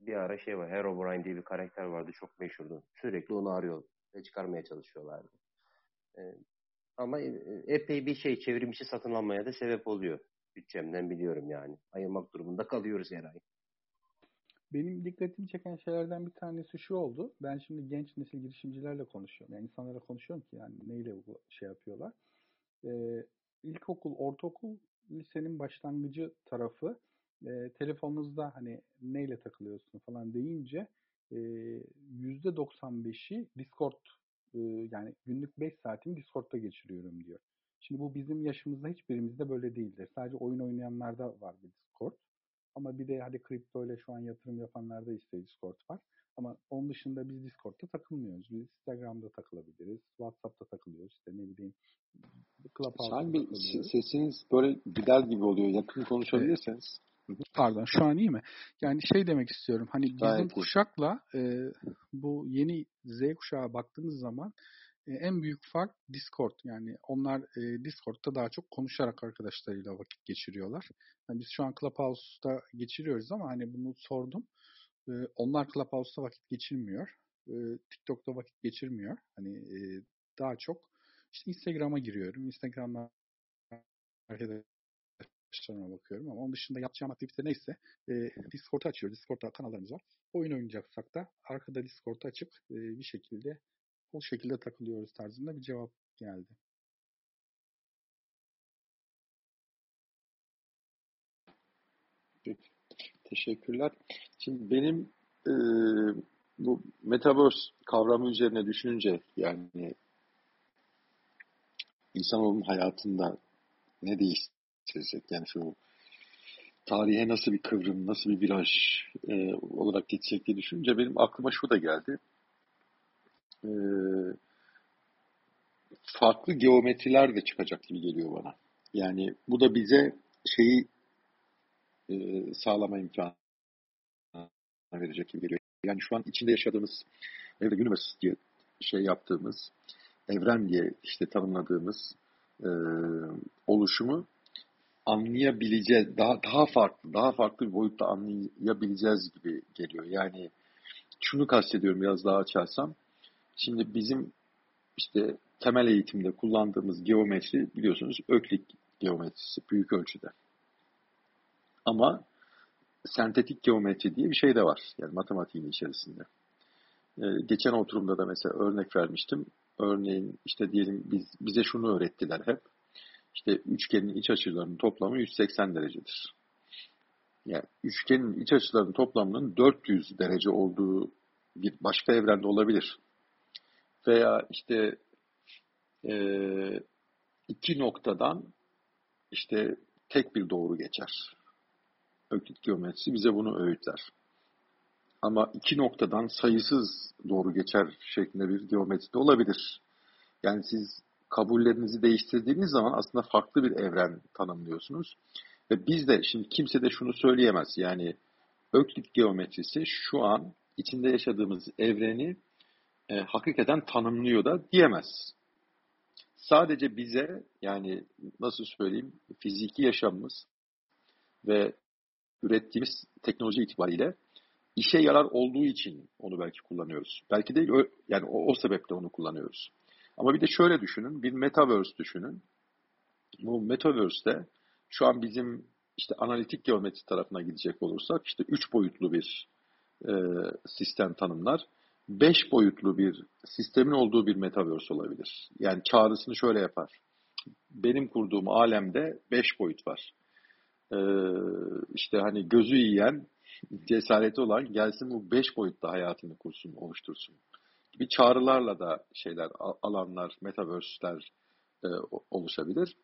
bir ara şey var. Herobrine diye bir karakter vardı. Çok meşhurdu. Sürekli onu arıyor ve çıkarmaya çalışıyorlardı. E, ama e, epey bir şey çevrim içi satın almaya da sebep oluyor. Bütçemden biliyorum yani. Ayırmak durumunda kalıyoruz her ay. Benim dikkatimi çeken şeylerden bir tanesi şu oldu. Ben şimdi genç nesil girişimcilerle konuşuyorum. Yani insanlara konuşuyorum ki yani neyle şey yapıyorlar. Ee, ilkokul, ortaokul, lisenin başlangıcı tarafı e, telefonunuzda hani neyle takılıyorsun falan deyince e, %95'i Discord e, yani günlük 5 saatimi Discord'da geçiriyorum diyor. Şimdi bu bizim yaşımızda hiçbirimizde böyle değildir. Sadece oyun oynayanlarda var bir Discord. Ama bir de hadi kripto ile şu an yatırım yapanlarda işte Discord var. Ama onun dışında biz Discord'da takılmıyoruz. Biz Instagram'da takılabiliriz. WhatsApp'ta takılıyoruz. İşte ne bileyim Clubhouse'da Bey takılıyoruz. sesiniz böyle gider gibi oluyor. Yakın konuşabilirseniz. Pardon şu an iyi mi? Yani şey demek istiyorum. Hani bizim Gayet kuşakla e, bu yeni Z kuşağa baktığınız zaman en büyük fark Discord. Yani onlar e, Discord'da daha çok konuşarak arkadaşlarıyla vakit geçiriyorlar. Yani biz şu an Clubhouse'da geçiriyoruz ama hani bunu sordum. E, onlar Clubhouse'da vakit geçirmiyor. E, TikTok'ta vakit geçirmiyor. Hani e, daha çok işte Instagram'a giriyorum. Instagram'dan arkadaşlarıma bakıyorum ama onun dışında yapacağım aktivite neyse e, Discord'u açıyoruz. Discord'da kanallarımız var. Oyun oynayacaksak da arkada Discord'u açıp e, bir şekilde o şekilde takılıyoruz tarzında bir cevap geldi. Peki. Teşekkürler. Şimdi benim e, bu Metaverse kavramı üzerine düşününce yani insanoğlunun hayatında ne değiştirecek? Yani şu tarihe nasıl bir kıvrım, nasıl bir viraj e, olarak geçecek diye düşününce benim aklıma şu da geldi. E, farklı geometriler de çıkacak gibi geliyor bana. Yani bu da bize şeyi e, sağlama imkanı verecek gibi geliyor. Yani şu an içinde yaşadığımız evde universe diye şey yaptığımız evren diye işte tanımladığımız e, oluşumu anlayabileceğiz, daha daha farklı, daha farklı bir boyutta anlayabileceğiz gibi geliyor. Yani şunu kastediyorum biraz daha açarsam. Şimdi bizim işte temel eğitimde kullandığımız geometri biliyorsunuz Öklit geometrisi büyük ölçüde. Ama sentetik geometri diye bir şey de var. Yani matematiğin içerisinde. Ee, geçen oturumda da mesela örnek vermiştim. Örneğin işte diyelim biz bize şunu öğrettiler hep. İşte üçgenin iç açılarının toplamı 180 derecedir. yani üçgenin iç açılarının toplamının 400 derece olduğu bir başka evrende olabilir. Veya işte e, iki noktadan işte tek bir doğru geçer. Öklit geometrisi bize bunu öğütler. Ama iki noktadan sayısız doğru geçer şeklinde bir geometri de olabilir. Yani siz kabullerinizi değiştirdiğiniz zaman aslında farklı bir evren tanımlıyorsunuz. Ve biz de şimdi kimse de şunu söyleyemez. Yani Öklit geometrisi şu an içinde yaşadığımız evreni e, hakikaten tanımlıyor da diyemez. Sadece bize yani nasıl söyleyeyim fiziki yaşamımız ve ürettiğimiz teknoloji itibariyle işe yarar olduğu için onu belki kullanıyoruz. Belki değil yani o, o sebeple onu kullanıyoruz. Ama bir de şöyle düşünün, bir metaverse düşünün. Bu metaverse'te şu an bizim işte analitik geometri tarafına gidecek olursak işte üç boyutlu bir e, sistem tanımlar. Beş boyutlu bir sistemin olduğu bir metaverse olabilir. Yani çağrısını şöyle yapar. Benim kurduğum alemde beş boyut var. Ee, işte hani gözü yiyen, cesareti olan gelsin bu beş boyutta hayatını kursun, oluştursun gibi çağrılarla da şeyler, alanlar, metaverse'ler e, oluşabilir.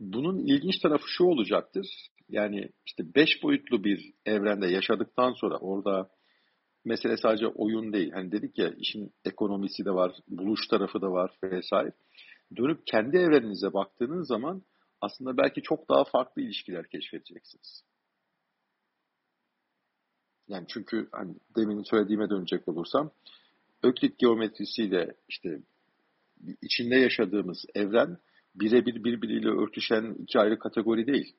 Bunun ilginç tarafı şu olacaktır. Yani işte beş boyutlu bir evrende yaşadıktan sonra orada mesele sadece oyun değil. Hani dedik ya işin ekonomisi de var, buluş tarafı da var vesaire. Dönüp kendi evreninize baktığınız zaman aslında belki çok daha farklı ilişkiler keşfedeceksiniz. Yani çünkü hani demin söylediğime dönecek olursam Öklit geometrisiyle işte içinde yaşadığımız evren birebir birbiriyle örtüşen iki ayrı kategori değil.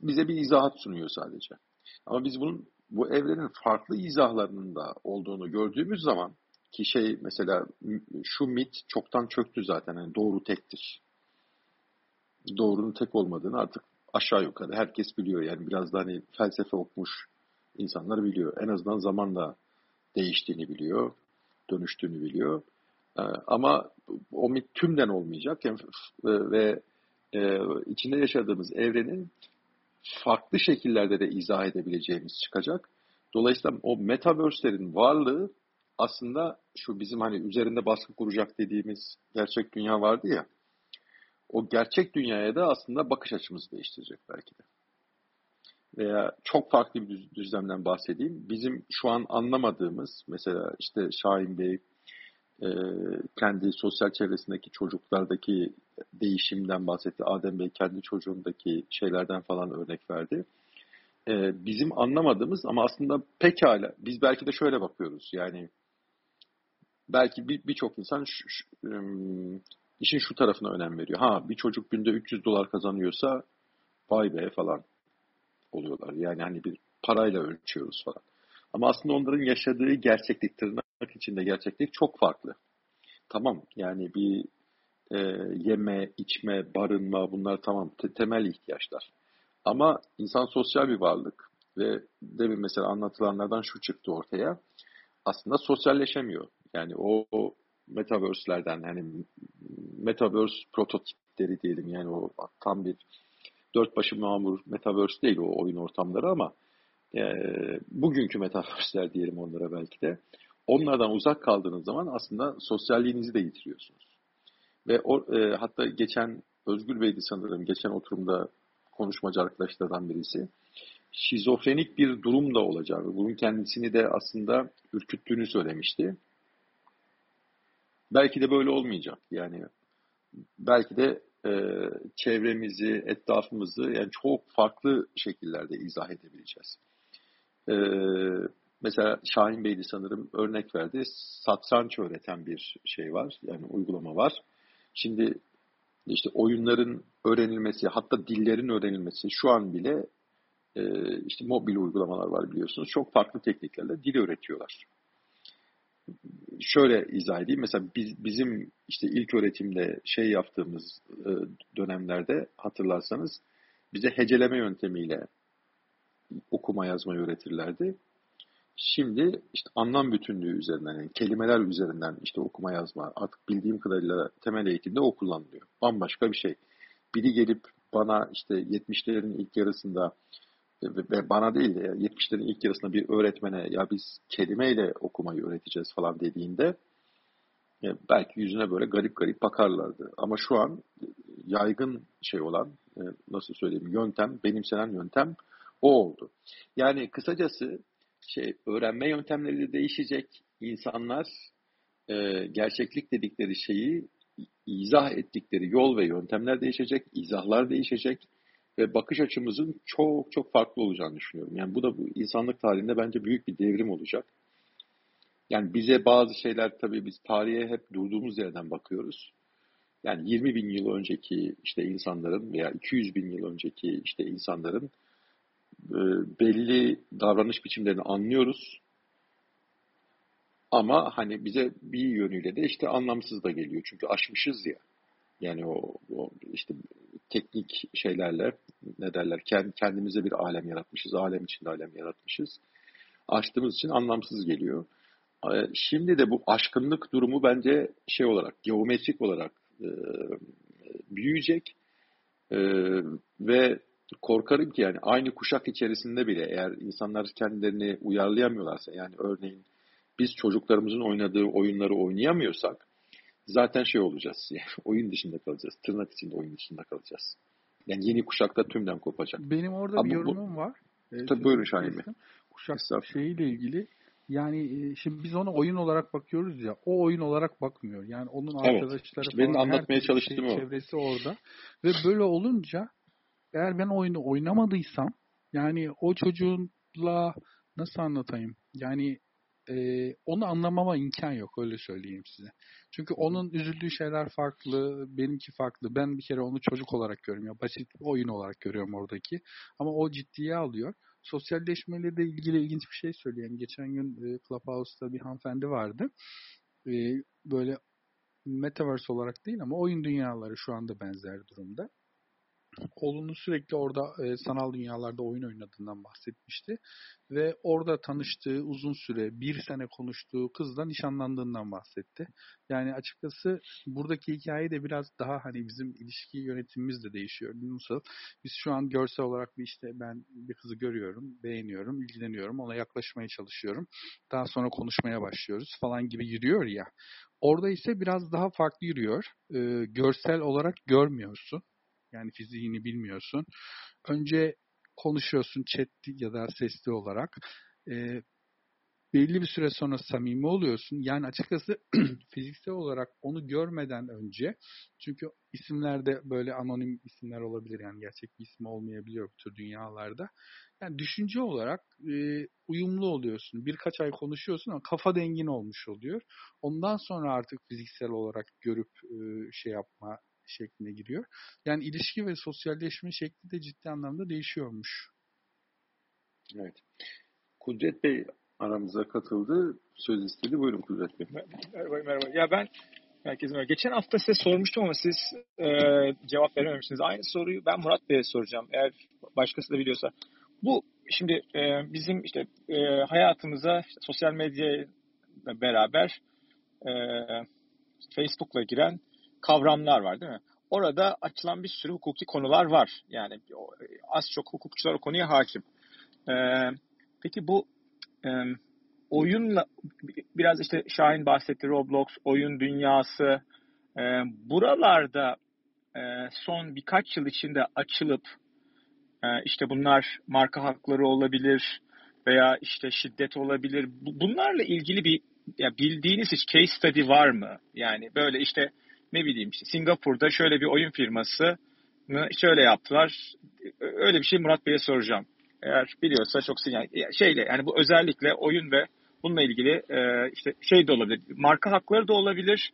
Bize bir izahat sunuyor sadece. Ama biz bunun bu evrenin farklı izahlarının da olduğunu gördüğümüz zaman ki şey mesela şu mit çoktan çöktü zaten. Yani doğru tektir. Doğrunun tek olmadığını artık aşağı yukarı herkes biliyor. Yani biraz da hani felsefe okumuş insanlar biliyor. En azından zamanla değiştiğini biliyor, dönüştüğünü biliyor. Ee, ama o mit tümden olmayacak yani, ve e, içinde yaşadığımız evrenin farklı şekillerde de izah edebileceğimiz çıkacak. Dolayısıyla o metaverse'lerin varlığı aslında şu bizim hani üzerinde baskı kuracak dediğimiz gerçek dünya vardı ya. O gerçek dünyaya da aslında bakış açımızı değiştirecek belki de. Veya çok farklı bir düzlemden bahsedeyim. Bizim şu an anlamadığımız mesela işte Şahin Bey kendi sosyal çevresindeki çocuklardaki değişimden bahsetti. Adem Bey kendi çocuğundaki şeylerden falan örnek verdi. E, bizim anlamadığımız ama aslında pekala biz belki de şöyle bakıyoruz. Yani belki birçok bir insan şu, şu, işin şu tarafına önem veriyor. Ha bir çocuk günde 300 dolar kazanıyorsa vay be falan oluyorlar. Yani hani bir parayla ölçüyoruz falan. Ama aslında onların yaşadığı gerçeklik, tırnak içinde gerçeklik çok farklı. Tamam yani bir e, yeme, içme, barınma bunlar tamam te- temel ihtiyaçlar. Ama insan sosyal bir varlık ve demin mesela anlatılanlardan şu çıktı ortaya. Aslında sosyalleşemiyor. Yani o, o metaverse'lerden hani metaverse prototipleri diyelim yani o tam bir dört başı mamur metaverse değil o oyun ortamları ama e, bugünkü metaverse'ler diyelim onlara belki de. Onlardan uzak kaldığınız zaman aslında sosyalliğinizi de yitiriyorsunuz. Ve o, e, hatta geçen Özgür Bey'di sanırım geçen oturumda konuşmacı arkadaşlardan birisi. Şizofrenik bir durum da olacak. Bunun kendisini de aslında ürküttüğünü söylemişti. Belki de böyle olmayacak. Yani belki de e, çevremizi, etrafımızı yani çok farklı şekillerde izah edebileceğiz. E, mesela Şahin Bey'di sanırım örnek verdi. Satranç öğreten bir şey var. Yani uygulama var. Şimdi işte oyunların öğrenilmesi, hatta dillerin öğrenilmesi şu an bile e, işte mobil uygulamalar var biliyorsunuz. Çok farklı tekniklerle dil öğretiyorlar şöyle izah edeyim. Mesela biz, bizim işte ilk öğretimde şey yaptığımız e, dönemlerde hatırlarsanız bize heceleme yöntemiyle okuma yazmayı öğretirlerdi. Şimdi işte anlam bütünlüğü üzerinden, yani kelimeler üzerinden işte okuma yazma artık bildiğim kadarıyla temel eğitimde o kullanılıyor. Bambaşka bir şey. Biri gelip bana işte 70'lerin ilk yarısında ve bana değil de 70'lerin ilk yarısında bir öğretmene ya biz kelimeyle okumayı öğreteceğiz falan dediğinde e, belki yüzüne böyle garip garip bakarlardı. Ama şu an yaygın şey olan e, nasıl söyleyeyim yöntem, benimsenen yöntem o oldu. Yani kısacası şey öğrenme yöntemleri de değişecek. İnsanlar e, gerçeklik dedikleri şeyi izah ettikleri yol ve yöntemler değişecek, izahlar değişecek ve bakış açımızın çok çok farklı olacağını düşünüyorum. Yani bu da bu insanlık tarihinde bence büyük bir devrim olacak. Yani bize bazı şeyler tabii biz tarihe hep durduğumuz yerden bakıyoruz. Yani 20 bin yıl önceki işte insanların veya 200 bin yıl önceki işte insanların belli davranış biçimlerini anlıyoruz. Ama hani bize bir yönüyle de işte anlamsız da geliyor. Çünkü aşmışız ya. Yani o, o işte teknik şeylerle ne derler kendimize bir alem yaratmışız. Alem içinde alem yaratmışız. Açtığımız için anlamsız geliyor. Ee, şimdi de bu aşkınlık durumu bence şey olarak, geometrik olarak e, büyüyecek e, ve korkarım ki yani aynı kuşak içerisinde bile eğer insanlar kendilerini uyarlayamıyorlarsa yani örneğin biz çocuklarımızın oynadığı oyunları oynayamıyorsak zaten şey olacağız. [laughs] Yani oyun dışında kalacağız. Tırnak içinde oyun dışında kalacağız. Yani yeni kuşakta tümden kopacak. Benim orada Ama bir yorumum bu, var. Ee, tabii buyurun Şahin Bey. Kuşak şeyiyle ilgili yani e, şimdi biz ona oyun olarak bakıyoruz ya. O oyun olarak bakmıyor. Yani onun evet, arkadaşları işte benim anlatmaya çalıştığım şey, o. Çevresi orada. Ve böyle olunca eğer ben oyunu oynamadıysam yani o çocuğunla nasıl anlatayım? Yani e, onu anlamama imkan yok öyle söyleyeyim size. Çünkü onun üzüldüğü şeyler farklı, benimki farklı. Ben bir kere onu çocuk olarak görüyorum ya basit bir oyun olarak görüyorum oradaki. Ama o ciddiye alıyor. Sosyalleşmeyle de ilgili ilginç bir şey söyleyeyim. Geçen gün e, Clubhouse'da bir hanımefendi vardı. E, böyle Metaverse olarak değil ama oyun dünyaları şu anda benzer durumda oğlunun sürekli orada e, sanal dünyalarda oyun oynadığından bahsetmişti. Ve orada tanıştığı uzun süre, bir sene konuştuğu kızla nişanlandığından bahsetti. Yani açıkçası buradaki hikaye de biraz daha hani bizim ilişki yönetimimiz de değişiyor. Nasıl? Biz şu an görsel olarak bir işte ben bir kızı görüyorum, beğeniyorum, ilgileniyorum, ona yaklaşmaya çalışıyorum. Daha sonra konuşmaya başlıyoruz falan gibi yürüyor ya. Orada ise biraz daha farklı yürüyor. E, görsel olarak görmüyorsun yani fiziğini bilmiyorsun. Önce konuşuyorsun chat ya da sesli olarak. E, belli bir süre sonra samimi oluyorsun. Yani açıkçası [clears throat] fiziksel olarak onu görmeden önce çünkü isimlerde böyle anonim isimler olabilir yani gerçek bir isim olmayabiliyor bu tür dünyalarda. Yani düşünce olarak e, uyumlu oluyorsun. Birkaç ay konuşuyorsun ama kafa dengin olmuş oluyor. Ondan sonra artık fiziksel olarak görüp e, şey yapma şekline giriyor. Yani ilişki ve sosyalleşme şekli de ciddi anlamda değişiyormuş. Evet. Kudret Bey aramıza katıldı. Söz istedi. Buyurun Kudret Bey. Merhaba, merhaba. Ya ben herkese merhaba. Geçen hafta size sormuştum ama siz e, cevap verememişsiniz. Aynı soruyu ben Murat Bey'e soracağım. Eğer başkası da biliyorsa. Bu şimdi e, bizim işte e, hayatımıza işte, sosyal medya beraber e, Facebook'la giren kavramlar var değil mi? Orada açılan bir sürü hukuki konular var. Yani az çok hukukçular o konuya hakim. Ee, peki bu e, oyunla biraz işte Şahin bahsetti Roblox, oyun dünyası e, buralarda e, son birkaç yıl içinde açılıp e, işte bunlar marka hakları olabilir veya işte şiddet olabilir. Bunlarla ilgili bir ya bildiğiniz hiç case study var mı? Yani böyle işte ne bileyim işte Singapur'da şöyle bir oyun firması şöyle yaptılar. Öyle bir şey Murat Bey'e soracağım. Eğer biliyorsa çok yani şeyle yani bu özellikle oyun ve bununla ilgili e, işte şey de olabilir. Marka hakları da olabilir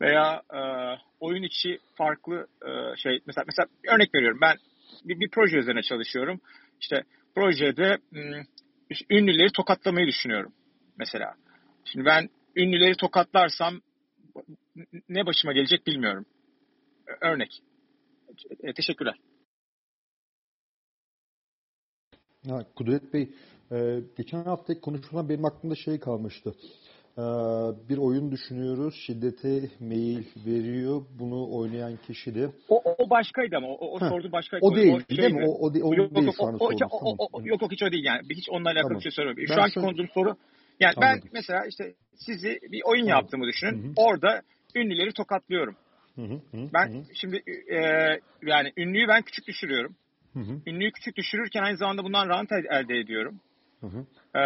veya e, oyun içi farklı e, şey mesela mesela örnek veriyorum ben bir, bir proje üzerine çalışıyorum. İşte projede ünlüleri tokatlamayı düşünüyorum mesela. Şimdi ben ünlüleri tokatlarsam ne başıma gelecek bilmiyorum. Örnek. E, teşekkürler. Ha, Kudret Bey, e, geçen hafta konuşulan benim aklımda şey kalmıştı. Ee, bir oyun düşünüyoruz. Şiddete meyil veriyor. Bunu oynayan kişi de. O, o başkaydı ama. O, o Ha, sordu başkaydı. O değil, o değil mi? O, o, de- o yok, değil yok, şu o, yok yok hiç o değil yani. Hiç onunla alakalı Tamam. bir şey. Ben Şu anki şöyle- konduğum soru yani Anladım. ben mesela işte sizi bir oyun Tamam. yaptığımı düşünün. Hı hı. Orada ünlüleri tokatlıyorum. Hı hı, hı, Ben hı, şimdi e, yani ünlüyü ben küçük düşürüyorum. hı hı, Ünlüyü küçük düşürürken aynı zamanda bundan rant el- elde ediyorum. hı hı. Ee,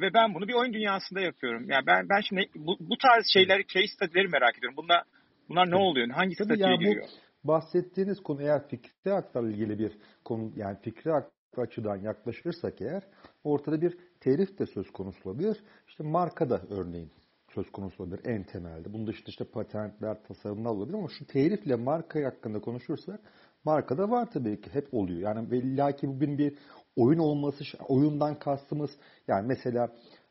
ve ben bunu bir oyun dünyasında yapıyorum. Yani ben ben şimdi bu, bu tarz şeyleri, case study'leri merak ediyorum. Bunlar bunlar ne oluyor? Hangi statüye ya bu giriyor? bahsettiğiniz konu eğer fikri haklarla ilgili bir konu yani fikri açıdan yaklaşırsak eğer ortada bir telif de söz konusu olabilir. İşte marka da örneğin söz konusu olabilir en temelde. Bunun dışında işte patentler, tasarımlar olabilir ama şu telifle marka hakkında konuşursak markada var tabii ki hep oluyor. Yani illa bugün bir oyun olması, oyundan kastımız yani mesela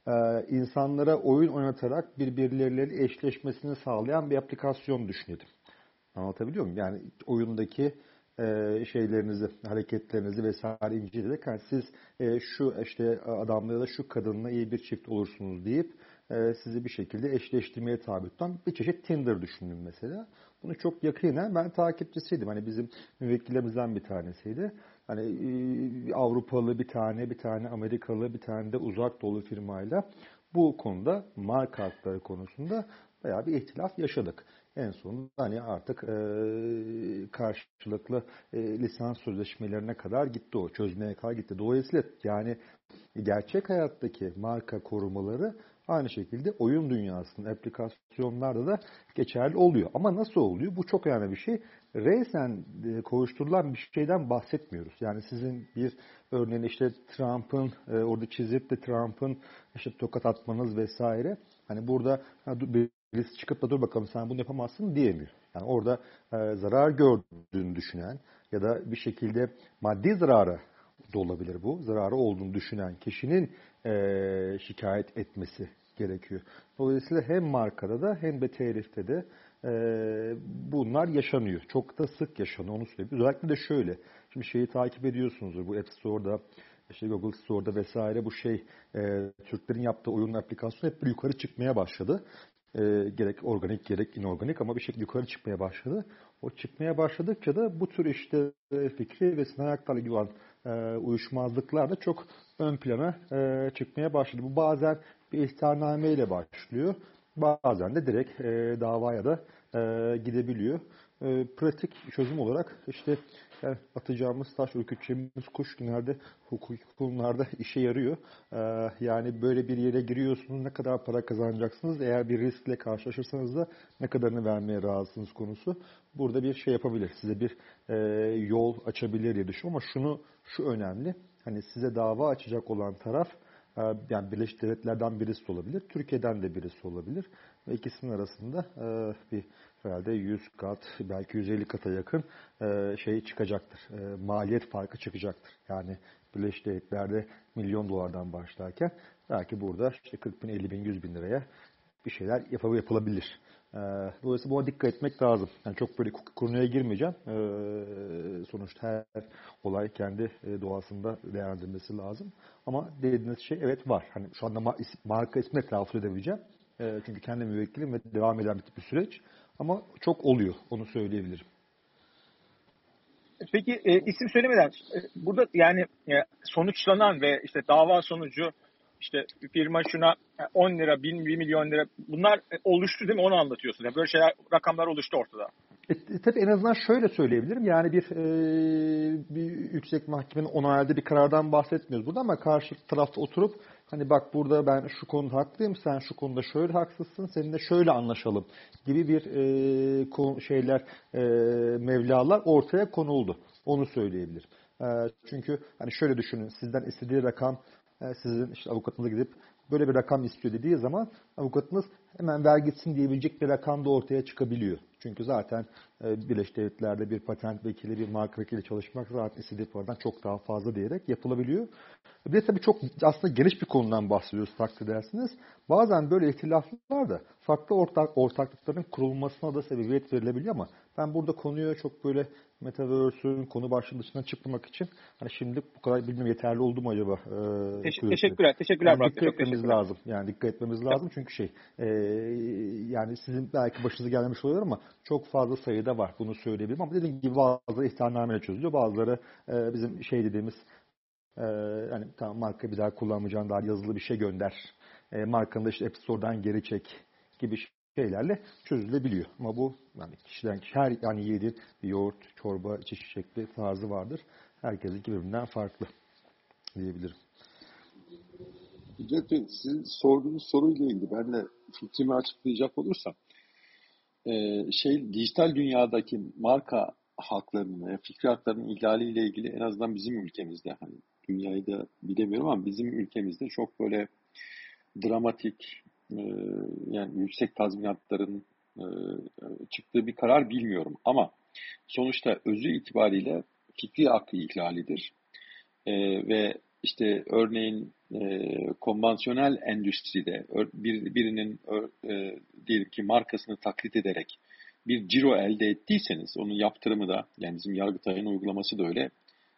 e, insanlara oyun oynatarak birbirleriyle eşleşmesini sağlayan bir aplikasyon düşünelim. Anlatabiliyor muyum? Yani oyundaki e, şeylerinizi, hareketlerinizi vesaire inceleyerek yani siz e, şu işte adamla ya da şu kadınla iyi bir çift olursunuz deyip e, sizi bir şekilde eşleştirmeye tabi tutan bir çeşit Tinder düşünün mesela. Bunu çok yakinen ben takipçisiydim. Hani bizim müvekkillerimizden bir tanesiydi. Hani e, Avrupalı bir tane, bir tane Amerikalı, bir tane de uzak doğu firmayla bu konuda marka hakları konusunda bayağı bir ihtilaf yaşadık. En sonunda hani artık e, karşılıklı e, lisans sözleşmelerine kadar gitti o. Çözmeye kadar gitti. Dolayısıyla yani gerçek hayattaki marka korumaları aynı şekilde oyun dünyasının aplikasyonlarda da geçerli oluyor. Ama nasıl oluyor? Bu çok önemli bir şey. Reysen e, kovuşturulan bir şeyden bahsetmiyoruz. Yani sizin bir örneğin işte Trump'ın e, orada çizip de Trump'ın işte tokat atmanız vesaire. Hani burada birisi çıkıp da dur bakalım sen bunu yapamazsın diyemiyor. Yani orada e, zarar gördüğünü düşünen ya da bir şekilde maddi zarara da olabilir bu. Zararı olduğunu düşünen kişinin e, şikayet etmesi gerekiyor. Dolayısıyla hem markada da hem de telifte de e, bunlar yaşanıyor. Çok da sık yaşanıyor onu söyleyeyim. Özellikle de şöyle. Şimdi şeyi takip ediyorsunuzdur bu App Store'da işte Google Store'da vesaire bu şey e, Türklerin yaptığı oyun aplikasyonu hep yukarı çıkmaya başladı. E, gerek organik gerek inorganik ama bir şekilde yukarı çıkmaya başladı. O çıkmaya başladıkça da bu tür işte fikri ve sınai haklarla ilgili olan e, uyuşmazlıklar da çok ön plana e, çıkmaya başladı. Bu bazen bir ihtarname ile başlıyor. Bazen de direkt e, davaya da e, gidebiliyor. E, pratik çözüm olarak işte yani atacağımız taş, ürküteceğimiz kuş genelde hukuki konularda işe yarıyor. E, yani böyle bir yere giriyorsunuz, ne kadar para kazanacaksınız, eğer bir riskle karşılaşırsanız da ne kadarını vermeye razısınız konusu. Burada bir şey yapabilir, size bir e, yol açabilir diye düşünüyorum ama şunu, şu önemli, hani size dava açacak olan taraf e, yani Birleşik Devletler'den birisi olabilir, Türkiye'den de birisi olabilir. Ve ikisinin arasında e, bir herhalde 100 kat, belki 150 kata yakın e, şey çıkacaktır. E, maliyet farkı çıkacaktır. Yani Birleşik Devletler'de milyon dolardan başlarken belki burada işte 40 bin, 50 bin, 100 bin liraya bir şeyler yapab- yapılabilir. E, dolayısıyla buna dikkat etmek lazım. Yani çok böyle konuya girmeyeceğim. E, sonuçta her olay kendi e, doğasında değerlendirmesi lazım. Ama dediğiniz şey evet var. Hani şu anda ma- marka ismini telaffuz edebileceğim. E, çünkü kendi müvekkilim ve devam eden bir, bir süreç. Ama çok oluyor. Onu söyleyebilirim. Peki e, isim söylemeden e, burada yani e, sonuçlanan ve işte dava sonucu işte firma şuna e, 10 lira, 1, 1 milyon lira bunlar e, oluştu değil mi? Onu anlatıyorsun. Yani böyle şeyler, rakamlar oluştu ortada. E, e, tabii en azından şöyle söyleyebilirim. Yani bir, e, bir yüksek mahkemenin onayladığı bir karardan bahsetmiyoruz burada ama karşı tarafta oturup hani bak burada ben şu konuda haklıyım, sen şu konuda şöyle haksızsın, seninle şöyle anlaşalım gibi bir e, şeyler, e, mevlalar ortaya konuldu. Onu söyleyebilirim. E, çünkü hani şöyle düşünün, sizden istediği rakam e, sizin işte avukatınıza gidip böyle bir rakam istiyor dediği zaman avukatınız hemen vergitsin diyebilecek bir rakam da ortaya çıkabiliyor. Çünkü zaten e, Birleşik Devletler'de bir patent vekili, bir marka vekili çalışmak zaten istediği paradan çok daha fazla diyerek yapılabiliyor. Bir de tabii çok aslında geniş bir konudan bahsediyoruz takdir edersiniz. Bazen böyle ihtilaflar da farklı ortak, ortaklıkların kurulmasına da sebebiyet verilebiliyor ama ben burada konuyu çok böyle Metaverse'ün konu başlığı dışından çıkmamak için hani şimdi bu kadar bilmiyorum yeterli oldu mu acaba? Ee, Teş- teşekkürler. Teşekkürler yani Dikkat etmemiz lazım. Yani dikkat etmemiz lazım çünkü şey e, yani sizin belki başınıza gelmemiş olabilir ama çok fazla sayıda var. Bunu söyleyebilirim ama dediğim gibi bazıları ihtarnameyle çözülüyor. Bazıları e, bizim şey dediğimiz e, yani tamam marka bir daha kullanmayacağın daha yazılı bir şey gönder. E, markanı da işte App Store'dan geri çek gibi şeylerle çözülebiliyor. Ama bu yani kişiden kişi her yani yedi yoğurt, çorba, çeşit şekli tarzı vardır. Herkesin birbirinden farklı diyebilirim. Hücret sizin sorduğunuz soruyla ilgili ben de fikrimi açıklayacak olursam e, şey dijital dünyadaki marka haklarının, fikri haklarının ihlaliyle ilgili en azından bizim ülkemizde hani dünyayı da bilemiyorum ama bizim ülkemizde çok böyle dramatik e, yani yüksek tazminatların e, çıktığı bir karar bilmiyorum ama sonuçta özü itibariyle fikri hakkı ihlalidir. E, ve işte örneğin e, konvansiyonel endüstride bir, birinin e, diyelim ki markasını taklit ederek bir ciro elde ettiyseniz onun yaptırımı da yani bizim Yargıtay'ın uygulaması da öyle.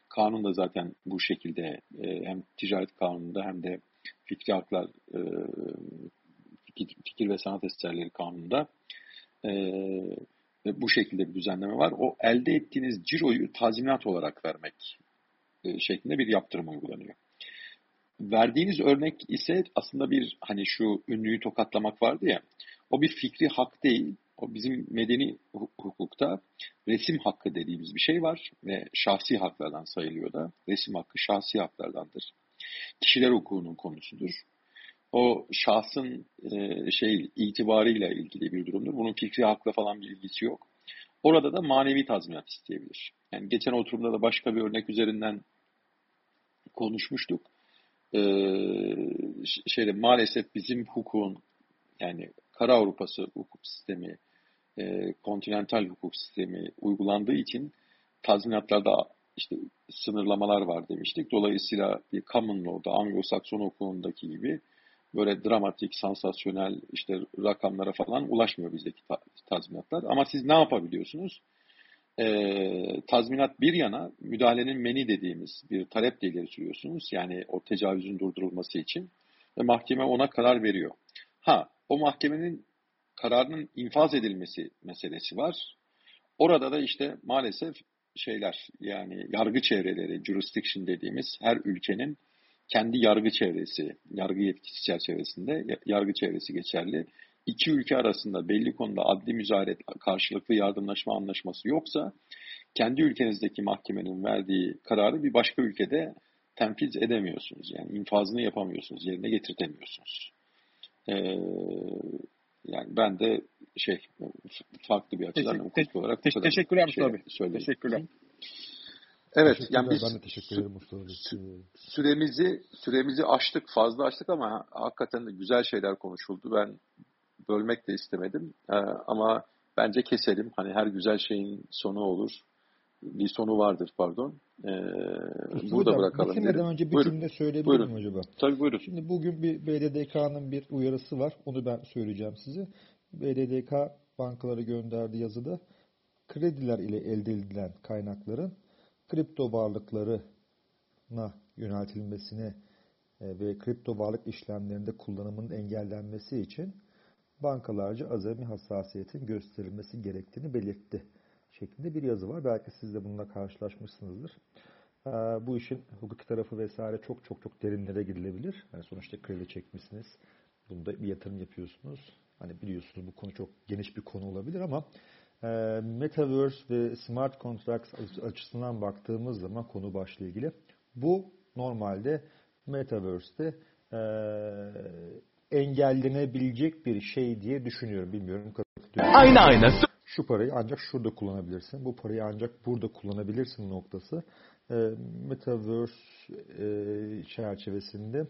Kanun da zaten bu şekilde e, hem ticaret kanununda hem de fikri haklar e, fikir, fikir ve sanat eserleri kanununda e, bu şekilde bir düzenleme var. O elde ettiğiniz ciroyu tazminat olarak vermek e, şeklinde bir yaptırım uygulanıyor. Verdiğiniz örnek ise aslında bir hani şu ünlüyü tokatlamak vardı ya o bir fikri hak değil. O bizim medeni hukukta resim hakkı dediğimiz bir şey var ve şahsi haklardan sayılıyor da. Resim hakkı şahsi haklardandır. Kişiler hukukunun konusudur. O şahsın e, şey itibarıyla ilgili bir durumdur. Bunun fikri hakla falan bir ilgisi yok. Orada da manevi tazminat isteyebilir. Yani geçen oturumda da başka bir örnek üzerinden konuşmuştuk. Ee, şeyde maalesef bizim hukukun yani Kara Avrupası hukuk sistemi, e, kontinental hukuk sistemi uygulandığı için tazminatlarda işte sınırlamalar var demiştik. Dolayısıyla bir common law'da, Anglo-Sakson hukukundaki gibi böyle dramatik, sansasyonel işte rakamlara falan ulaşmıyor bizdeki tazminatlar. Ama siz ne yapabiliyorsunuz? E, tazminat bir yana müdahalenin meni dediğimiz bir talep de ileri sürüyorsunuz. Yani o tecavüzün durdurulması için ve mahkeme ona karar veriyor. Ha o mahkemenin kararının infaz edilmesi meselesi var. Orada da işte maalesef şeyler yani yargı çevreleri, jurisdiction dediğimiz her ülkenin kendi yargı çevresi, yargı yetkisi çerçevesinde yargı çevresi geçerli iki ülke arasında belli konuda adli müzayeret karşılıklı yardımlaşma anlaşması yoksa kendi ülkenizdeki mahkemenin verdiği kararı bir başka ülkede tenfiz edemiyorsunuz. Yani infazını yapamıyorsunuz, yerine getirtemiyorsunuz. Ee, yani ben de şey farklı bir açıdan teşekkür, hukuk olarak te teşekkürler Mustafa şey, Bey. Teşekkürler. Evet, yani biz ben de teşekkür ederim Mustafa Süremizi süremizi açtık, fazla açtık ama hakikaten de güzel şeyler konuşuldu. Ben bölmek de istemedim. E, ama bence keselim. Hani her güzel şeyin sonu olur. Bir sonu vardır pardon. E, burada hocam, bırakalım. Bitirmeden önce bir cümle söyleyebilir buyurun. miyim acaba? Tabii buyurun. Şimdi bugün bir BDDK'nın bir uyarısı var. Onu ben söyleyeceğim size. BDDK bankalara gönderdiği yazıda krediler ile elde edilen kaynakların kripto varlıklarına yöneltilmesine e, ve kripto varlık işlemlerinde kullanımının engellenmesi için bankalarca azami hassasiyetin gösterilmesi gerektiğini belirtti şeklinde bir yazı var. Belki siz de bununla karşılaşmışsınızdır. Ee, bu işin hukuki tarafı vesaire çok çok çok derinlere gidilebilir. Yani sonuçta kredi çekmişsiniz. Bunda bir yatırım yapıyorsunuz. Hani biliyorsunuz bu konu çok geniş bir konu olabilir ama e, Metaverse ve Smart Contracts açısından baktığımız zaman konu başlığı ilgili bu normalde Metaverse'te e, engellenebilecek bir şey diye düşünüyorum. Bilmiyorum. Aynı aynı. Şu parayı ancak şurada kullanabilirsin. Bu parayı ancak burada kullanabilirsin noktası. E, Metaverse e, çerçevesinde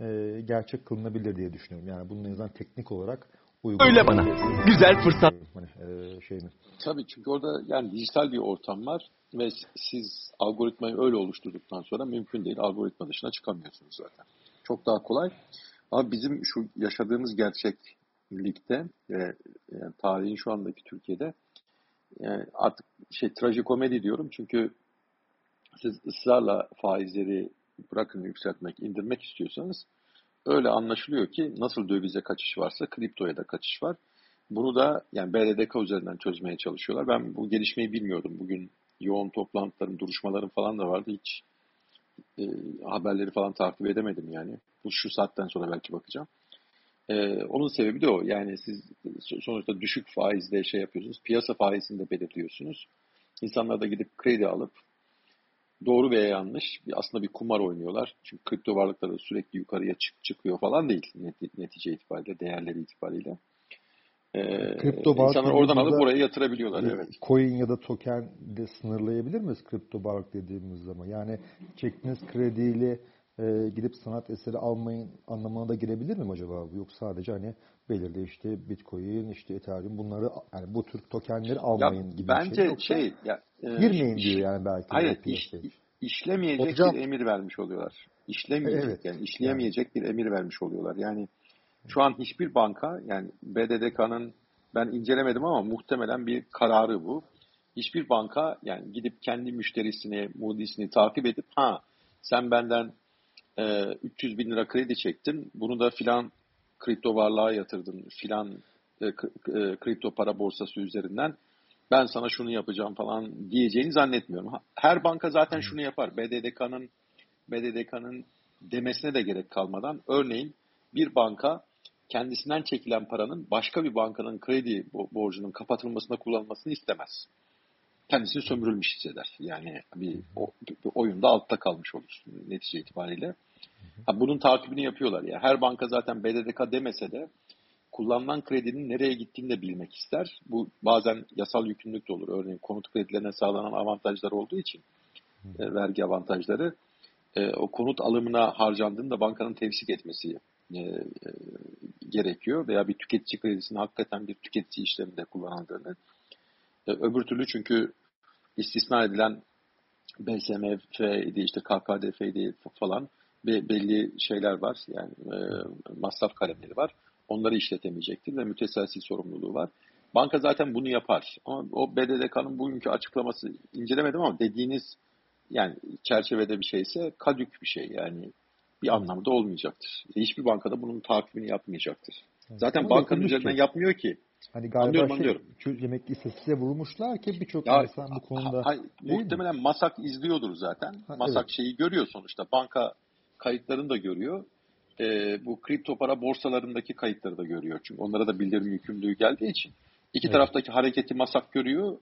e, gerçek kılınabilir diye düşünüyorum. Yani bunun en azından teknik olarak Öyle bana. Güzel fırsat. Hani, e, şeyini. Tabii çünkü orada yani dijital bir ortam var ve siz algoritmayı öyle oluşturduktan sonra mümkün değil. Algoritma dışına çıkamıyorsunuz zaten. Çok daha kolay. Ama bizim şu yaşadığımız gerçeklikte ve yani tarihin şu andaki Türkiye'de yani artık şey trajikomedi diyorum çünkü siz ısrarla faizleri bırakın yükseltmek, indirmek istiyorsanız öyle anlaşılıyor ki nasıl dövize kaçış varsa kriptoya da kaçış var. Bunu da yani BDDK üzerinden çözmeye çalışıyorlar. Ben bu gelişmeyi bilmiyordum. Bugün yoğun toplantıların, duruşmaların falan da vardı. Hiç e, haberleri falan takip edemedim yani. Bu şu saatten sonra belki bakacağım. E, onun sebebi de o. Yani siz sonuçta düşük faizde şey yapıyorsunuz. Piyasa faizini de belirliyorsunuz. İnsanlar da gidip kredi alıp doğru veya yanlış aslında bir kumar oynuyorlar. Çünkü kripto varlıkları sürekli yukarıya çık çıkıyor falan değil netice itibariyle, değerleri itibariyle. Ee, kripto insanlar oradan alıp oraya yatırabiliyorlar. Evet. Coin ya da token de sınırlayabilir miyiz kripto varlık dediğimiz zaman? Yani çektiğiniz krediyle e, gidip sanat eseri almayın anlamına da girebilir mi acaba? Yok sadece hani belirli işte Bitcoin, işte Ethereum bunları yani bu tür tokenleri almayın ya, gibi bence bir şey. Bence şey ya, e, girmeyin diyor yani belki. Hayır, iş, işlemeyecek Hocam, bir emir vermiş oluyorlar. İşlemeyecek evet. yani işleyemeyecek yani. bir emir vermiş oluyorlar. Yani şu an hiçbir banka yani BDDK'nın ben incelemedim ama muhtemelen bir kararı bu. Hiçbir banka yani gidip kendi müşterisini, Moody'sini takip edip ha sen benden e, 300 bin lira kredi çektin bunu da filan kripto varlığa yatırdın filan e, e, kripto para borsası üzerinden ben sana şunu yapacağım falan diyeceğini zannetmiyorum. Her banka zaten şunu yapar. BDDK'nın BDDK'nın demesine de gerek kalmadan örneğin bir banka kendisinden çekilen paranın başka bir bankanın kredi borcunun kapatılmasına kullanılmasını istemez. Kendisini sömürülmüş hisseder. Yani bir, bir oyunda altta kalmış olur netice itibariyle. Ha, bunun takibini yapıyorlar. Yani her banka zaten BDDK demese de kullanılan kredinin nereye gittiğini de bilmek ister. Bu bazen yasal yükümlülük de olur. Örneğin konut kredilerine sağlanan avantajlar olduğu için e, vergi avantajları e, o konut alımına harcandığını da bankanın tevsik etmesi e, e, gerekiyor veya bir tüketici kredisini hakikaten bir tüketici işleminde kullanıldığını. E, öbür türlü çünkü istisna edilen BSMF'ydi işte KKDF'ydi falan belli şeyler var yani e, masraf kalemleri var. Onları işletemeyecektir ve müteselsil sorumluluğu var. Banka zaten bunu yapar. Ama o BDDK'nın bugünkü açıklaması incelemedim ama dediğiniz yani çerçevede bir şeyse kadük bir şey yani bir anlamı da olmayacaktır. Hiçbir bankada bunun takibini yapmayacaktır. Zaten Ama bankanın üzerinden ki. yapmıyor ki. Hani galiba anlıyorum, şey, anlıyorum. yemek istatistiğe vurmuşlar ki birçok insan bu konuda. Ha, muhtemelen mi? Masak izliyordur zaten. Ha, Masak evet. şeyi görüyor sonuçta. Banka kayıtlarını da görüyor. E, bu kripto para borsalarındaki kayıtları da görüyor. Çünkü onlara da bildirim yükümlülüğü geldiği için. İki evet. taraftaki hareketi masak görüyor.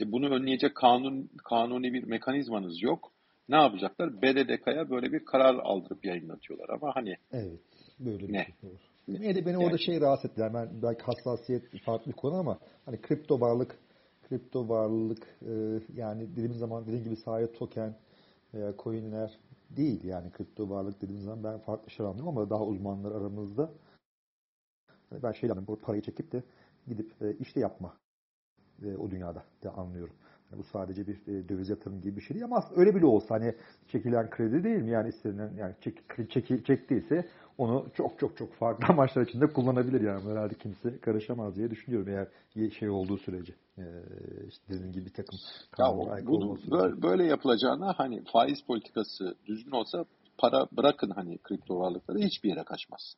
E, bunu önleyecek kanun kanuni bir mekanizmanız yok. Ne yapacaklar? BDDK'ya böyle bir karar aldırıp yayınlatıyorlar ama hani Evet. Böyle bir ne? şey olur. Yine de beni yani, orada şey rahatsız etti. Yani ben belki hassasiyet farklı bir konu ama hani kripto varlık kripto varlık e, yani dediğimiz zaman dediğim gibi sadece token veya coinler değil yani kripto varlık dediğimiz zaman ben farklı şey anlıyorum ama daha uzmanlar aramızda hani ben şey anlıyorum bu parayı çekip de gidip e, işte yapma e, o dünyada da anlıyorum. Yani bu sadece bir e, döviz yatırım gibi bir şey değil ama aslında öyle bile olsa hani çekilen kredi değil mi? Yani istenilen yani çek, çek, çektiyse onu çok çok çok farklı [laughs] amaçlar içinde kullanabilir yani. Herhalde kimse karışamaz diye düşünüyorum eğer şey olduğu sürece. Ee, işte dediğim gibi bir takım ya bunu böyle, böyle yapılacağına hani faiz politikası düzgün olsa para bırakın hani kripto varlıkları hiçbir yere kaçmaz.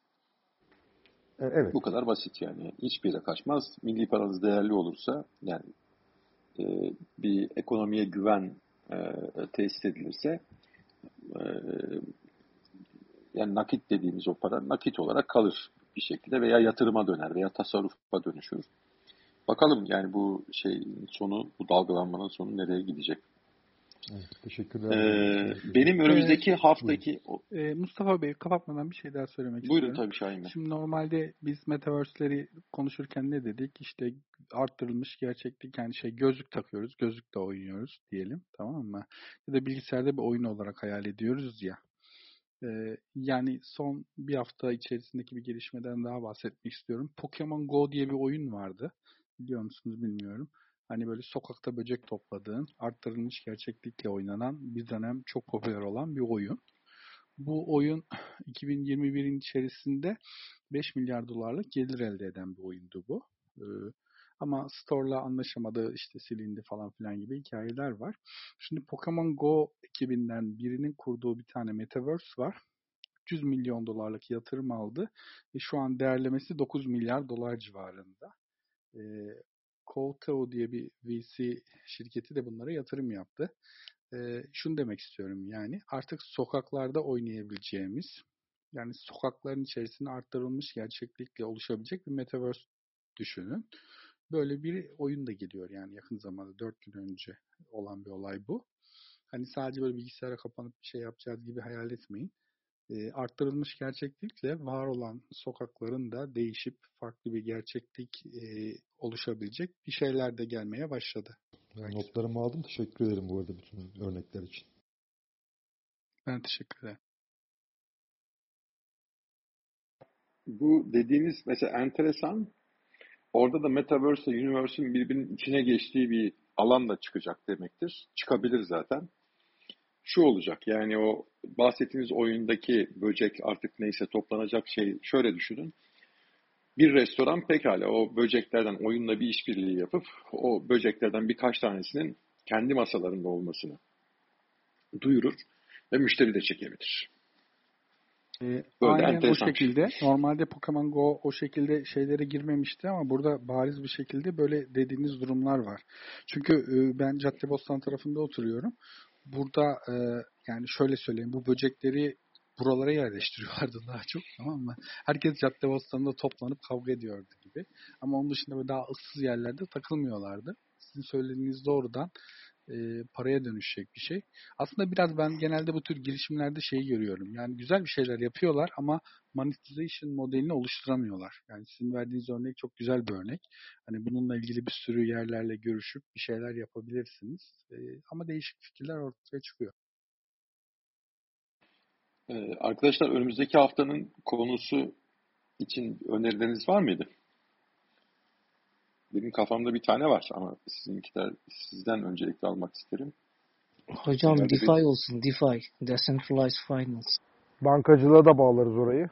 E, evet. Bu kadar basit yani. Hiçbir yere kaçmaz. Milli paranız değerli olursa yani e, bir ekonomiye güven e, tesis edilirse e, yani nakit dediğimiz o para nakit olarak kalır bir şekilde veya yatırıma döner veya tasarrufa dönüşür. Bakalım yani bu şeyin sonu, bu dalgalanmanın sonu nereye gidecek? Evet, teşekkürler. Ee, benim önümüzdeki ee, haftaki... E, Mustafa Bey kapatmadan bir şey daha söylemek buyurun, istiyorum. Buyurun tabii Şahin Bey. Şimdi normalde biz Metaverse'leri konuşurken ne dedik? İşte arttırılmış gerçeklik yani şey gözlük takıyoruz. Gözlükle oynuyoruz diyelim tamam mı? Ya da bilgisayarda bir oyun olarak hayal ediyoruz ya. Ee, yani son bir hafta içerisindeki bir gelişmeden daha bahsetmek istiyorum. Pokemon Go diye bir oyun vardı. Biliyor musunuz bilmiyorum. Hani böyle sokakta böcek topladığın, arttırılmış gerçeklikle oynanan bir dönem çok popüler olan bir oyun. Bu oyun [clears throat] 2021'in içerisinde 5 milyar dolarlık gelir elde eden bir oyundu bu. Ee, ama Store'la anlaşamadı, işte silindi falan filan gibi hikayeler var. Şimdi Pokemon Go ekibinden birinin kurduğu bir tane Metaverse var. 300 milyon dolarlık yatırım aldı ve şu an değerlemesi 9 milyar dolar civarında. E, Koutao diye bir VC şirketi de bunlara yatırım yaptı. E, şunu demek istiyorum yani artık sokaklarda oynayabileceğimiz yani sokakların içerisinde arttırılmış gerçeklikle oluşabilecek bir metaverse düşünün. Böyle bir oyun da geliyor yani yakın zamanda 4 gün önce olan bir olay bu. Hani sadece böyle bilgisayara kapanıp bir şey yapacağız gibi hayal etmeyin. E, arttırılmış gerçeklikle var olan sokakların da değişip farklı bir gerçeklik e, oluşabilecek bir şeyler de gelmeye başladı. Ben notlarımı aldım. Teşekkür ederim bu arada bütün örnekler için. Ben teşekkür ederim. Bu dediğiniz mesela enteresan. Orada da Metaverse ile Universe'ün birbirinin içine geçtiği bir alan da çıkacak demektir. Çıkabilir zaten. Şu olacak yani o bahsettiğiniz oyundaki böcek artık neyse toplanacak şey şöyle düşünün. Bir restoran pekala o böceklerden oyunla bir işbirliği yapıp o böceklerden birkaç tanesinin kendi masalarında olmasını duyurur ve müşteri de çekebilir. Ee, aynen o şekilde. Normalde Pokemon Go o şekilde şeylere girmemişti ama burada bariz bir şekilde böyle dediğiniz durumlar var. Çünkü e, ben Caddebostan tarafında oturuyorum. Burada e, yani şöyle söyleyeyim bu böcekleri buralara yerleştiriyorlardı daha çok tamam mı? Herkes Caddebostan'da toplanıp kavga ediyordu gibi. Ama onun dışında böyle daha ıssız yerlerde takılmıyorlardı. Sizin söylediğiniz doğrudan e, paraya dönüşecek bir şey. Aslında biraz ben genelde bu tür girişimlerde şeyi görüyorum. Yani güzel bir şeyler yapıyorlar ama monetization modelini oluşturamıyorlar. Yani sizin verdiğiniz örnek çok güzel bir örnek. Hani bununla ilgili bir sürü yerlerle görüşüp bir şeyler yapabilirsiniz. E, ama değişik fikirler ortaya çıkıyor. Ee, arkadaşlar önümüzdeki haftanın konusu için önerileriniz var mıydı? Benim kafamda bir tane var ama sizinkiler sizden öncelikle almak isterim. Hocam Genelde DeFi bir... olsun. DeFi. Decentralized Finance. Bankacılığa da bağlarız orayı.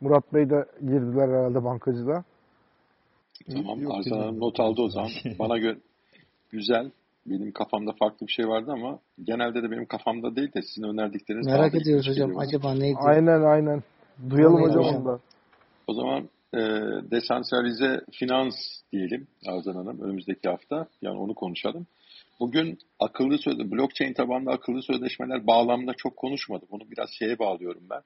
Murat Bey de girdiler herhalde bankacılığa. Tamam. Arzan not aldı o zaman. [laughs] Bana göre güzel. Benim kafamda farklı bir şey vardı ama genelde de benim kafamda değil de sizin önerdikleriniz Merak ediyoruz hocam. Acaba neydi? Aynen aynen. Duyalım hocam, onu O zaman e, finans diyelim Arzan Hanım önümüzdeki hafta. Yani onu konuşalım. Bugün akıllı sözde blockchain tabanlı akıllı sözleşmeler bağlamında çok konuşmadım. Bunu biraz şeye bağlıyorum ben.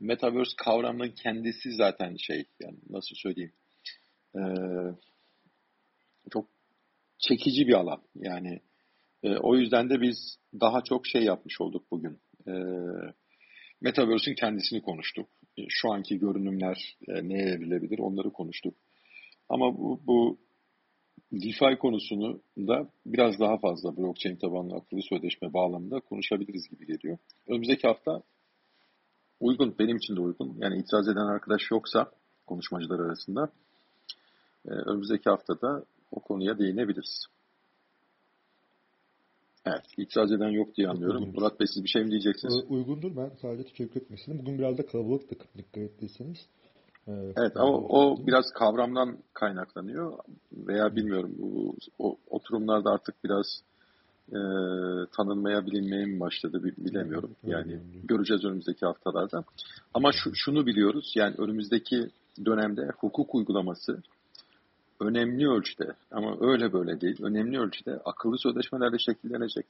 Metaverse kavramının kendisi zaten şey yani nasıl söyleyeyim e, çok çekici bir alan. Yani e, o yüzden de biz daha çok şey yapmış olduk bugün. E, Metaverse'ün kendisini konuştuk. E, şu anki görünümler e, neye evrilebilir onları konuştuk. Ama bu, bu DeFi konusunu da biraz daha fazla blockchain tabanlı akıllı sözleşme bağlamında konuşabiliriz gibi geliyor. Önümüzdeki hafta uygun, benim için de uygun. Yani itiraz eden arkadaş yoksa konuşmacılar arasında e, önümüzdeki haftada o konuya değinebiliriz. Evet, itiraz eden yok diye anlıyorum. Uygundur. Murat Bey siz bir şey mi diyeceksiniz? Uygundur. Ben sadece teşekkür etmek istedim. Bugün biraz da kalabalıktık dikkat ettiyseniz. Evet, evet ama o biraz kavramdan kaynaklanıyor veya bilmiyorum bu, o oturumlarda artık biraz e, tanınmaya bilinmeye mi başladı bilemiyorum. Yani göreceğiz önümüzdeki haftalarda. Ama şu, şunu biliyoruz yani önümüzdeki dönemde hukuk uygulaması önemli ölçüde ama öyle böyle değil önemli ölçüde akıllı sözleşmelerle şekillenecek.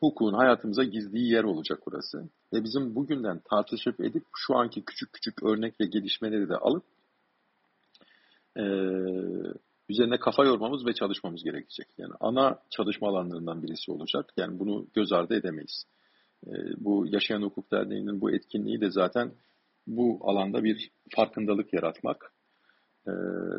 Hukukun hayatımıza gizliği yer olacak burası. Ve bizim bugünden tartışıp edip şu anki küçük küçük örnek ve gelişmeleri de alıp e, üzerine kafa yormamız ve çalışmamız gerekecek. Yani ana çalışma alanlarından birisi olacak. Yani bunu göz ardı edemeyiz. E, bu Yaşayan Hukuk Derneği'nin bu etkinliği de zaten bu alanda bir farkındalık yaratmak ee,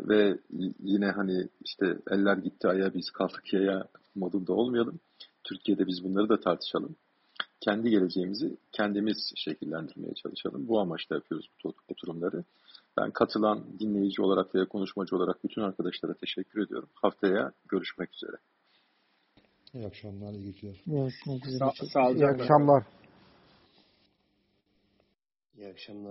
ve yine hani işte eller gitti aya biz kaldık yaya modunda olmayalım. Türkiye'de biz bunları da tartışalım. kendi geleceğimizi kendimiz şekillendirmeye çalışalım. Bu amaçla yapıyoruz bu oturumları. Ben katılan dinleyici olarak veya konuşmacı olarak bütün arkadaşlara teşekkür ediyorum. Haftaya görüşmek üzere. İyi akşamlar, iyi geceler. Görüşmek üzere. Sa- İyi akşamlar. İyi akşamlar.